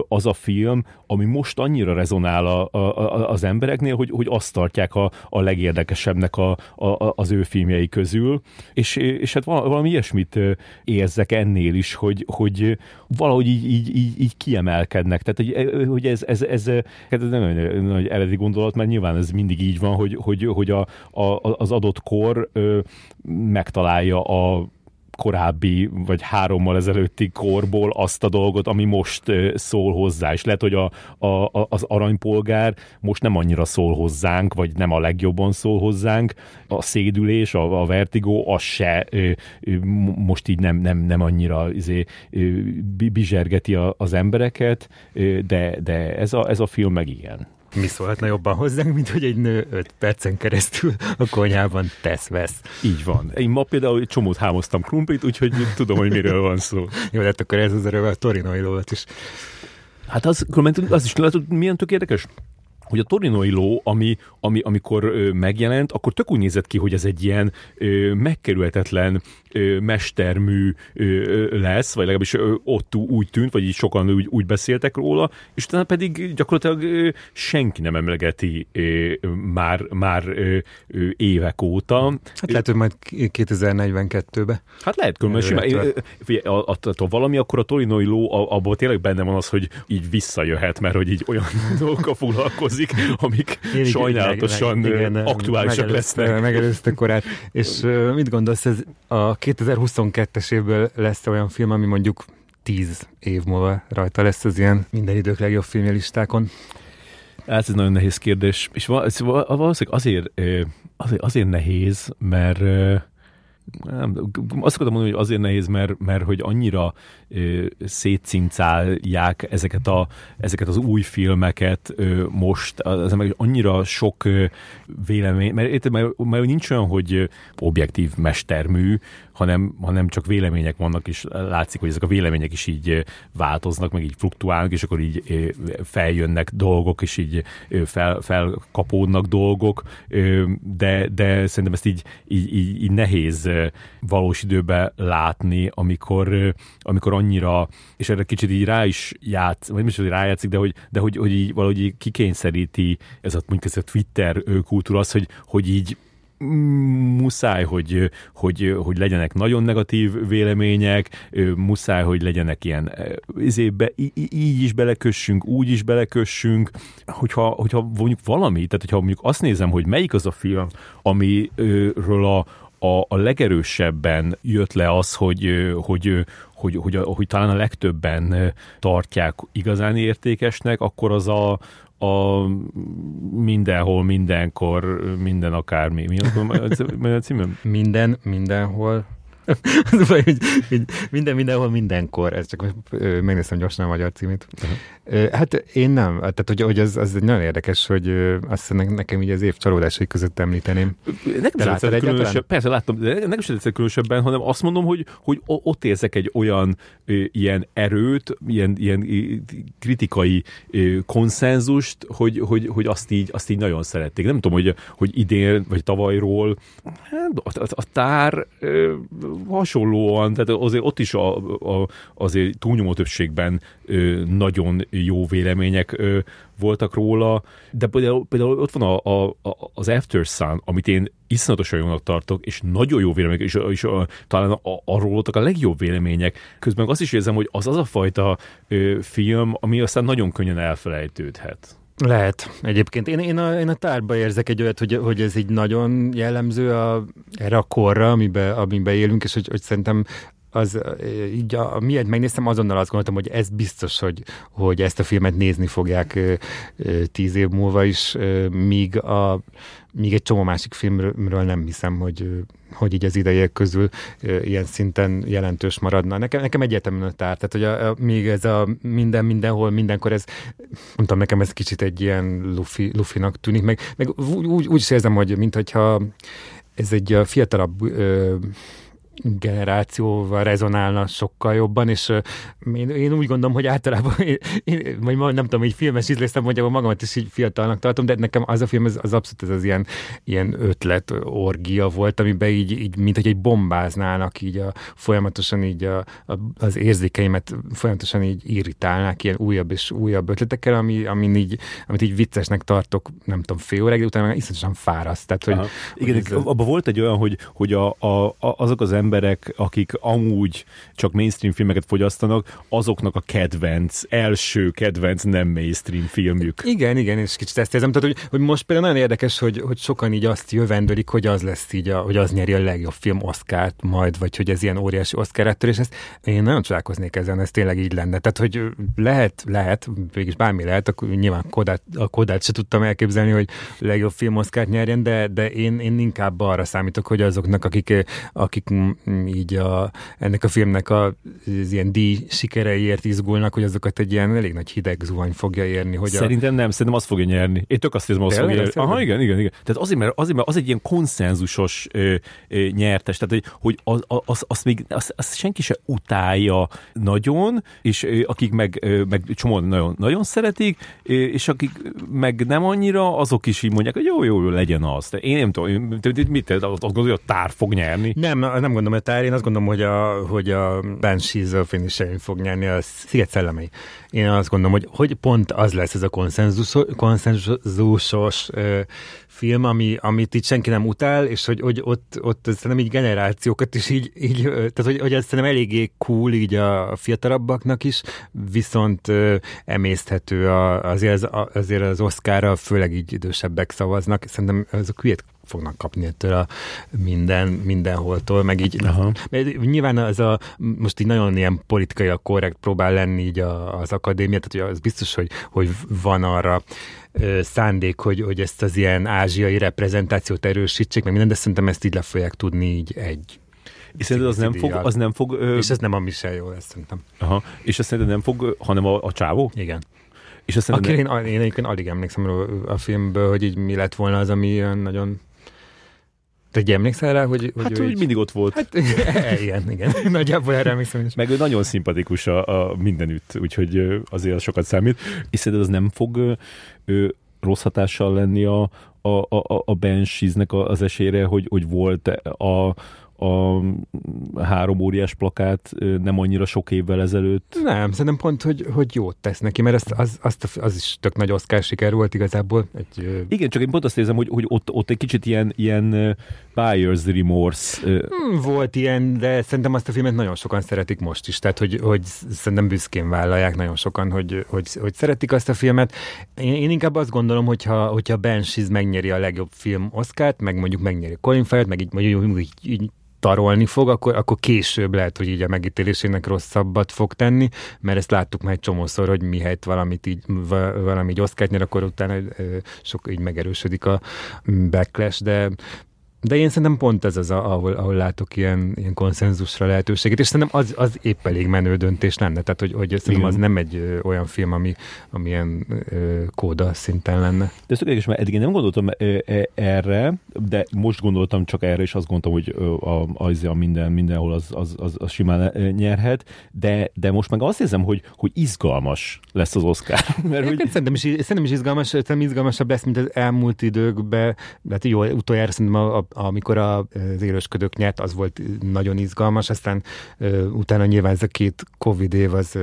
az a film, ami most annyira rezonál a, a, az embereknél, hogy, hogy azt tartják a, a legérdekesebbnek a, a, az ő filmjei közül, és, és hát valami ilyesmit érzek ennél is, hogy, hogy valahogy így, így, így, így kiemelkednek. Tehát, hogy, hogy ez, ez, ez, ez nem egy nagy eredeti gondolat, mert nyilván ez mindig így van, hogy, hogy, hogy a, a, az adott kor ö, megtalálja a korábbi, vagy hárommal ezelőtti korból azt a dolgot, ami most szól hozzá. És lehet, hogy a, a, az aranypolgár most nem annyira szól hozzánk, vagy nem a legjobban szól hozzánk. A szédülés, a, a vertigó, az se most így nem, nem, nem annyira izé, bizsergeti az embereket, de, de ez, a, ez a film meg igen mi szólhatna jobban hozzánk, mint hogy egy nő 5 percen keresztül a konyhában tesz-vesz. Így van. Én ma például egy csomót hámoztam krumplit, úgyhogy tudom, hogy miről van szó. Jó, hát akkor ez az erővel a torinoi lót is. Hát az, az is látod, milyen tök érdekes? Hogy a torinoi ló, ami, ami, amikor ö, megjelent, akkor tök úgy nézett ki, hogy ez egy ilyen ö, megkerülhetetlen ö, mestermű ö, lesz, vagy legalábbis ö, ott úgy tűnt, vagy így sokan úgy, úgy beszéltek róla, és utána pedig gyakorlatilag ö, senki nem emlegeti ö, már, már ö, ö, évek óta. Hát lehet, hogy majd 2042-be. Hát lehet, különben simán. Ha valami, akkor a torinoi ló abból tényleg benne van az, hogy így visszajöhet, mert hogy így olyan dolgokkal foglalkozik, amik én sajnálatosan meg, igen, aktuálisak lesznek. Megelőzte korát. És mit gondolsz, ez a 2022-es évből lesz olyan film, ami mondjuk tíz év múlva rajta lesz az ilyen minden idők legjobb filmjelistákon? Ez egy nagyon nehéz kérdés, és valószínűleg azért, azért, azért nehéz, mert nem, azt akartam mondani, hogy azért nehéz, mert, mert hogy annyira ö, szétcincálják ezeket, a, ezeket az új filmeket ö, most, az, meg annyira sok ö, vélemény, mert, mert, mert nincs olyan, hogy objektív mestermű, hanem, hanem csak vélemények vannak, és látszik, hogy ezek a vélemények is így változnak, meg így fluktuálnak, és akkor így feljönnek dolgok, és így fel, felkapódnak dolgok, de, de szerintem ezt így, így, így, így nehéz valós időben látni, amikor, amikor annyira, és erre kicsit így rá is játsz, vagy nem is, hogy rájátszik, de hogy, de hogy, hogy így valahogy így kikényszeríti ez a, mondjuk ez a Twitter kultúra az, hogy, hogy így muszáj, hogy, hogy, hogy legyenek nagyon negatív vélemények, muszáj, hogy legyenek ilyen izébe, így is belekössünk, úgy is belekössünk, hogyha, hogyha mondjuk valami, tehát hogyha mondjuk azt nézem, hogy melyik az a film, amiről a, a, a legerősebben jött le az, hogy, hogy, hogy, hogy, hogy talán a legtöbben tartják igazán értékesnek, akkor az a, a mindenhol, mindenkor, minden akármi. Mi a, a címem? Minden, mindenhol, az baj, hogy, hogy minden, mindenhol, mindenkor, ez csak megnéztem gyorsan a magyar címét. Hát én nem, tehát hogy, hogy az, az nagyon érdekes, hogy azt nekem így az év csalódásai között említeném. Nekem sem különösebb, persze láttam, de nekem sem tetszett különösebben, hanem azt mondom, hogy, hogy ott érzek egy olyan ilyen erőt, ilyen, ilyen kritikai konszenzust, hogy, hogy, hogy azt, így, azt így nagyon szerették. Nem tudom, hogy, hogy idén, vagy tavalyról hát, a, a, a tár hasonlóan, tehát azért ott is a, a, azért túlnyomó többségben nagyon jó vélemények ö, voltak róla, de például, például ott van a, a, a, az After Sun, amit én iszonyatosan jónak tartok, és nagyon jó vélemények, és, és a, talán a, arról voltak a legjobb vélemények. Közben azt is érzem, hogy az az a fajta ö, film, ami aztán nagyon könnyen elfelejtődhet. Lehet. Egyébként én, én, a, én a tárba érzek egy olyat, hogy, hogy ez így nagyon jellemző a, erre a korra, amiben, amiben élünk, és hogy, hogy szerintem az így, a, miért megnéztem, azonnal azt gondoltam, hogy ez biztos, hogy, hogy ezt a filmet nézni fogják tíz év múlva is, míg, a, míg egy csomó másik filmről nem hiszem, hogy, hogy így az idejek közül ilyen szinten jelentős maradna. Nekem, nekem egyértelműen a tár, tehát hogy a, a, még ez a minden, mindenhol, mindenkor ez, mondtam, nekem ez kicsit egy ilyen lufi, lufinak tűnik, meg, meg úgy, úgy is érzem, hogy mintha ez egy fiatalabb ö, generációval rezonálna sokkal jobban, és én, én úgy gondolom, hogy általában, én, én, vagy nem tudom, hogy filmes ízlésem mondja, magamat is így fiatalnak tartom, de nekem az a film, az, az abszolút ez az ilyen, ilyen ötlet orgia volt, amiben így, így mint hogy egy bombáznának így a, folyamatosan így a, a, az érzékeimet folyamatosan így irritálnák ilyen újabb és újabb ötletekkel, ami, ami így, amit így viccesnek tartok, nem tudom, fél óráig, de utána iszonyatosan fáraszt. Tehát, hogy, Igen, hogy ez, abban volt egy olyan, hogy, hogy a, a, a, azok az emberek, akik amúgy csak mainstream filmeket fogyasztanak, azoknak a kedvenc, első kedvenc nem mainstream filmjük. Igen, igen, és kicsit ezt érzem. Tehát, hogy, hogy most például nagyon érdekes, hogy, hogy sokan így azt jövendőlik, hogy az lesz így, a, hogy az nyeri a legjobb film Oscárt majd, vagy hogy ez ilyen óriási Oscar és ezt én nagyon csodálkoznék ezen, ez tényleg így lenne. Tehát, hogy lehet, lehet, végig bármi lehet, akkor nyilván Kodát, a Kodát se tudtam elképzelni, hogy legjobb film Oscárt nyerjen, de, de én, én inkább arra számítok, hogy azoknak, akik, akik így a, ennek a filmnek a, az ilyen díj sikereiért izgulnak, hogy azokat egy ilyen elég nagy hideg zuhany fogja érni. Hogy szerintem a... nem, szerintem azt fogja nyerni. Én tök azt érzem, azt fogja nyerni. Aha, igen, igen, igen. Tehát azért, mert, azért, mert az egy ilyen konszenzusos ö, ö, nyertes, tehát hogy, hogy az, az, az még az, az senki se utálja nagyon, és ö, akik meg, ö, meg csomóan nagyon, nagyon szeretik, ö, és akik meg nem annyira, azok is így mondják, hogy jó, jó, jó legyen az. De én nem tudom, mit azt gondolod, hogy a tár fog nyerni? Nem, nem gondolom, hogy a tár, én azt gondolom, hogy a, hogy a Banshees of Inisherin fog nyerni, a Sziget szellemei. Én azt gondolom, hogy, hogy pont az lesz ez a konszenzus, konszenzusos ö, film, ami, amit itt senki nem utál, és hogy, hogy ott, ott szerintem így generációkat is így, így tehát hogy, hogy ez szerintem eléggé cool így a fiatalabbaknak is, viszont ö, emészthető a, azért, az, azért az Oscarra, főleg így idősebbek szavaznak. Szerintem azok hülyét fognak kapni ettől a minden, mindenholtól, meg így. Aha. Nyilván az a, most így nagyon ilyen a korrekt próbál lenni így a, az akadémia, tehát hogy az biztos, hogy, hogy van arra szándék, hogy, hogy ezt az ilyen ázsiai reprezentációt erősítsék, meg minden, de szerintem ezt így le fogják tudni így egy és szerinted az nem fog... Az nem fog ö... És ez nem a Michel jó lesz, szerintem. Aha. És azt szerinted nem fog, hanem a, a csávó? Igen. És azt Akire én, én egyébként alig emlékszem a filmből, hogy így mi lett volna az, ami nagyon te egy emlékszel rá, hogy... hogy hát, hogy így... mindig ott volt. Hát, igen, igen. Nagyjából erre emlékszem is. Meg ő nagyon szimpatikus a, a mindenütt, úgyhogy azért az sokat számít. És szerinted az nem fog ő, rossz hatással lenni a, a, a, a Banshees-nek az esélyre, hogy, hogy volt a, a három óriás plakát nem annyira sok évvel ezelőtt. Nem, szerintem pont, hogy, hogy jót tesz neki, mert az, az, az, az is tök nagy Oscar siker volt igazából. Egy, Igen, csak én pont azt érzem, hogy, hogy ott, ott egy kicsit ilyen, ilyen buyer's remorse. Hmm, volt ilyen, de szerintem azt a filmet nagyon sokan szeretik most is, tehát hogy, hogy szerintem büszkén vállalják nagyon sokan, hogy, hogy, hogy szeretik azt a filmet. Én, én inkább azt gondolom, hogyha, hogyha Banshees megnyeri a legjobb film Oscárt, meg mondjuk megnyeri Colin Farrell, meg így, mondjuk így, így tarolni fog, akkor, akkor később lehet, hogy így a megítélésének rosszabbat fog tenni, mert ezt láttuk már egy csomószor, hogy mihelyt valamit így, valami így oszkát nyer, akkor utána sok így megerősödik a backlash, de de én szerintem pont ez az, ahol, ahol látok ilyen, ilyen konszenzusra lehetőséget, és szerintem az, az épp elég menő döntés lenne. Tehát, hogy, hogy szerintem Igen. az nem egy ö, olyan film, ami, ami ilyen ö, kóda szinten lenne. De ez tökéletes, mert eddig én nem gondoltam ö, ö, erre, de most gondoltam csak erre, és azt gondoltam, hogy ö, a, az a minden, mindenhol az, az, az, az simán nyerhet, de, de most meg azt érzem, hogy, hogy izgalmas lesz az Oscar. Mert, hogy... szerintem, is, szerintem is izgalmas, szerintem izgalmasabb lesz, mint az elmúlt időkben, hát jó, utoljára szerintem a, a amikor az élősködők nyert, az volt nagyon izgalmas, aztán utána nyilván ez a két Covid év az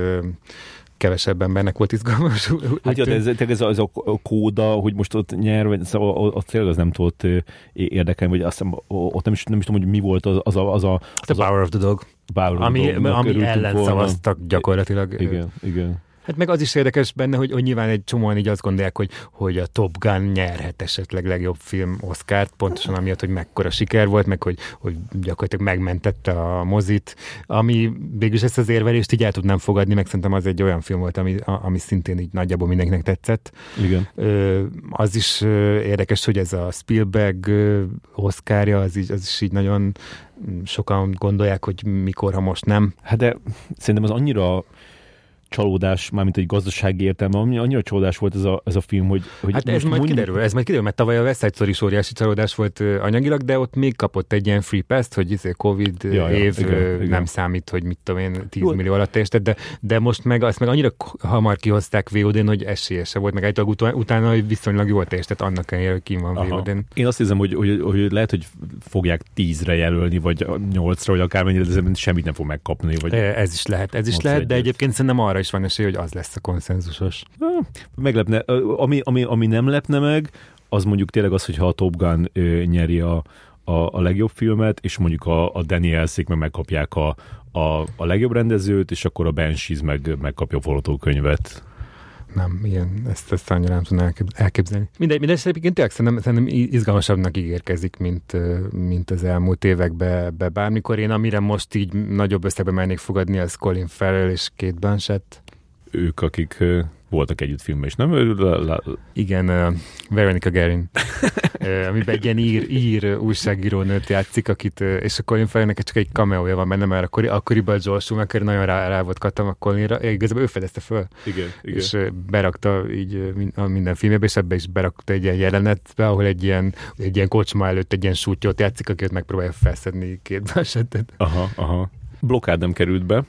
kevesebb embernek volt izgalmas. Hát jó, ez, ez, ez a kóda, hogy most ott nyer, vagy szóval ott tényleg az nem tudott érdekelni, vagy azt hiszem, ott nem is, nem is tudom, hogy mi volt az, az a... Az a az the Power of the Dog. Power ami, of the dog, ami ellen szavaztak gyakorlatilag. Igen, igen. Hát meg az is érdekes benne, hogy, hogy nyilván egy csomóan így azt gondolják, hogy, hogy a Top Gun nyerhet esetleg legjobb film Oscar-t, pontosan amiatt, hogy mekkora siker volt, meg hogy, hogy gyakorlatilag megmentette a mozit, ami végülis ezt az érvelést így el tudnám fogadni, meg szerintem az egy olyan film volt, ami, ami szintén így nagyjából mindenkinek tetszett. Igen. Ö, az is érdekes, hogy ez a Spielberg Oscarja, az, is, az is így nagyon sokan gondolják, hogy mikor, ha most nem. Hát de szerintem az annyira csalódás, mármint egy gazdasági értelme, annyira csalódás volt ez a, ez a film, hogy, hogy Hát ez majd mondjuk... kiderül, ez majd kiderül, mert tavaly a West Side Story is óriási csalódás volt anyagilag, de ott még kapott egy ilyen free pass hogy izé Covid ja, év ja, igen, nem igen. számít, hogy mit tudom én, 10 Jó. millió alatt teljesített, de, de most meg azt meg annyira hamar kihozták VOD-n, hogy esélyese volt, meg egy utána, utána viszonylag jól teljesített annak ellenére, hogy kim van VOD-n. Én azt hiszem, hogy, hogy, hogy, lehet, hogy fogják 10-re jelölni, vagy 8-ra, vagy akármennyire, de semmit nem fog megkapni. Vagy ez is lehet, ez is lehet, de egyébként szerintem arra is van esély, hogy az lesz a konszenzusos. Meglepne. Ami, ami, ami nem lepne meg, az mondjuk tényleg az, hogyha a Top Gun ö, nyeri a, a, a legjobb filmet, és mondjuk a, a Daniel Szék meg megkapják a, a, a legjobb rendezőt, és akkor a Banshees meg megkapja a forgatókönyvet nem, ilyen, ezt, ezt annyira nem tudnám elképzelni. Mindegy, mindegy egyébként tényleg szerintem, szerintem izgalmasabbnak ígérkezik, mint, mint az elmúlt években be bármikor. Én amire most így nagyobb összegbe mennék fogadni, az Colin Farrell és Kate Blanchett. Ők, akik voltak együtt filmben is, nem? Igen, uh, Veronica Guerin, uh, amiben egy ilyen ír, ír újságíró nőt játszik, akit, uh, és a Colin Farrellnek csak egy cameója van benne, mert akkor, akkoriban Joel Schumacher nagyon rá, rá volt kattam a Colinra, igazából ő fedezte föl. Igen, igen. És uh, berakta így uh, minden filmjében, és ebbe is berakta egy ilyen jelenetbe, ahol egy ilyen, egy ilyen kocsma előtt egy ilyen sútyót játszik, akit megpróbálja felszedni két másodpercet. Aha, aha blokkád nem került be.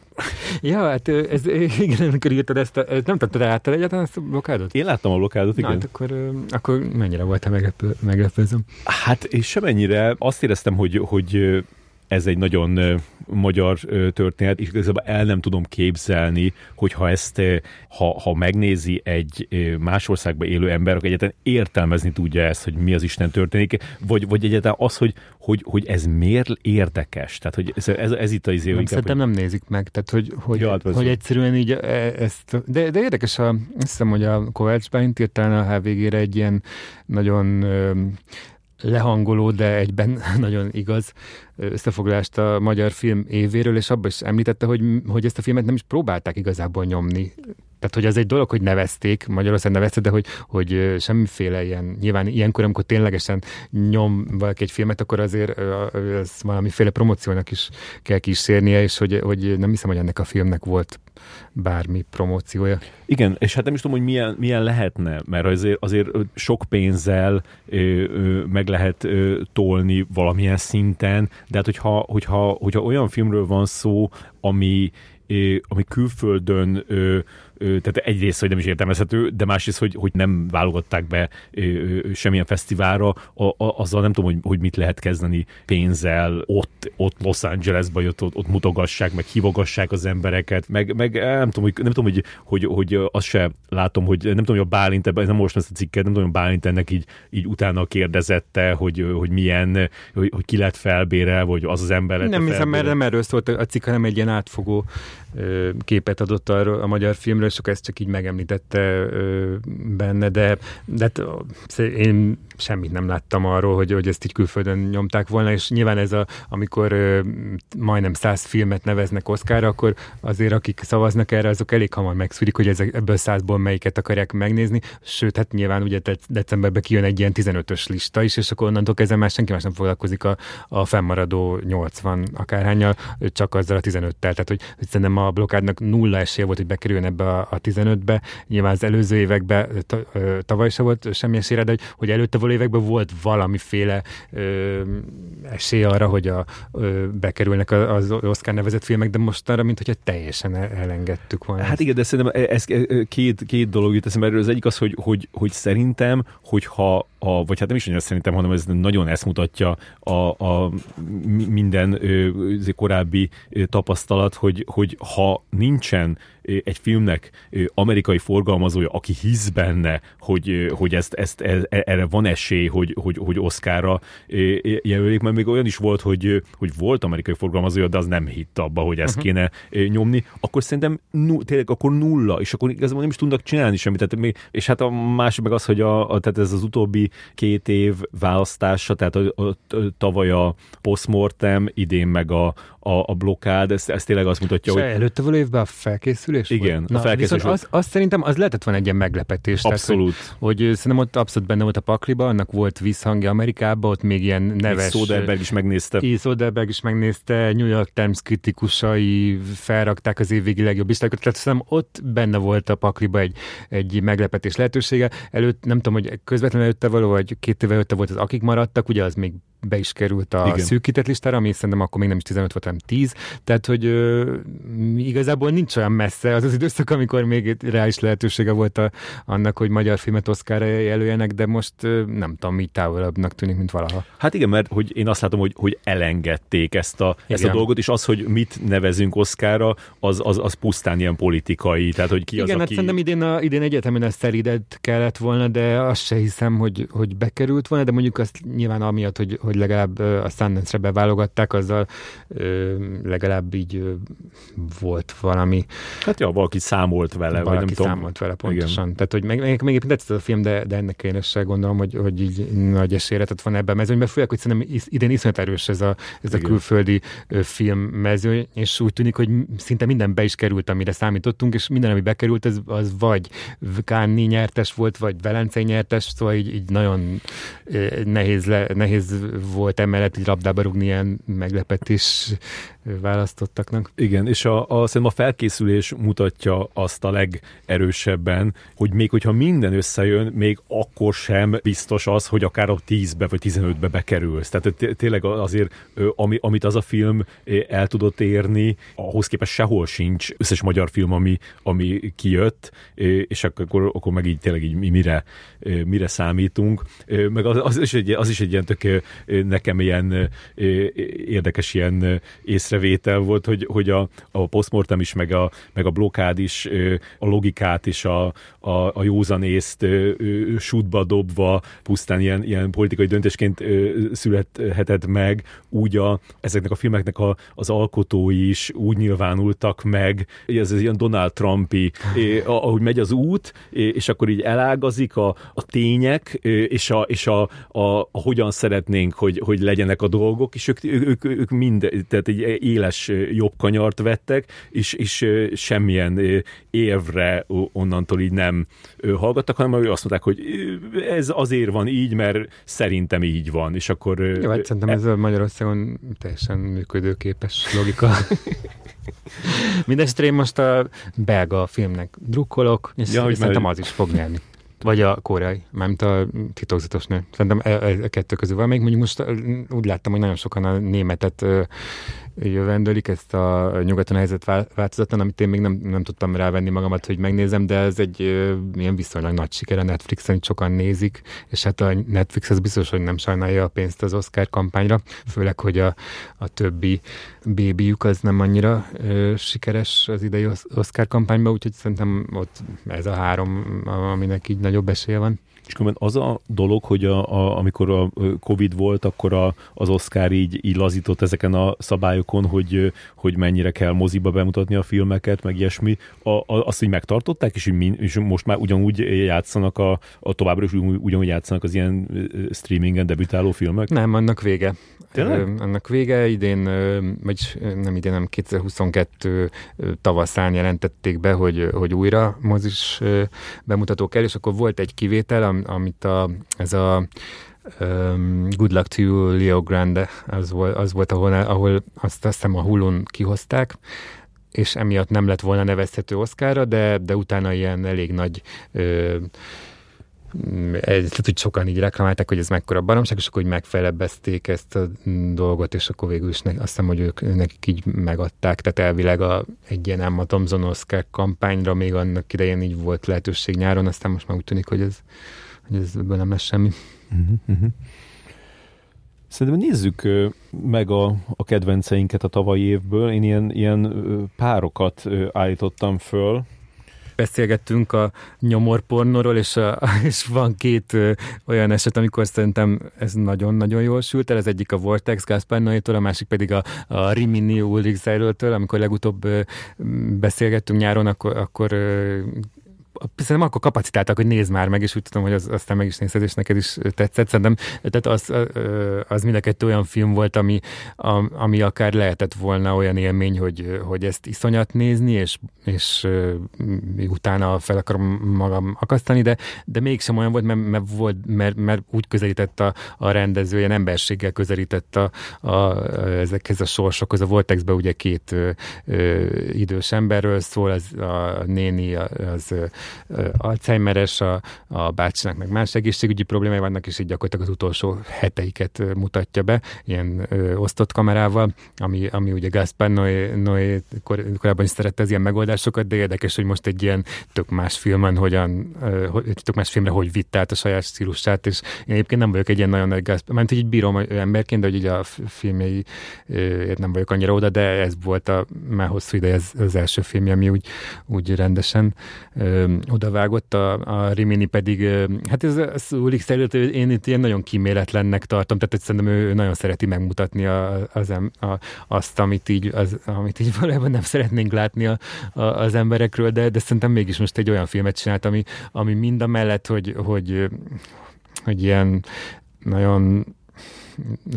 Ja, hát ez, igen, amikor írtad ezt, a, nem tudtad, láttad egyáltalán ezt a blokkádot? Én láttam a blokkádot, igen. Na, hát akkor, akkor mennyire voltál meglepő, meglepőzöm? Hát és semennyire azt éreztem, hogy, hogy ez egy nagyon magyar történet, és igazából el nem tudom képzelni, hogyha ezt, ha, ha megnézi egy más országban élő ember, akkor egyáltalán értelmezni tudja ezt, hogy mi az Isten történik, vagy, vagy egyáltalán az, hogy, hogy, hogy ez miért érdekes. Tehát, hogy ez, ez, ez itt az izé, nem, Szerintem hogy... nem nézik meg, tehát, hogy, hogy, ja, hát hogy egyszerűen így ezt, de, de érdekes, a, azt hiszem, hogy a Kovács Bálint írt talán a HVG-re egy ilyen nagyon lehangoló, de egyben nagyon igaz összefoglalást a magyar film évéről, és abban is említette, hogy, hogy ezt a filmet nem is próbálták igazából nyomni. Tehát, hogy az egy dolog, hogy nevezték, Magyarország nevezte, de hogy, hogy semmiféle ilyen, nyilván ilyenkor, amikor ténylegesen nyom valaki egy filmet, akkor azért ez valamiféle promóciónak is kell kísérnie, és hogy, hogy nem hiszem, hogy ennek a filmnek volt bármi promóciója. Igen, és hát nem is tudom, hogy milyen, milyen lehetne, mert azért, azért sok pénzzel ö, ö, meg lehet ö, tolni valamilyen szinten, de hát hogyha, hogyha, hogyha olyan filmről van szó, ami, ö, ami külföldön ö, tehát egyrészt, hogy nem is értelmezhető, de másrészt, hogy, hogy nem válogatták be semmilyen fesztiválra, a, a, azzal nem tudom, hogy, hogy mit lehet kezdeni pénzzel, ott, ott Los Angelesben, ott, ott, ott mutogassák, meg hívogassák az embereket, meg, meg nem tudom, hogy, nem tudom hogy, hogy, hogy azt se látom, hogy nem tudom, hogy a Bálint, ez nem most ezt a cikket, nem tudom, hogy Bálint ennek így, így utána kérdezette, hogy, hogy milyen, hogy, hogy ki lett felbére, vagy az az ember lett Nem hiszem, mert nem erről szólt a cikk, hanem egy ilyen átfogó képet adott arról a magyar filmről, sok ezt csak így megemlítette benne, de, de hát, én semmit nem láttam arról, hogy, hogy ezt így külföldön nyomták volna, és nyilván ez a, amikor majdnem száz filmet neveznek Oszkára, akkor azért akik szavaznak erre, azok elég hamar megszűrik, hogy ezek, ebből százból melyiket akarják megnézni, sőt, hát nyilván ugye decemberben kijön egy ilyen 15-ös lista is, és akkor onnantól kezdve már senki más nem foglalkozik a, a fennmaradó 80 akárhányal, csak azzal a 15-tel. Tehát, hogy, hogy szerintem a blokkádnak nulla esélye volt, hogy bekerüljön ebbe a, a 15-be. Nyilván az előző években tavaly se volt semmi esélye, de hogy, hogy előtte való években volt valamiféle ö, esély arra, hogy a, ö, bekerülnek az Oscar nevezett filmek, de most arra, mint hogyha teljesen elengedtük volna. Hát igen, de szerintem ez két, két dolog jut eszembe. Az egyik az, hogy, hogy, hogy szerintem, hogyha a, vagy hát nem is olyan szerintem, hanem ez nagyon ezt mutatja a, a minden ö, korábbi tapasztalat, hogy, hogy ha nincsen egy filmnek amerikai forgalmazója, aki hisz benne, hogy, hogy ezt, ezt, e, erre van esély, hogy, hogy, hogy Oszkára jelölik, mert még olyan is volt, hogy, hogy volt amerikai forgalmazója, de az nem hitt abba, hogy ezt uh-huh. kéne nyomni, akkor szerintem nu, tényleg akkor nulla, és akkor igazából nem is tudnak csinálni semmit. Tehát még, és hát a másik meg az, hogy a, a, tehát ez az utóbbi két év választása, tehát a, a, a, tavaly a postmortem, idén meg a, a, a blokkád, ez, ez tényleg azt mutatja, és hogy... előtte való évben felkészült felkészülés Igen, volt? Na, a felkészülés az, az, szerintem az lehetett volna egy ilyen meglepetés. Abszolút. Tehát, hogy, hogy szerintem ott abszolút benne volt a pakliba, annak volt visszhangja Amerikában, ott még ilyen neves... Még Soderberg is megnézte. Így Soderberg is megnézte, New York Times kritikusai felrakták az évvégi legjobb listákat, tehát szerintem ott benne volt a pakliba egy, egy meglepetés lehetősége. Előtt, nem tudom, hogy közvetlenül előtte való, vagy két éve előtte volt az Akik maradtak, ugye az még be is került a Igen. szűkített listára, ami szerintem akkor még nem is 15 volt, hanem 10. Tehát, hogy ö, igazából nincs olyan messze az az időszak, amikor még reális lehetősége volt a, annak, hogy magyar filmet Oszkára jelöljenek, de most ö, nem tudom, mi távolabbnak tűnik, mint valaha. Hát igen, mert hogy én azt látom, hogy, hogy elengedték ezt a, ezt a dolgot, és az, hogy mit nevezünk Oszkára, az, az, az pusztán ilyen politikai, tehát hogy ki igen, az, hát aki... szerintem idén, a, idén egyetemen ezt szeridet kellett volna, de azt se hiszem, hogy, hogy bekerült volna, de mondjuk azt nyilván amiatt, hogy, hogy legalább a Sundance-re beválogatták, azzal legalább így volt valami. Hát ja, valaki számolt vele, valaki vagy nem tudom. számolt vele pontosan. Igen. Tehát, hogy meg, meg, meg tetszett a film, de, de ennek én is gondolom, hogy, hogy így nagy esélyre tett van ebben a mezőnyben, főleg, hogy szerintem idén iszonyat erős ez a, ez a külföldi film mezőny, és úgy tűnik, hogy szinte minden be is került, amire számítottunk, és minden, ami bekerült, az, az vagy Kánni nyertes volt, vagy Velencei nyertes, szóval így, így nagyon nehéz, le, nehéz volt emellett így labdába rúgni ilyen meglepetés választottaknak. Igen, és a, a, szerintem a felkészülés mutatja azt a legerősebben, hogy még hogyha minden összejön, még akkor sem biztos az, hogy akár a 10-be vagy 15-be bekerülsz. Tehát tényleg azért, ami, amit az a film el tudott érni, ahhoz képest sehol sincs összes magyar film, ami, ami kijött, és akkor, akkor meg így tényleg így mire, mire számítunk. Meg az, az, is egy, az is egy ilyen tök nekem ilyen érdekes ilyen észrevétel volt, hogy, hogy a, a postmortem is, meg a, meg a blokád is a logikát és a, a, a józanészt sútba dobva pusztán ilyen, ilyen politikai döntésként születhetett meg, úgy a, ezeknek a filmeknek a, az alkotói is úgy nyilvánultak meg, ez, ez ilyen Donald Trumpi, ahogy megy az út, és akkor így elágazik a, a tények, és, a, és a, a, a hogyan szeretnénk, hogy, hogy legyenek a dolgok, és ők, ők, ők mind, tehát egy éles jobb kanyart vettek, és, és semmilyen évre onnantól így nem hallgattak, hanem ő azt mondták, hogy ez azért van így, mert szerintem így van, és akkor... Jó, hát szerintem ez a Magyarországon teljesen működőképes logika. Mindenesetre én most a belga filmnek drukkolok, és ja, szerintem az is fog nyerni. Vagy a koreai, mármint a titokzatos nő. Szerintem a, e, e, a kettő közül van. Még mondjuk most úgy láttam, hogy nagyon sokan a németet jövendőlik ezt a nyugaton helyzet változatlan, amit én még nem, nem tudtam rávenni magamat, hogy megnézem, de ez egy ilyen viszonylag nagy siker a Netflixen, sokan nézik, és hát a Netflix az biztos, hogy nem sajnálja a pénzt az Oscar kampányra, főleg, hogy a, a többi bébiük az nem annyira ö, sikeres az idei Oscar kampányban, úgyhogy szerintem ott ez a három, aminek így nagyobb esélye van. És különben az a dolog, hogy a, a, amikor a Covid volt, akkor a, az Oscar így, így lazított ezeken a szabályokon, hogy, hogy mennyire kell moziba bemutatni a filmeket, meg ilyesmi. A, a, azt így megtartották, és, és most már ugyanúgy játszanak a, a továbbra is ugyanúgy játszanak az ilyen streamingen debütáló filmek? Nem, annak vége. Tényleg? Annak vége idén, vagy nem idén, nem 2022 tavaszán jelentették be, hogy, hogy újra mozis bemutató kell, és akkor volt egy kivétel, amit a, ez a um, Good Luck to You, Leo Grande, az volt, az volt ahol, ahol azt, azt hiszem a hullón kihozták, és emiatt nem lett volna nevezhető Oszkára, de, de utána ilyen elég nagy ö, tehát, hogy sokan így reklamálták, hogy ez mekkora baromság, és akkor hogy megfelebbezték ezt a dolgot, és akkor végül is ne, azt hiszem, hogy ők nekik így megadták, tehát elvileg a, egy ilyen Emma Thompson Oscar kampányra még annak idején így volt lehetőség nyáron, aztán most már úgy tűnik, hogy ez, hogy ez ebből nem lesz semmi. Uh-huh. Szerintem nézzük meg a, a kedvenceinket a tavalyi évből. Én ilyen, ilyen párokat állítottam föl, beszélgettünk a nyomorpornorról, és, a, és van két olyan eset, amikor szerintem ez nagyon-nagyon jól sült el. Ez egyik a Vortex Gaspar a másik pedig a, a Rimini Ulrich Zeiltől, amikor legutóbb beszélgettünk nyáron, akkor, akkor szerintem akkor kapacitáltak, hogy nézd már meg, és úgy tudom, hogy az, aztán meg is nézted, és neked is tetszett. Szerintem tehát az, az mind a kettő olyan film volt, ami, ami akár lehetett volna olyan élmény, hogy, hogy ezt iszonyat nézni, és, és utána fel akarom magam akasztani, de, de mégsem olyan volt, mert, mert, volt, mert, mert úgy közelített a, a rendező, ilyen emberséggel közelített a, a, ezekhez a sorsokhoz. A Vortexben ugye két ö, ö, idős emberről szól, az a néni az ö, Alzheimeres, a, a bácsinak meg más egészségügyi problémái vannak, és így gyakorlatilag az utolsó heteiket mutatja be, ilyen ö, osztott kamerával, ami, ami ugye Gaspar Noé, Noé kor, korábban is szerette az ilyen megoldásokat, de érdekes, hogy most egy ilyen tök más filmen hogyan, tök más filmre hogy vitt át a saját stílusát, és én egyébként nem vagyok egy ilyen nagyon nagy Gaspar, mert így bírom emberként, de hogy ugye a filmjei nem vagyok annyira oda, de ez volt a már hosszú ide ez az első filmje, ami úgy, úgy rendesen ö, odavágott, a, a Rimini pedig, hát ez, ez úlik szerint, én itt ilyen nagyon kíméletlennek tartom, tehát hogy szerintem ő nagyon szereti megmutatni a, az, a, azt, amit így, az, amit így valójában nem szeretnénk látni a, a, az emberekről, de, de szerintem mégis most egy olyan filmet csinált, ami, ami mind a mellett, hogy, hogy, hogy ilyen nagyon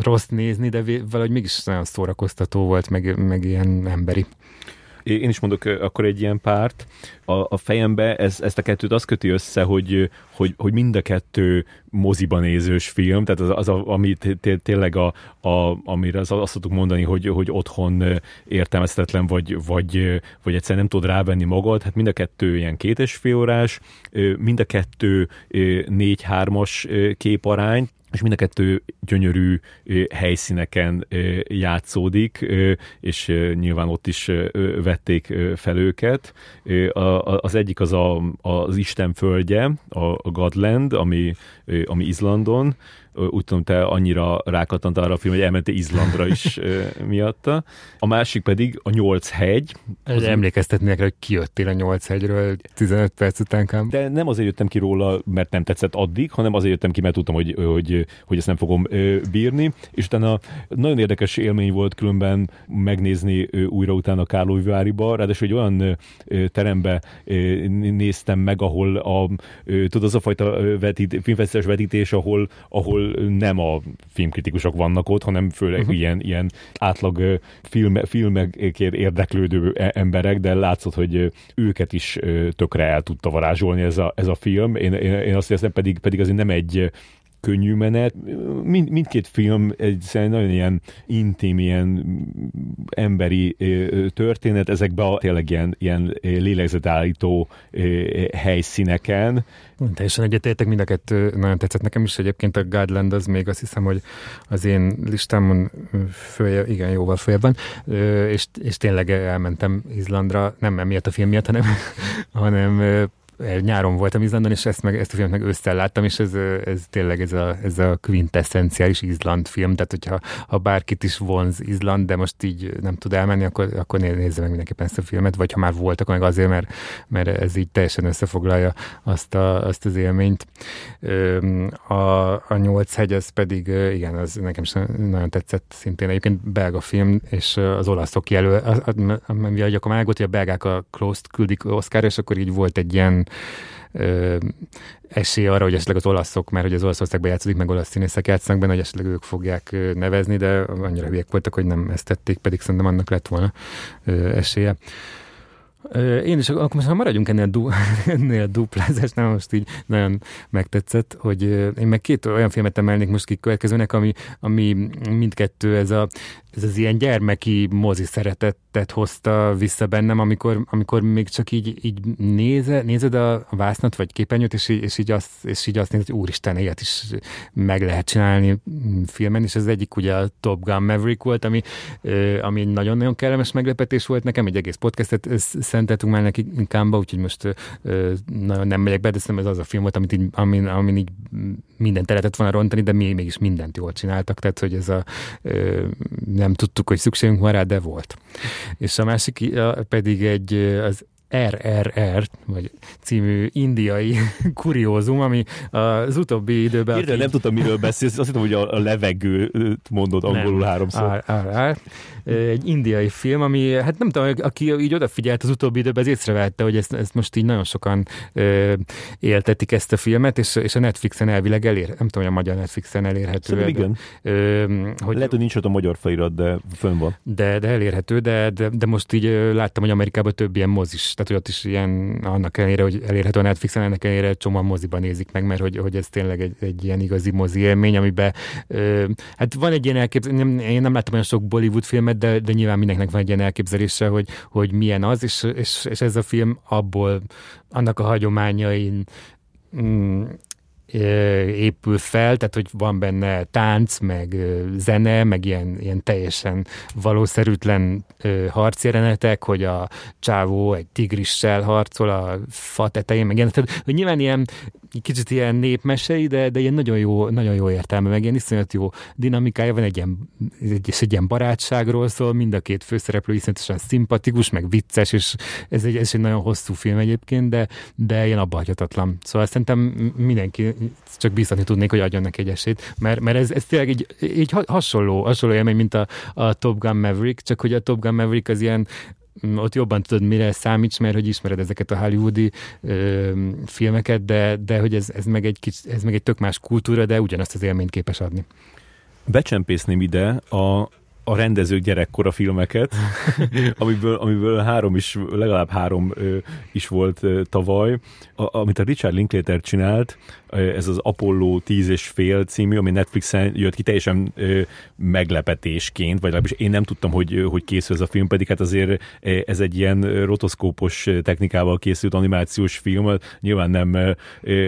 rossz nézni, de valahogy mégis nagyon szórakoztató volt, meg, meg ilyen emberi. Én is mondok akkor egy ilyen párt. A, a fejembe ez, ezt a kettőt azt köti össze, hogy, hogy, hogy mind a kettő moziban nézős film, tehát az, az a, ami tényleg a, a, amire az, azt tudtuk mondani, hogy, hogy otthon értelmezhetetlen, vagy, vagy, vagy egyszerűen nem tudod rávenni magad, hát mind a kettő ilyen két és fél órás, mind a kettő négy-hármas képarány, és mind a kettő gyönyörű helyszíneken játszódik, és nyilván ott is vették fel őket. Az egyik az a, az Isten földje, a Godland, ami, ami Izlandon, úgy tudom, te annyira rákattant arra a film, hogy elmentél Izlandra is miatta. A másik pedig a Nyolc hegy. Az emlékeztetnék hogy kijöttél a Nyolc hegyről 15 perc után kám. De nem azért jöttem ki róla, mert nem tetszett addig, hanem azért jöttem ki, mert tudtam, hogy, hogy, hogy ezt nem fogom bírni. És utána nagyon érdekes élmény volt különben megnézni újra utána Kárlóiváriba, ráadásul egy olyan terembe néztem meg, ahol a, tudod, az a fajta vetít, filmfesztivális vetítés, ahol, ahol nem a filmkritikusok vannak ott, hanem főleg uh-huh. ilyen, ilyen átlag film, filmekért érdeklődő e, emberek, de látszott, hogy őket is tökre el tudta varázsolni ez a, ez a film. Én, én, én azt hiszem, pedig, pedig azért nem egy könnyű menet. Mind, mindkét film egy nagyon ilyen intim, ilyen emberi történet, ezekben a tényleg ilyen, ilyen lélegzetállító helyszíneken. Teljesen egyetértek, mind a kettő nagyon tetszett nekem is. Egyébként a Godland az még azt hiszem, hogy az én listámon följe, igen, jóval följebb van, és, és tényleg elmentem Izlandra, nem emiatt a film miatt, hanem, hanem nyáron voltam Izlandon, és ezt, meg, ezt a filmet meg ősztel láttam, és ez, ez tényleg ez a, ez a quintessenciális Izland film, tehát hogyha ha bárkit is vonz Izland, de most így nem tud elmenni, akkor, akkor nézze meg mindenképpen ezt a filmet, vagy ha már volt, akkor meg azért, mert, mert ez így teljesen összefoglalja azt, a, azt az élményt. A, a Nyolc hegy, ez pedig, igen, az nekem is nagyon tetszett szintén. Egyébként belga film, és az olaszok jelöl, ami akkor már hogy a belgák a Closed küldik Oscar, és akkor így volt egy ilyen ö, esély arra, hogy esetleg az olaszok, mert hogy az Olaszországban játszódik, meg olasz színészek játszanak benne, hogy esetleg ők fogják nevezni, de annyira hülyek voltak, hogy nem ezt tették, pedig szerintem annak lett volna ö, esélye. Én is, akkor most maradjunk ennél, du, ennél nem most így nagyon megtetszett, hogy én meg két olyan filmet emelnék most ki következőnek, ami, ami mindkettő ez, a, ez az ilyen gyermeki mozi szeretetet hozta vissza bennem, amikor, amikor még csak így, így néze, nézed a vásznat vagy képernyőt, és így, és így azt, és így azt nézed, hogy úristen, ilyet is meg lehet csinálni filmen, és az egyik ugye a Top Gun Maverick volt, ami, ami nagyon-nagyon kellemes meglepetés volt nekem, egy egész podcastet szenteltünk már neki Kámba, úgyhogy most nagyon nem megyek be, de ez az a film volt, amit így, amin, amin így mindent el lehetett volna rontani, de mi mégis mindent jól csináltak, tehát hogy ez a nem tudtuk, hogy szükségünk van rá, de volt. És a másik pedig egy, az RRR, vagy című indiai kuriózum, ami az utóbbi időben... Érde, nem tudtam, miről beszélsz, azt hittem, hogy a, a levegőt mondod angolul háromszor. RRR. Egy indiai film, ami, hát nem tudom, aki így odafigyelt az utóbbi időben, az észrevette, hogy ezt, ezt most így nagyon sokan ö, éltetik ezt a filmet, és, és a Netflixen elvileg elér, nem tudom, hogy a magyar Netflixen elérhető. Szerintem igen. Ö, hogy, Lehet, hogy nincs ott a magyar felirat, de fönn van. De, de elérhető, de, de, de most így láttam, hogy Amerikában több ilyen mozis, tehát hogy ott is ilyen, annak ellenére, hogy elérhető a Netflixen, ennek ellenére csomóan moziban nézik meg, mert hogy, hogy ez tényleg egy, egy ilyen igazi mozi élmény, amiben ö, hát van egy ilyen elképzelés, én nem láttam olyan sok Bollywood filmet, de, de nyilván mindenkinek van egy ilyen elképzelése, hogy, hogy milyen az, és, és, és ez a film abból, annak a hagyományain mm, épül fel, tehát hogy van benne tánc, meg zene, meg ilyen, ilyen teljesen valószerűtlen harcjelenetek, hogy a csávó egy tigrissel harcol a fa tetején, meg ilyen. Tehát, hogy nyilván ilyen kicsit ilyen népmesei, de, de ilyen nagyon jó, nagyon jó értelme, meg ilyen iszonyat jó dinamikája van, egy ilyen, egy, egy ilyen barátságról szól, mind a két főszereplő iszonyatosan szimpatikus, meg vicces, és ez egy, ez egy nagyon hosszú film egyébként, de, de ilyen abbahagyhatatlan. Szóval szerintem mindenki csak bíztatni tudnék, hogy adjon neki egy esélyt, mert, mert ez, ez tényleg egy, egy hasonló, hasonló élmény, mint a, a Top Gun Maverick, csak hogy a Top Gun Maverick az ilyen mm, ott jobban tudod, mire számíts, mert hogy ismered ezeket a hollywoodi ö, filmeket, de, de hogy ez, ez, meg egy kicsit, ez meg egy tök más kultúra, de ugyanazt az élményt képes adni. Becsempészném ide a, a rendezők gyerekkora filmeket, amiből, amiből három is, legalább három ö, is volt ö, tavaly. A, amit a Richard Linklater csinált, ez az Apollo 10 és fél című, ami Netflixen jött ki teljesen meglepetésként, vagy legalábbis én nem tudtam, hogy, hogy készül ez a film, pedig hát azért ez egy ilyen rotoszkópos technikával készült animációs film, nyilván nem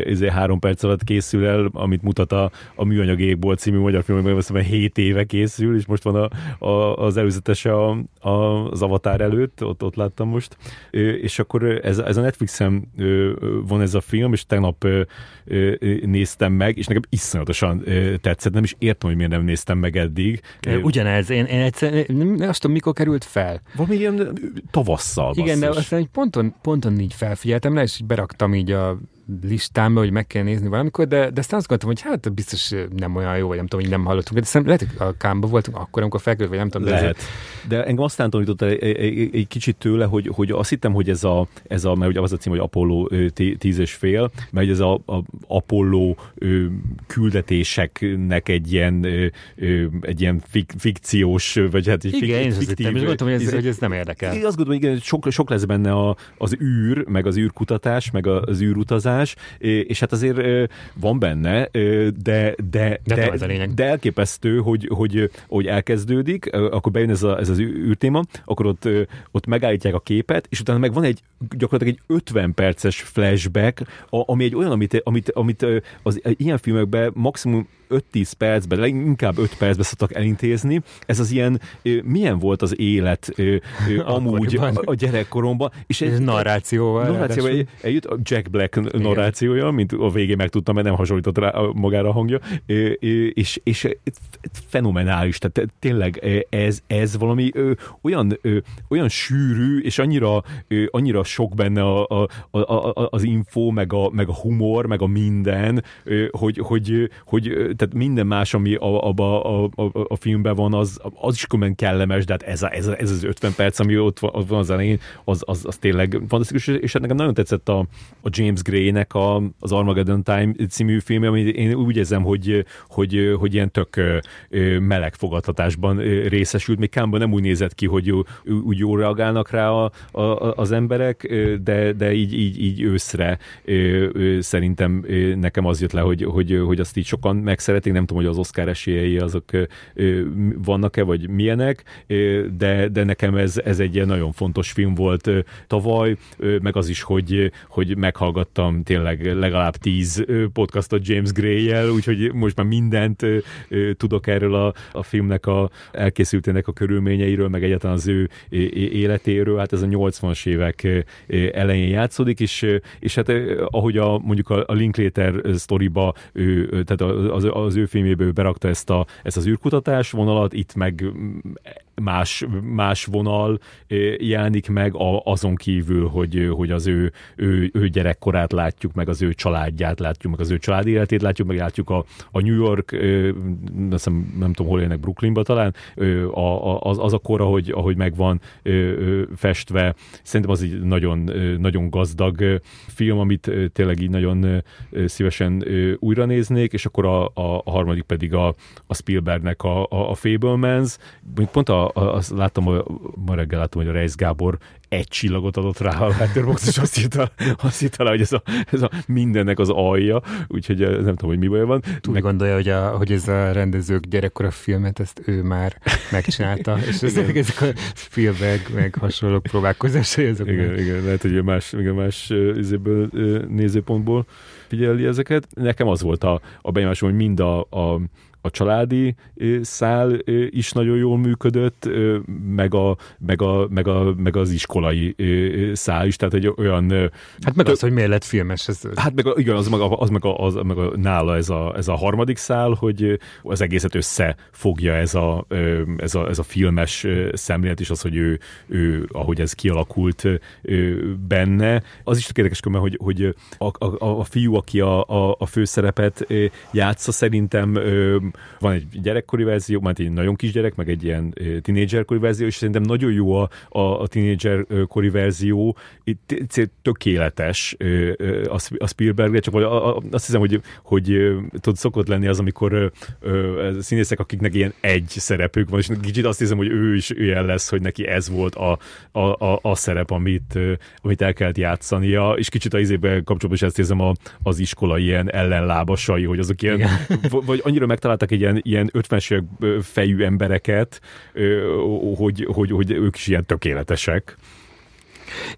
ezért három perc alatt készül el, amit mutat a, a Műanyag Égbolt című magyar film, ami azt 7 éve készül, és most van a, a, az előzetese a, a, az Avatar előtt, ott, ott láttam most, és akkor ez, ez a Netflixen van ez a film, és tegnap néztem meg, és nekem iszonyatosan tetszett, nem is értem, hogy miért nem néztem meg eddig. Ugyanez, én, én egyszer, nem, azt tudom, mikor került fel. Valami ilyen tavasszal. Igen, basszus. de aztán egy ponton, ponton így felfigyeltem le, és így beraktam így a listámba, hogy meg kell nézni valamikor, de, de aztán azt gondoltam, hogy hát biztos nem olyan jó, vagy nem tudom, hogy nem hallottunk. De lehet, hogy a kámba voltunk akkor, amikor felkerült, vagy nem tudom. De lehet. De engem aztán tanított egy, egy, egy, kicsit tőle, hogy, hogy azt hittem, hogy ez a, ez a mert ugye az a cím, hogy Apollo 10 és fél, mert ez a, a Apollo küldetéseknek egy ilyen, egy ilyen fik, fikciós, vagy hát egy igen, fik, én fiktív. Igen, gondoltam, hogy ez, hogy ez nem érdekel. Én azt gondolom, hogy igen, sok, sok lesz benne a, az űr, meg az űrkutatás, meg az űrutazás, más, és hát azért van benne, de, de, de, de, de elképesztő, hogy, hogy, hogy elkezdődik, akkor bejön ez, a, ez az űrtéma, akkor ott, ott megállítják a képet, és utána meg van egy gyakorlatilag egy 50 perces flashback, ami egy olyan, amit, amit, amit az ilyen filmekben maximum 5-10 percben, inkább 5 percben szoktak elintézni. Ez az ilyen, milyen volt az élet amúgy a, a gyerekkoromban. És ez narrációval. Narrációval eljött a Jack Black narrációja, mint a végén megtudtam, mert nem hasonlított rá magára a hangja, és, és fenomenális, tehát tényleg ez, ez valami olyan, olyan sűrű, és annyira, annyira sok benne a, a, a, az info, meg a, meg a humor, meg a minden, hogy, hogy, hogy tehát minden más, ami a, a, a, a, a filmben van, az, az is különben kellemes, de hát ez, a, ez, a, ez az 50 perc, ami ott van, az elején, az, az, az tényleg fantasztikus, és hát nekem nagyon tetszett a, a James Gray-nek a, az Armageddon Time című film, ami én úgy érzem, hogy, hogy, hogy ilyen tök meleg fogadtatásban részesült, még Kámban nem úgy nézett ki, hogy úgy jól reagálnak rá a, a, az emberek, de, de így, így, így őszre szerintem nekem az jött le, hogy, hogy, hogy azt így sokan meg szeretik, nem tudom, hogy az Oscar esélyei azok vannak-e, vagy milyenek, de, de nekem ez, ez egy nagyon fontos film volt tavaly, meg az is, hogy, hogy meghallgattam tényleg legalább tíz podcastot James Gray-jel, úgyhogy most már mindent tudok erről a, a filmnek a elkészültének a körülményeiről, meg egyáltalán az ő életéről, hát ez a 80-as évek elején játszódik, és, és hát ahogy a, mondjuk a, Linklater sztoriba, tehát az, az ő filmjéből berakta ezt, a, ezt az űrkutatás vonalat, itt meg más, más vonal jelenik meg a, azon kívül, hogy, hogy az ő, ő, ő gyerekkorát látjuk, meg az ő családját látjuk, meg az ő család életét látjuk, meg látjuk a, a New York, hiszem, nem tudom, hol élnek, Brooklynba talán, az, az a kor, ahogy, ahogy megvan festve. Szerintem az egy nagyon, nagyon gazdag film, amit tényleg így nagyon szívesen újra néznék, és akkor a, a, a harmadik pedig a, a Spielbergnek a, a, a Fablemans. Pont a, a, azt láttam, ma reggel láttam, hogy a Reis Gábor egy csillagot adott rá a Letterboxd, és azt hitte, azt hitte rá, hogy ez a, ez a mindennek az alja, úgyhogy nem tudom, hogy mi baj van. Úgy meg... gondolja, hogy, a, hogy ez a rendezők gyerekkora filmet, ezt ő már megcsinálta, és ezek, ezek a Spielberg meg hasonlók próbálkozásai. Ezek igen, meg... igen, lehet, hogy más, igen, más izéből, nézőpontból figyeli ezeket. Nekem az volt a, a benyomásom, hogy mind a, a a családi szál is nagyon jól működött, meg, a, meg, a, meg, a, meg az iskolai szál is, tehát egy olyan... Hát meg az, hogy miért lett filmes. Ez... Hát meg, igen, az meg, a, az meg, a, az meg a, nála ez a, ez a harmadik szál, hogy az egészet összefogja ez a, ez a, ez a filmes szemlélet, és az, hogy ő, ő ahogy ez kialakult benne. Az is érdekes, hogy, hogy a, a, a fiú, aki a, a, a főszerepet játsza, szerintem van egy gyerekkori verzió, majd egy nagyon kisgyerek, meg egy ilyen tínédzserkori verzió, és szerintem nagyon jó a, a, a tínédzserkori verzió, itt tökéletes a Spielberg, csak azt hiszem, hogy, hogy tud szokott lenni az, amikor színészek, akiknek ilyen egy szerepük van, és kicsit azt hiszem, hogy ő is ilyen lesz, hogy neki ez volt a, a, a, a szerep, amit, amit el kellett játszania, és kicsit az izében kapcsolatban is ezt érzem a, az iskola ilyen ellenlábasai, hogy azok ilyen, vagy annyira megtalálták csináltak egy ilyen, ilyen 50 fejű embereket, hogy, hogy, hogy ők is ilyen tökéletesek.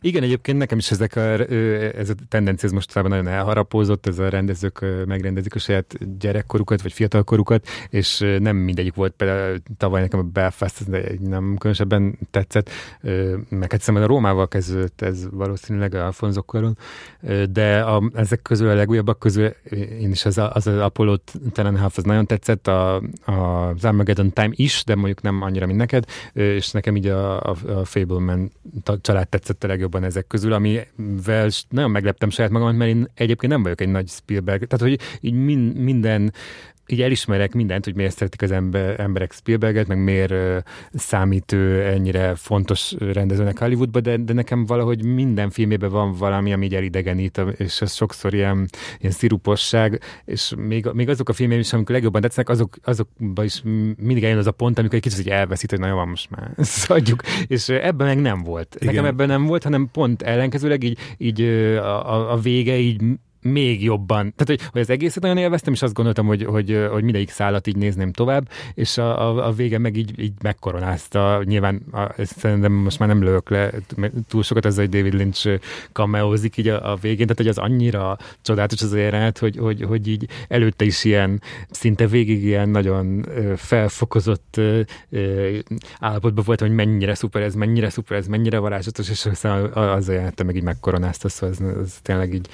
Igen, egyébként nekem is ezek a, ez a tendencia mostában nagyon elharapózott, ez a rendezők megrendezik a saját gyerekkorukat, vagy fiatalkorukat, és nem mindegyik volt, például tavaly nekem a Belfast nem különösebben tetszett, meg hát a Rómával kezdődött ez valószínűleg Alfonso Cuarón, de a, ezek közül a legújabbak közül én is az, az, az Apollo Half az nagyon tetszett, a, a, Armageddon Time is, de mondjuk nem annyira, mint neked, és nekem így a, a, a Fableman család tetszett a legjobban ezek közül, amivel nagyon megleptem saját magamat, mert én egyébként nem vagyok egy nagy Spielberg, tehát hogy így min, minden így elismerek mindent, hogy miért szeretik az ember, emberek Spielberget, meg miért uh, számít ő ennyire fontos rendezőnek Hollywoodba, de, de nekem valahogy minden filmében van valami, ami így elidegenít, és ez sokszor ilyen, ilyen sziruposság, és még, még azok a filmjeim is, amikor legjobban tetszenek, azok, azokban is mindig eljön az a pont, amikor egy kicsit így elveszít, hogy nagyon van most már, adjuk. És ebben meg nem volt. Igen. Nekem ebben nem volt, hanem pont ellenkezőleg így, így a, a, a vége így még jobban. Tehát, hogy, hogy az egészet nagyon élveztem, és azt gondoltam, hogy, hogy, hogy mindegyik szállat így nézném tovább, és a, a, a vége meg így, így megkoronázta. Nyilván a, szerintem most már nem lövök le túl sokat ez, hogy David Lynch kameózik így a, a végén, tehát hogy az annyira csodálatos az jelenet, hogy, hogy, hogy így előtte is ilyen, szinte végig ilyen nagyon felfokozott állapotban volt, hogy mennyire szuper ez, mennyire szuper ez, mennyire varázslatos, és aztán az a jelenete meg így megkoronázta, szóval ez, ez tényleg így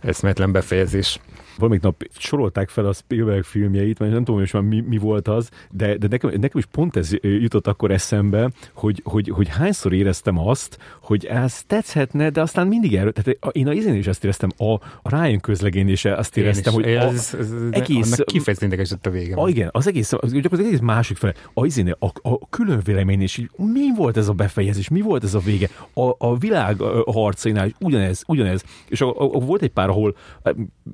eszmetlen befejezés valamelyik nap sorolták fel a Spielberg filmjeit, mert nem tudom, hogy már mi, mi volt az, de, de nekem, nekem is pont ez jutott akkor eszembe, hogy, hogy, hogy hányszor éreztem azt, hogy ez tetszhetne, de aztán mindig erről, tehát én a izén is azt éreztem, a, a Ryan közlegénése azt éreztem, hogy a, ez, ez, egész... Kifejezetten a vége. A, igen, az egész, az, az egész másik fele, a, izén, a, a külön vélemény is, mi volt ez a befejezés, mi volt ez a vége, a, a világ harcainál is ugyanez, ugyanez, és a, a, a, volt egy pár, ahol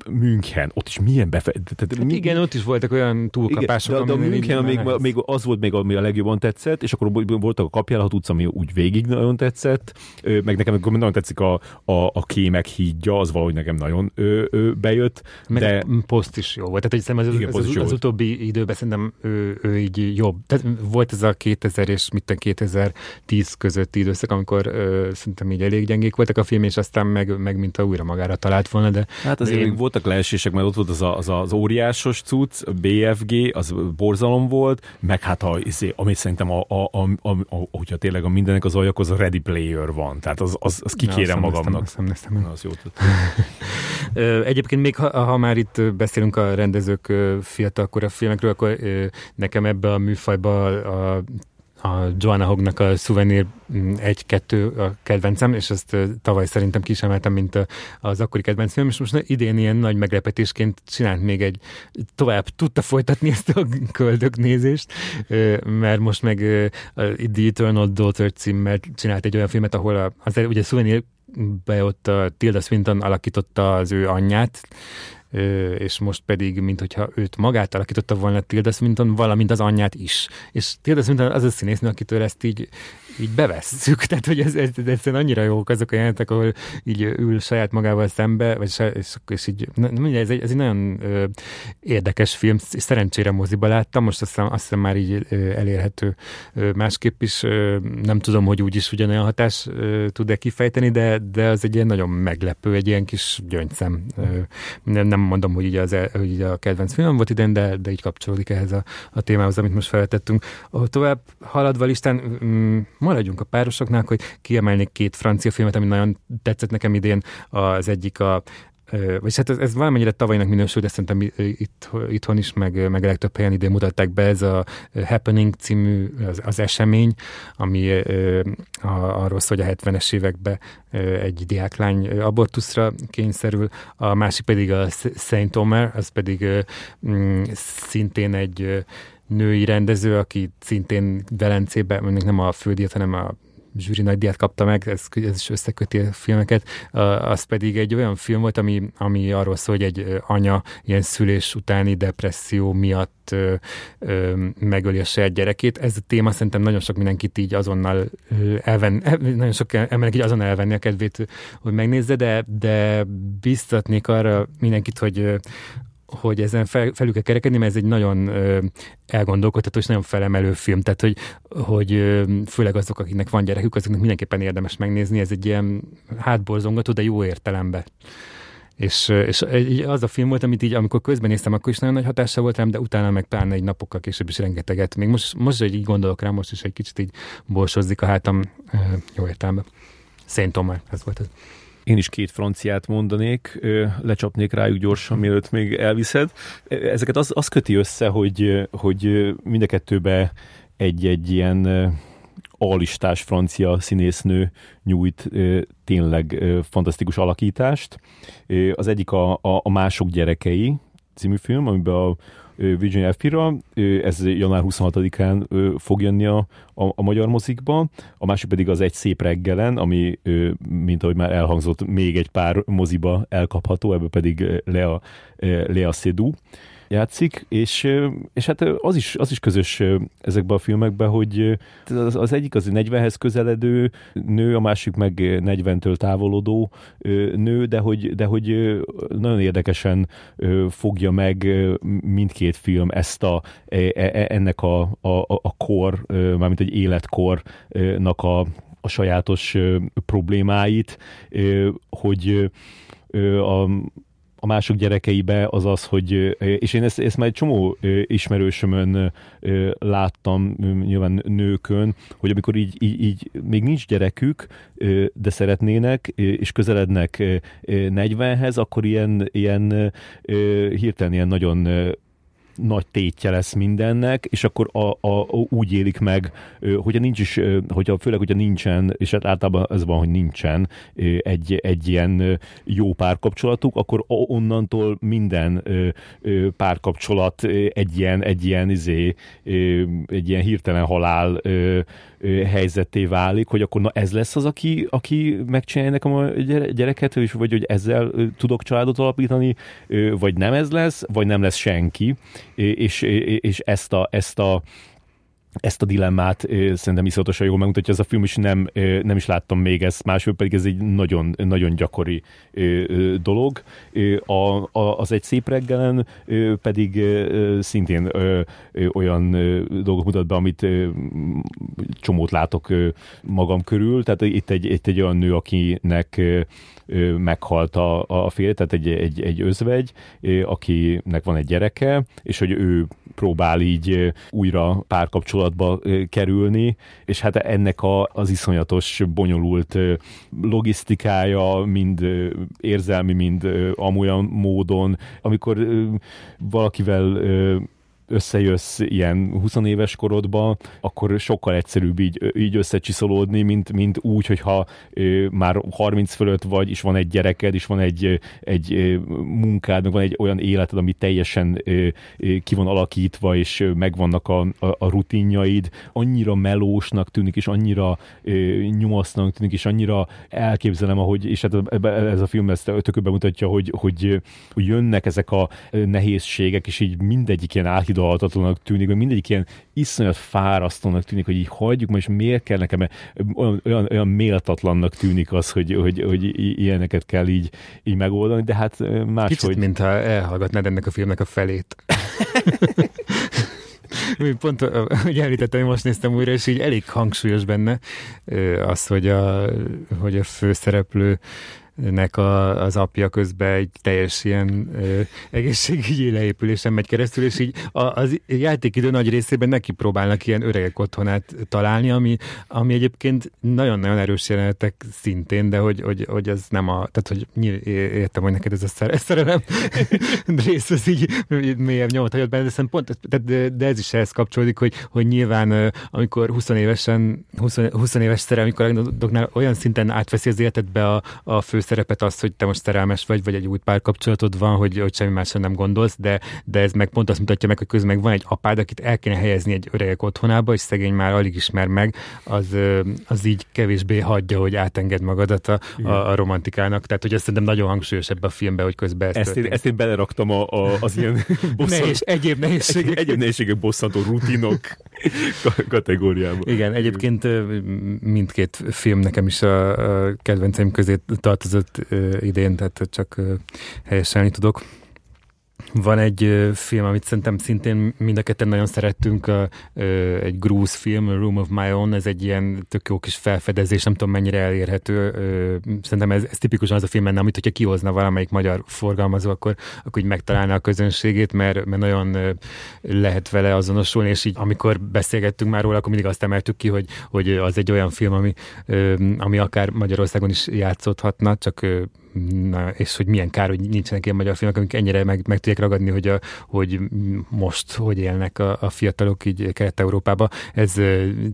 München München, ott is milyen befejezés. Hát mi... igen, ott is voltak olyan túlkapások. Igen, de, de a München még, még, az volt még, ami a legjobban tetszett, és akkor voltak a kapjálhat utca, ami úgy végig nagyon tetszett, meg nekem nagyon tetszik a, a, a kémek hídja, az valahogy nekem nagyon ö, ö, bejött. Meg de... poszt is jó volt. Tehát, hogy az, igen, az, az, az, utóbbi időben szerintem ő, ő így jobb. Tehát volt ez a 2000 és mit 2010 közötti időszak, amikor ö, szerintem így elég gyengék voltak a film, és aztán meg, meg mint a újra magára talált volna. De, hát azért de én... még voltak leesések, mert ott volt az, a, az, az óriásos cucc, a BFG, az borzalom volt, meg hát a, izé, amit szerintem, a, a, a, a, a, hogyha tényleg a mindenek az aljak, az a Ready Player van. Tehát az, az, az kikérem magamnak. Néztem, néztem, néztem. Na, az jó. Egyébként még, ha, ha már itt beszélünk a rendezők fiatalkor a filmekről, akkor nekem ebbe a műfajba a a Joanna Hognak a Souvenir 1-2 a kedvencem, és ezt tavaly szerintem ki mint az akkori kedvenc és most idén ilyen nagy meglepetésként csinált még egy, tovább tudta folytatni ezt a köldöknézést, mert most meg The Eternal Daughter címmel csinált egy olyan filmet, ahol az, ugye Souvenir be ott a Tilda Swinton alakította az ő anyját, és most pedig, mint hogyha őt magát alakította volna Tilda Swinton, valamint az anyját is. És Tilda Swinton az a színésznő, akitől ezt így így bevesszük, tehát hogy ez, ez, ez egyszerűen annyira jók azok a jelentek, ahol így ül saját magával szembe, vagy se, és, és így, mondja, ez egy, ez egy nagyon ö, érdekes film, szerencsére moziba láttam, most azt hiszem, azt hiszem már így ö, elérhető ö, másképp is, ö, nem tudom, hogy úgy is ugyanolyan hatás tud-e kifejteni, de, de az egy ilyen nagyon meglepő, egy ilyen kis gyöngyszem. Ö, nem, nem mondom, hogy így, az, hogy így a kedvenc film volt idén, de, de így kapcsolódik ehhez a, a témához, amit most feltettünk. Tovább haladva listán, mm, maradjunk a párosoknál, hogy kiemelnék két francia filmet, ami nagyon tetszett nekem idén. Az egyik a vagy hát ez, ez valamennyire tavalynak minősül, de szerintem itt, itthon is, meg, meg legtöbb helyen idén mutatták be, ez a Happening című az, az esemény, ami a, arról szól, hogy a 70-es években egy diáklány abortuszra kényszerül, a másik pedig a Saint Omer, az pedig mm, szintén egy női rendező, aki szintén Velencében, mondjuk nem a fődíjat, hanem a zsűri nagy díjat kapta meg, ez, ez is összeköti a filmeket, az pedig egy olyan film volt, ami, ami arról szól, hogy egy anya ilyen szülés utáni depresszió miatt ö, ö, megöli a saját gyerekét. Ez a téma szerintem nagyon sok mindenkit így azonnal elven, nagyon sok embernek így azonnal elvenni a kedvét, hogy megnézze, de, de biztatnék arra mindenkit, hogy hogy ezen fel, felül kell kerekedni, mert ez egy nagyon ö, elgondolkodható és nagyon felemelő film, tehát hogy, hogy ö, főleg azok, akiknek van gyerekük, azoknak mindenképpen érdemes megnézni, ez egy ilyen hátborzongató, de jó értelemben. És, és az a film volt, amit így, amikor közben néztem, akkor is nagyon nagy hatása volt rám, de utána meg pláne egy napokkal később is rengeteget. Még most, most hogy így gondolok rá, most is egy kicsit így borsozzik a hátam jó értelemben. Szent Tomár, ez volt ez. Én is két franciát mondanék, lecsapnék rájuk gyorsan, mielőtt még elviszed. Ezeket az, az köti össze, hogy, hogy mind a kettőbe egy-egy ilyen alistás francia színésznő nyújt tényleg fantasztikus alakítást. Az egyik a, a, a Mások gyerekei című film, amiben a Virginia Efira, ez január 26-án fog jönni a, a, a magyar mozikba, a másik pedig az Egy szép reggelen, ami, mint ahogy már elhangzott, még egy pár moziba elkapható, ebből pedig Lea, Lea Seydoux játszik, és, és hát az is, az is közös ezekben a filmekben, hogy az, az egyik az 40-hez közeledő nő, a másik meg 40-től távolodó nő, de hogy, de hogy nagyon érdekesen fogja meg mindkét film ezt a, e, e, e, ennek a, a, a kor, mármint egy életkornak a, a sajátos problémáit, hogy a, a mások gyerekeibe az az, hogy, és én ezt, ezt már egy csomó ismerősömön láttam, nyilván nőkön, hogy amikor így, így, így még nincs gyerekük, de szeretnének, és közelednek 40-hez, akkor ilyen, ilyen hirtelen ilyen nagyon nagy tétje lesz mindennek, és akkor a, a, úgy élik meg, hogyha nincs is, hogyha, főleg, hogyha nincsen, és hát általában ez van, hogy nincsen egy, egy ilyen jó párkapcsolatuk, akkor onnantól minden párkapcsolat egy ilyen, egy ilyen, izé, egy ilyen hirtelen halál helyzetté válik, hogy akkor na ez lesz az, aki, aki megcsinálja nekem a gyereket, és vagy hogy ezzel tudok családot alapítani, vagy nem ez lesz, vagy nem lesz senki, és, és ezt a, ezt a ezt a dilemmát szerintem iszonyatosan jól megmutatja ez a film, és nem, nem is láttam még ezt, másfél pedig ez egy nagyon, nagyon gyakori dolog. A, az egy szép reggelen pedig szintén olyan dolgok mutat be, amit csomót látok magam körül, tehát itt egy, itt egy olyan nő, akinek meghalt a, a férje, tehát egy, egy, egy özvegy, akinek van egy gyereke, és hogy ő próbál így újra párkapcsolatba kerülni, és hát ennek a, az iszonyatos, bonyolult logisztikája, mind érzelmi, mind amolyan módon, amikor valakivel összejössz ilyen 20 éves korodban, akkor sokkal egyszerűbb így, így összecsiszolódni, mint, mint úgy, hogyha már 30 fölött vagy, és van egy gyereked, és van egy, egy munkád, meg van egy olyan életed, ami teljesen ki van alakítva, és megvannak a, a, a rutinjaid, annyira melósnak tűnik, és annyira nyomasznak tűnik, és annyira elképzelem, ahogy, és hát ez a film ezt tökő bemutatja, hogy, hogy, hogy jönnek ezek a nehézségek, és így mindegyik ilyen áthidalhatatlanak tűnik, vagy mindegyik ilyen iszonyat fárasztónak tűnik, hogy így hagyjuk, most miért kell nekem olyan, olyan, olyan méltatlannak tűnik az, hogy, hogy, hogy ilyeneket kell így, így megoldani, de hát máshogy... Kicsit, mintha elhallgatnád ennek a filmnek a felét. Pont, hogy említettem, most néztem újra, és így elég hangsúlyos benne az, hogy a, hogy a főszereplő nek a, az apja közben egy teljes ilyen ö, egészségügyi leépülésen megy keresztül, és így a, az játékidő nagy részében neki próbálnak ilyen öregek otthonát találni, ami, ami egyébként nagyon-nagyon erős jelenetek szintén, de hogy, hogy, hogy ez nem a, tehát hogy nyilv, értem, hogy neked ez a szerelem rész, ez így mélyebb nyomot hagyott benne, de, pont, de, de, ez is ehhez kapcsolódik, hogy, hogy nyilván amikor 20 évesen, 20, 20 éves szerelem, amikor olyan szinten átveszi az életedbe a, a fő szerepet az, hogy te most szerelmes vagy, vagy egy új párkapcsolatod van, hogy, hogy semmi másra nem gondolsz, de, de ez meg pont azt mutatja meg, hogy közben meg van egy apád, akit el kéne helyezni egy öregek otthonába, és szegény már alig ismer meg, az, az így kevésbé hagyja, hogy átenged magadat a, a, a romantikának. Tehát, hogy ezt szerintem nagyon hangsúlyos ebbe a filmbe, hogy közben ezt, ezt, én, ezt én beleraktam a, a, az ilyen bosszant... Nehéz, egyéb nehézségek. Egyéb nehézségek bosszantó rutinok kategóriába. Igen, egyébként mindkét film nekem is a, kedvenceim közé tartozott idén, tehát csak helyeselni tudok. Van egy film, amit szerintem szintén mind a ketten nagyon szerettünk, egy grúz film, a Room of My Own, ez egy ilyen tök jó kis felfedezés, nem tudom mennyire elérhető. Szerintem ez, ez tipikusan az a film lenne, amit hogyha kihozna valamelyik magyar forgalmazó, akkor, akkor így megtalálná a közönségét, mert, mert nagyon lehet vele azonosulni, és így amikor beszélgettünk már róla, akkor mindig azt emeltük ki, hogy, hogy az egy olyan film, ami, ami akár Magyarországon is játszódhatna, csak Na, és hogy milyen kár, hogy nincsenek ilyen magyar filmek, amik ennyire meg, meg tudják ragadni, hogy, a, hogy most hogy élnek a, a fiatalok így Kelet-Európába. Ez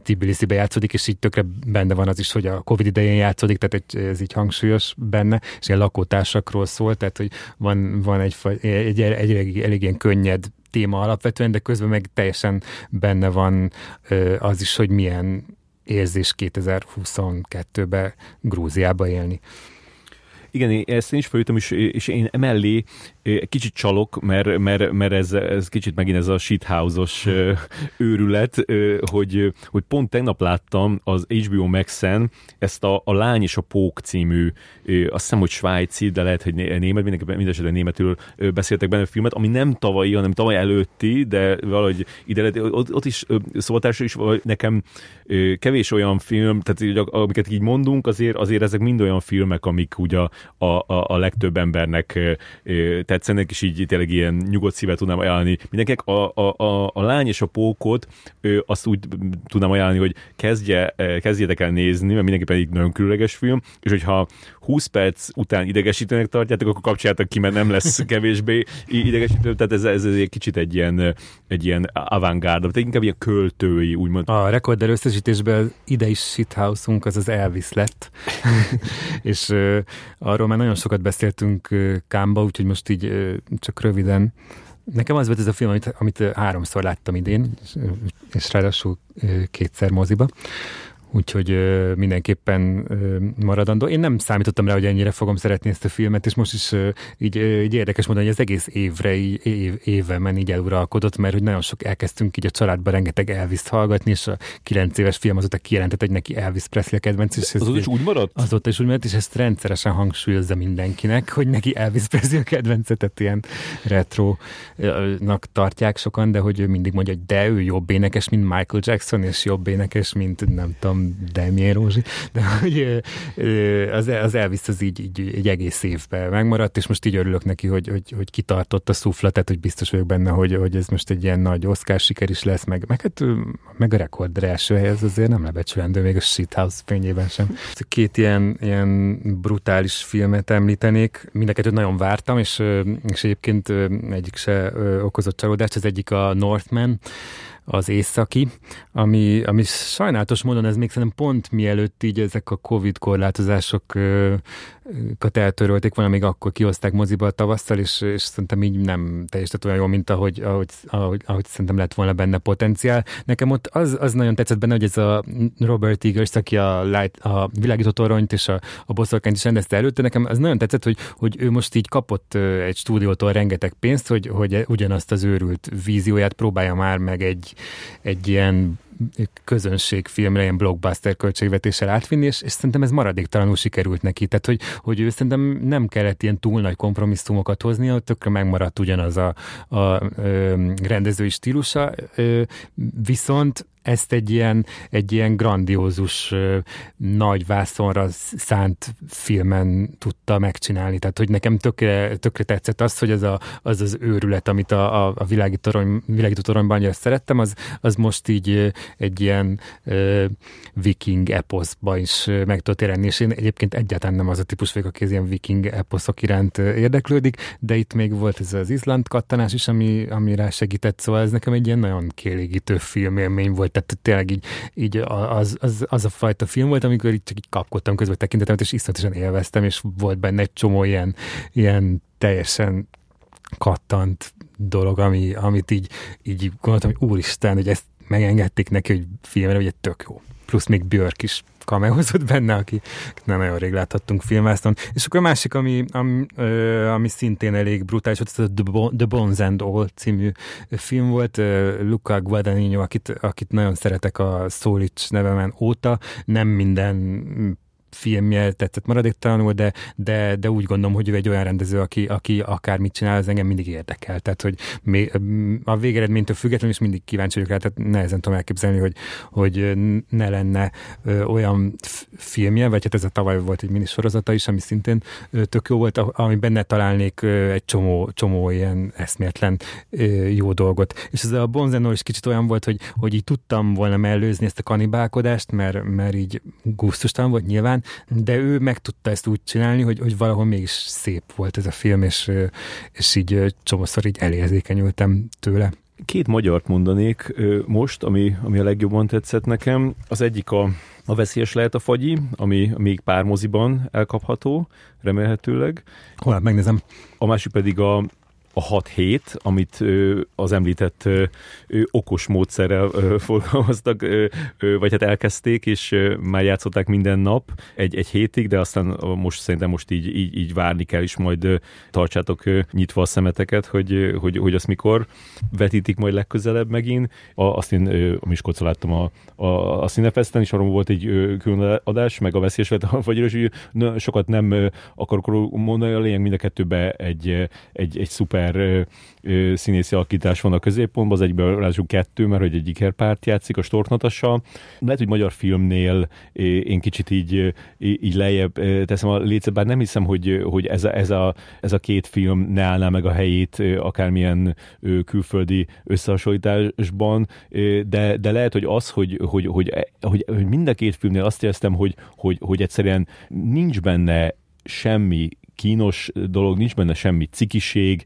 Tbilisi-be játszódik, és így tökre benne van az is, hogy a Covid idején játszódik, tehát egy, ez így hangsúlyos benne, és ilyen lakótársakról szól, tehát hogy van, van egy, egy, egy, egy elég, elég ilyen könnyed téma alapvetően, de közben meg teljesen benne van az is, hogy milyen érzés 2022-ben Grúziába élni. Igen, ezt én is felültem, és, és én emellé kicsit csalok, mert, mert, mert ez, ez kicsit megint ez a shithouse-os őrület, hogy, hogy pont tegnap láttam az HBO Max-en ezt a, a Lány és a Pók című, azt hiszem, hogy svájci, de lehet, hogy német, mindenképpen mindesetre németül beszéltek benne a filmet, ami nem tavalyi, hanem tavaly előtti, de valahogy ide ott, ott is szóltás is, nekem kevés olyan film, tehát amiket így mondunk, azért, azért ezek mind olyan filmek, amik ugye a, a, a, legtöbb embernek tetszenek, és így tényleg ilyen nyugodt szívet tudnám ajánlani mindenkinek. A, a, a, a lány és a pókot azt úgy tudnám ajánlani, hogy kezdje, kezdjétek el nézni, mert mindenképpen egy nagyon különleges film, és hogyha 20 perc után idegesítőnek tartjátok, akkor kapcsoljátok ki, mert nem lesz kevésbé idegesítő, tehát ez, ez, ez egy kicsit egy ilyen, egy ilyen avantgárd, tehát inkább ilyen költői, úgymond. A rekorder összesítésben ide is shithouse-unk, az az Elvis lett, és uh, arról már nagyon sokat beszéltünk uh, Kámba, úgyhogy most így uh, csak röviden. Nekem az volt ez a film, amit, amit háromszor láttam idén, és, és ráadásul kétszer moziba úgyhogy ö, mindenképpen ö, maradandó. Én nem számítottam rá, hogy ennyire fogom szeretni ezt a filmet, és most is ö, így, ö, így érdekes mondani, hogy az egész évre, így, év, évben így eluralkodott, mert hogy nagyon sok elkezdtünk így a családban rengeteg elvis hallgatni, és a kilenc éves film azóta kijelentett, hogy neki Elvis Presley a kedvenc. És azóta is úgy maradt? Azóta is úgy maradt, és ezt rendszeresen hangsúlyozza mindenkinek, hogy neki Elvis Presley a kedvenc, tehát ilyen retronak tartják sokan, de hogy ő mindig mondja, hogy de ő jobb énekes, mint Michael Jackson, és jobb énekes, mint nem tudom, nem Demjén Rózsi, de hogy az, az Elvis az így, így egy egész évben megmaradt, és most így örülök neki, hogy, hogy, hogy kitartott a szufla, tehát hogy biztos vagyok benne, hogy, hogy ez most egy ilyen nagy Oscar siker is lesz, meg, meg, hát, meg a rekordra első hely, ez azért nem lebecsülendő, még a Shithouse fényében sem. Két ilyen, ilyen brutális filmet említenék, mindeket nagyon vártam, és, és egyébként egyik se okozott csalódást, az egyik a Northman, az északi, ami, ami sajnálatos módon ez még szerintem pont mielőtt így ezek a Covid korlátozások eltörölték volna, még akkor kihozták moziba a tavasszal, és, és szerintem így nem teljesített olyan jó, mint ahogy, ahogy, ahogy, ahogy szerintem lett volna benne potenciál. Nekem ott az, az nagyon tetszett benne, hogy ez a Robert Eagers, aki a, light, a világító toronyt és a, a bosszorkányt is rendezte előtte, nekem az nagyon tetszett, hogy, hogy ő most így kapott egy stúdiótól rengeteg pénzt, hogy, hogy ugyanazt az őrült vízióját próbálja már meg egy, egy ilyen közönségfilmre, ilyen blockbuster költségvetéssel átvinni, és, és szerintem ez maradéktalanul sikerült neki. Tehát, hogy, hogy ő szerintem nem kellett ilyen túl nagy kompromisszumokat hoznia, tökre megmaradt ugyanaz a, a, a rendezői stílusa, viszont ezt egy ilyen, egy ilyen grandiózus, nagy vászonra szánt filmen tudta megcsinálni. Tehát, hogy nekem tökre, tökre tetszett az, hogy az a, az, az őrület, amit a, a, a világító, torony, világító toronyban annyira szerettem, az, az most így egy ilyen uh, viking eposzba is meg tudott jelenni, és én egyébként egyáltalán nem az a típus vagyok, aki az ilyen viking eposzok iránt érdeklődik, de itt még volt ez az Izland kattanás is, ami, ami rá segített, szóval ez nekem egy ilyen nagyon kielégítő filmélmény volt tehát tényleg így, így az, az, az, a fajta film volt, amikor így csak így kapkodtam közben tekintetem, és iszonyatosan élveztem, és volt benne egy csomó ilyen, ilyen teljesen kattant dolog, ami, amit így, így gondoltam, hogy úristen, hogy ezt megengedték neki, hogy filmre, hogy egy tök jó. Plusz még Björk is kameózott benne, aki nem nagyon rég láthattunk filmázton. És akkor a másik, ami, ami, ami szintén elég brutális volt, ez a The Bones and All című film volt. Luca Guadagnino, akit, akit nagyon szeretek a Szólics nevemen óta, nem minden filmje tetszett maradéktalanul, de, de, de úgy gondolom, hogy ő egy olyan rendező, aki, aki akármit csinál, az engem mindig érdekel. Tehát, hogy a végeredménytől függetlenül is mindig kíváncsi vagyok rá, tehát nehezen tudom elképzelni, hogy, hogy ne lenne olyan filmje, vagy hát ez a tavaly volt egy minisorozata is, ami szintén tök jó volt, ami benne találnék egy csomó, csomó ilyen eszméletlen jó dolgot. És ez a Bonzenó is kicsit olyan volt, hogy, hogy így tudtam volna mellőzni ezt a kanibálkodást, mert, mert így gusztustalan volt nyilván, de ő meg tudta ezt úgy csinálni, hogy, hogy valahol mégis szép volt ez a film, és, és így csomószor így elérzékenyültem tőle. Két magyart mondanék most, ami, ami a legjobban tetszett nekem. Az egyik a, a Veszélyes lehet a fagyi, ami még pár moziban elkapható, remélhetőleg. Hol, megnézem. A másik pedig a a 6-7, amit az említett okos módszerrel forgalmaztak, vagy hát elkezdték, és már játszották minden nap egy, egy hétig, de aztán most szerintem most így, így, így várni kell, és majd tartsátok nyitva a szemeteket, hogy, hogy, hogy azt mikor vetítik majd legközelebb megint. A, azt én a Miskolcon láttam a, a, a Színefesten, és arról volt egy külön adás, meg a veszélyes vagy hogy sokat nem akarok mondani, a lényeg mind a kettőben egy, egy, egy szuper ö, színészi alakítás van a középpontban, az egyből ráadásul kettő, mert hogy egy ikerpárt játszik a Stortnatassa. Lehet, hogy magyar filmnél én kicsit így, így lejjebb teszem a lécet, bár nem hiszem, hogy, hogy ez, a, ez, a, ez a két film ne állná meg a helyét akármilyen külföldi összehasonlításban, de, de lehet, hogy az, hogy, hogy, hogy, hogy, hogy mind a két filmnél azt éreztem, hogy, hogy, hogy egyszerűen nincs benne semmi kínos dolog, nincs benne semmi cikiség,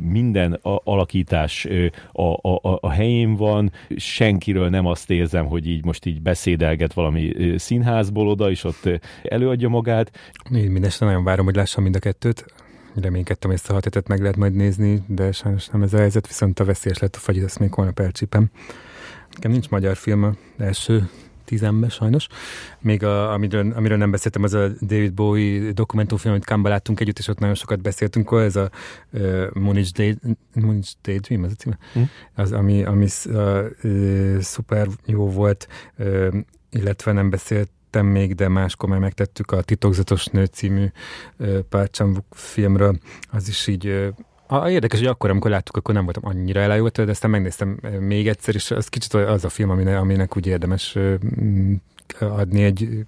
minden alakítás a, a, a helyén van, senkiről nem azt érzem, hogy így most így beszédelget valami színházból oda, és ott előadja magát. Én mindesetre nagyon várom, hogy lássam mind a kettőt. Reménykedtem, hogy ezt a hatetet meg lehet majd nézni, de sajnos nem ez a helyzet, viszont a veszélyes lett a fagyit, ezt még holnap elcsípem. Nekem nincs magyar film, első tízembe sajnos. Még a, amiről, amiről nem beszéltem, az a David Bowie dokumentumfilm, amit Kamba láttunk együtt, és ott nagyon sokat beszéltünk ez a uh, Moonage, Day, Moonage Daydream, az a címe? Hm? Az, ami, ami uh, uh, szuper jó volt, uh, illetve nem beszélt még, de máskor már megtettük a Titokzatos Nő című Párcsam filmről, az is így a, érdekes, hogy akkor, amikor láttuk, akkor nem voltam annyira elájult, de aztán megnéztem még egyszer, és az kicsit az a film, aminek, aminek úgy érdemes adni egy,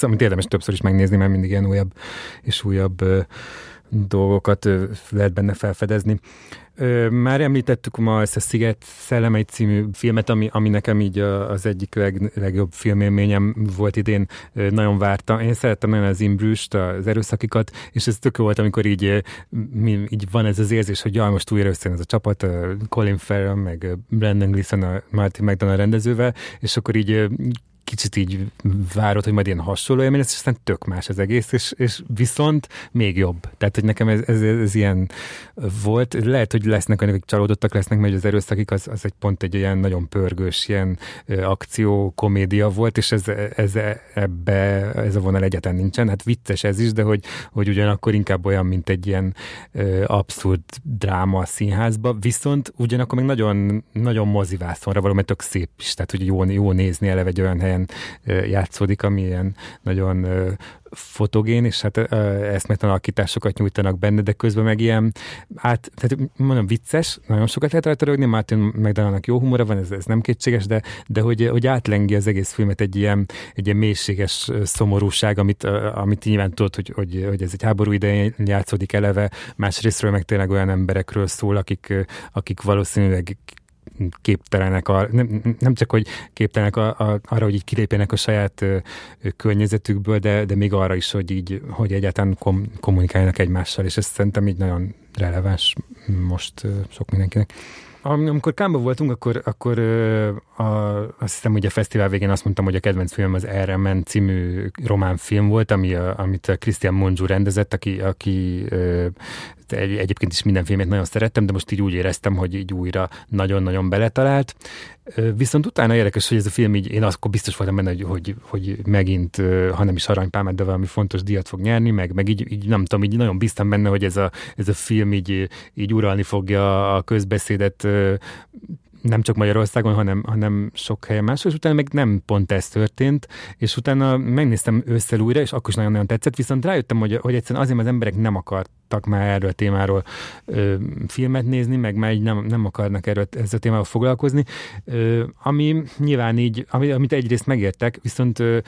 amit érdemes többször is megnézni, mert mindig ilyen újabb és újabb dolgokat lehet benne felfedezni. Már említettük ma ezt a Sziget szellemei című filmet, ami, ami nekem így az egyik leg, legjobb filmélményem volt idén, nagyon vártam. Én szerettem nagyon az Imbrüst, az erőszakikat, és ez tök volt, amikor így, így van ez az érzés, hogy jaj, most újra összejön ez a csapat, Colin Farrell, meg Brandon Gleeson, a Martin McDonald rendezővel, és akkor így kicsit így várod, hogy majd ilyen hasonló élmény és aztán tök más az egész, és, és viszont még jobb. Tehát, hogy nekem ez, ez, ez ilyen volt. Lehet, hogy lesznek olyanok, akik csalódottak lesznek, mert az erőszakik az, az egy pont egy ilyen nagyon pörgős, ilyen akció, komédia volt, és ez, ez ebbe, ez a vonal egyetlen nincsen. Hát vicces ez is, de hogy, hogy ugyanakkor inkább olyan, mint egy ilyen abszurd dráma a színházba, viszont ugyanakkor még nagyon, nagyon mozivászonra valami tök szép is, tehát hogy jó, jó nézni eleve egy olyan helyen játszódik, ami ilyen nagyon fotogén, és hát eszmetlen alakításokat nyújtanak benne, de közben meg ilyen, át, tehát mondom, vicces, nagyon sokat lehet rajta rögni, Martin McDonaldnak jó humora van, ez, ez nem kétséges, de, de hogy, hogy átlengi az egész filmet egy ilyen, egy ilyen mélységes szomorúság, amit, amit nyilván tudod, hogy, hogy, hogy ez egy háború idején játszódik eleve, másrésztről meg tényleg olyan emberekről szól, akik, akik valószínűleg képtelenek, a, nem, nem csak, hogy képtelenek a, a, arra, hogy így kilépjenek a saját ö, környezetükből, de, de még arra is, hogy így, hogy egyáltalán kom, kommunikáljanak egymással, és ez szerintem így nagyon releváns most ö, sok mindenkinek. Amikor Kámba voltunk, akkor, akkor a, azt hiszem, hogy a fesztivál végén azt mondtam, hogy a kedvenc film az Men című román film volt, ami a, amit Christian Monzsu rendezett, aki, aki egy, egyébként is minden filmét nagyon szerettem, de most így úgy éreztem, hogy így újra nagyon-nagyon beletalált. Viszont utána érdekes, hogy ez a film így, én akkor biztos voltam benne, hogy, hogy, hogy megint, ha nem is aranypálmát, de valami fontos díjat fog nyerni, meg, meg így, így, nem tudom, így nagyon bíztam benne, hogy ez a, ez a film így, így uralni fogja a közbeszédet nem csak Magyarországon, hanem, hanem sok helyen máshol, és utána meg nem pont ez történt, és utána megnéztem ősszel újra, és akkor is nagyon-nagyon tetszett, viszont rájöttem, hogy, hogy egyszerűen azért, az emberek nem akartak már erről a témáról ö, filmet nézni, meg már így nem, nem akarnak erről ezzel a témával foglalkozni, ö, ami nyilván így, ami, amit egyrészt megértek, viszont ö,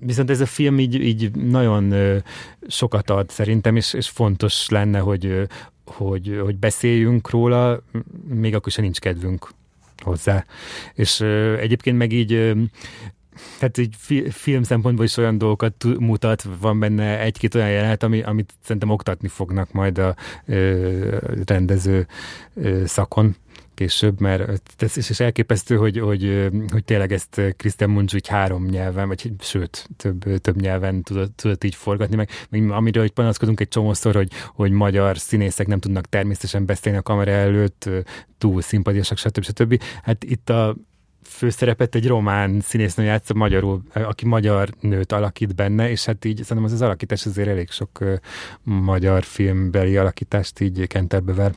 Viszont ez a film így, így nagyon sokat ad szerintem, és, és fontos lenne, hogy, hogy, hogy beszéljünk róla, még akkor sem nincs kedvünk hozzá. És egyébként meg így tehát fi, film szempontból is olyan dolgokat mutat, van benne egy-két olyan jelenet, ami, amit szerintem oktatni fognak majd a ö, rendező ö, szakon később, mert ez is elképesztő, hogy, hogy, hogy tényleg ezt Christian Munch úgy három nyelven, vagy sőt, több, több nyelven tudott, tudott így forgatni, meg, meg amiről hogy panaszkodunk egy csomószor, hogy, hogy magyar színészek nem tudnak természetesen beszélni a kamera előtt, túl szimpatiasak, stb. stb. Hát itt a főszerepet egy román színésznő játsza magyarul, aki magyar nőt alakít benne, és hát így szerintem az az alakítás azért elég sok magyar filmbeli alakítást így kenterbe ver.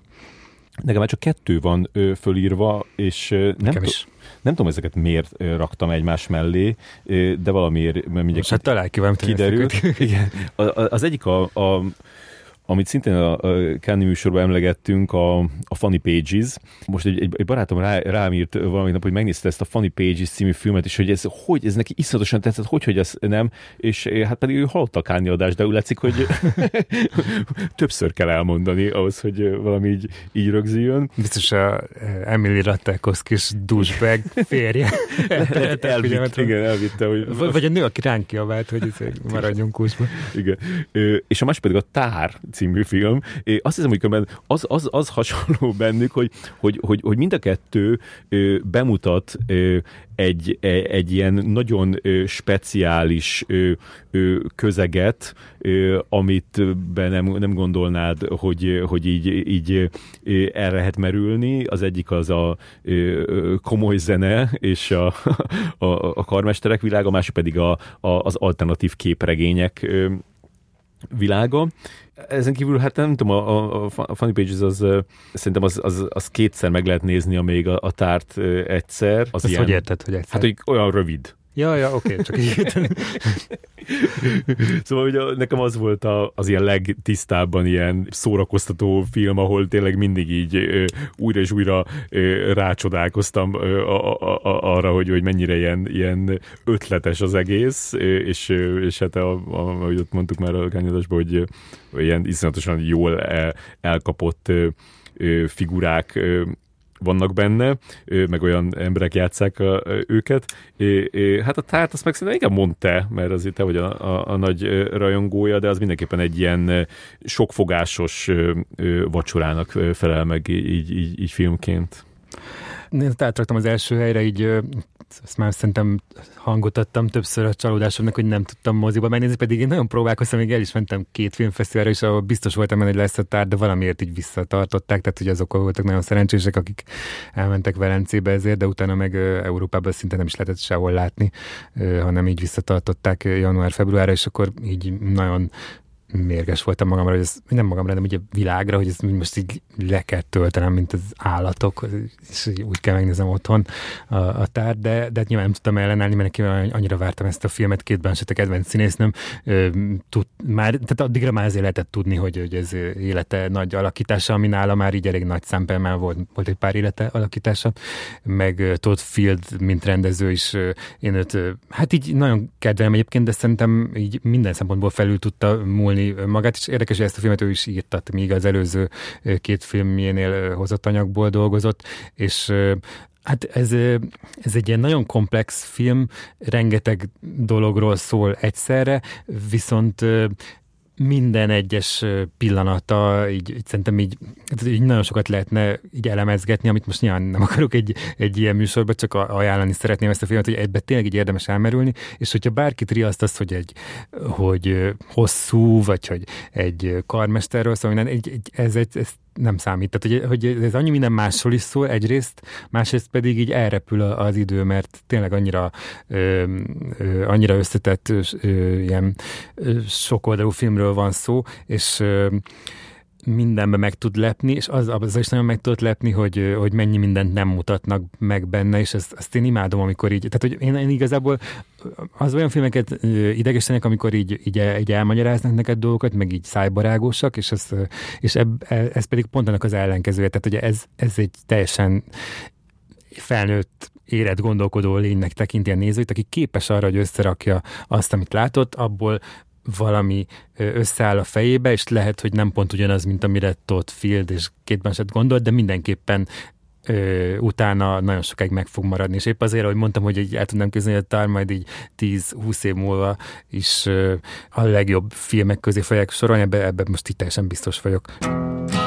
Nekem már csak kettő van ö, fölírva, és ö, nem, t- nem tudom ezeket miért ö, raktam egymás mellé, ö, de valamiért mindjárt Most hát találj ki kiderült. Igen. Az egyik a, a amit szintén a, a Cannes műsorban emlegettünk, a, a Funny Pages. Most egy, egy, egy barátom rá, rám írt valamit nap, hogy megnézte ezt a Funny Pages című filmet, és hogy ez, hogy ez neki iszonyatosan tetszett, hogy, hogy ez nem, és eh, hát pedig ő hallott a Kanye adást, de úgy látszik, hogy többször kell elmondani ahhoz, hogy eh, valami így, így rögzüljön. Biztos a eh, Emily Ratajkowski douchebag férje. Elvitt, igen, elvitte. Hogy... Vagy a nő, aki ránk kiabált, hogy maradjunk kúsba. Igen. És a másik pedig a Tár című film. Én azt hiszem, hogy az, az, az hasonló bennük, hogy, hogy, hogy, hogy mind a kettő bemutat egy, e, egy ilyen nagyon speciális közeget, amit be nem, nem gondolnád, hogy, hogy így, így el lehet merülni. Az egyik az a komoly zene és a, a, a karmesterek világa, a másik pedig a, a, az alternatív képregények világa. Ezen kívül, hát nem tudom, a, a, a Funny Pages az szerintem az, az, az kétszer meg lehet nézni, amíg a, a tárt egyszer. Az Ezt ilyen, hogy érted, hogy egyszer? Hát, hogy olyan rövid. Ja, ja, oké, okay, csak így. szóval ugye nekem az volt a, az ilyen legtisztábban ilyen szórakoztató film, ahol tényleg mindig így ö, újra és újra ö, rácsodálkoztam ö, a, a, a, arra, hogy, hogy mennyire ilyen, ilyen ötletes az egész, ö, és, és hát a, a, ahogy ott mondtuk már a kányadásban, hogy ö, ilyen iszonyatosan jól el, elkapott ö, figurák vannak benne, meg olyan emberek játszák a, őket. Hát a tárt azt meg szerintem igen mondta, mert azért te vagy a, a, a nagy rajongója, de az mindenképpen egy ilyen sokfogásos vacsorának felel meg így, így, így filmként. Én átraktam az első helyre, így ezt már szerintem hangot adtam többször a csalódásomnak, hogy nem tudtam moziba megnézni, pedig én nagyon próbálkoztam, még el is mentem két filmfesztiválra, és ahol biztos voltam hogy lesz a tár, de valamiért így visszatartották, tehát hogy azok voltak nagyon szerencsések, akik elmentek Velencébe ezért, de utána meg Európában szinte nem is lehetett sehol látni, hanem így visszatartották január-februárra, és akkor így nagyon mérges voltam magamra, hogy ez nem magamra, hanem ugye világra, hogy ezt most így le kell töltenem, mint az állatok, és úgy kell megnézem otthon a, a tár, de, de hát nyilván nem tudtam ellenállni, mert annyira vártam ezt a filmet, két Blanchett kedvenc színésznőm, tud, már, tehát addigra már azért lehetett tudni, hogy, hogy ez élete nagy alakítása, ami nála már így elég nagy szempel, volt, volt egy pár élete alakítása, meg Todd Field, mint rendező is, én őt, hát így nagyon kedvelem egyébként, de szerintem így minden szempontból felül tudta múlni írni magát, és érdekes, hogy ezt a filmet ő is írta, míg az előző két filmjénél hozott anyagból dolgozott, és Hát ez, ez egy ilyen nagyon komplex film, rengeteg dologról szól egyszerre, viszont minden egyes pillanata, így, így szerintem így, így nagyon sokat lehetne így elemezgetni, amit most nyilván nem akarok egy, egy ilyen műsorban, csak ajánlani szeretném ezt a filmet, hogy ebbe tényleg így érdemes elmerülni, és hogyha bárkit riaszt az, hogy egy hogy hosszú, vagy hogy egy karmesterről szól, egy, egy, ez, egy, ez nem számít. Tehát, hogy, hogy ez annyi minden másról is szól egyrészt, másrészt pedig így elrepül az idő, mert tényleg annyira, ö, ö, annyira összetett ö, ilyen sokoldalú filmről van szó, és ö, mindenbe meg tud lepni, és az, az is nagyon meg tudott lepni, hogy, hogy mennyi mindent nem mutatnak meg benne, és ezt, ezt én imádom, amikor így, tehát hogy én, én igazából az olyan filmeket idegesítenek, amikor így, így, így elmagyaráznak neked dolgokat, meg így szájbarágosak, és, ez, és ebb, e, ez pedig pont annak az ellenkezője, tehát ugye ez, ez egy teljesen felnőtt érett gondolkodó lénynek tekinti a nézőit, aki képes arra, hogy összerakja azt, amit látott, abból valami összeáll a fejébe, és lehet, hogy nem pont ugyanaz, mint amire Todd Field és két Blanchett gondolt, de mindenképpen ö, utána nagyon sokáig meg fog maradni. És épp azért, hogy mondtam, hogy egy, el tudnám kézni, hogy a Tár majd így 10-20 év múlva is ö, a legjobb filmek közé fogják sorolni, ebben ebbe most itt teljesen biztos vagyok. thank you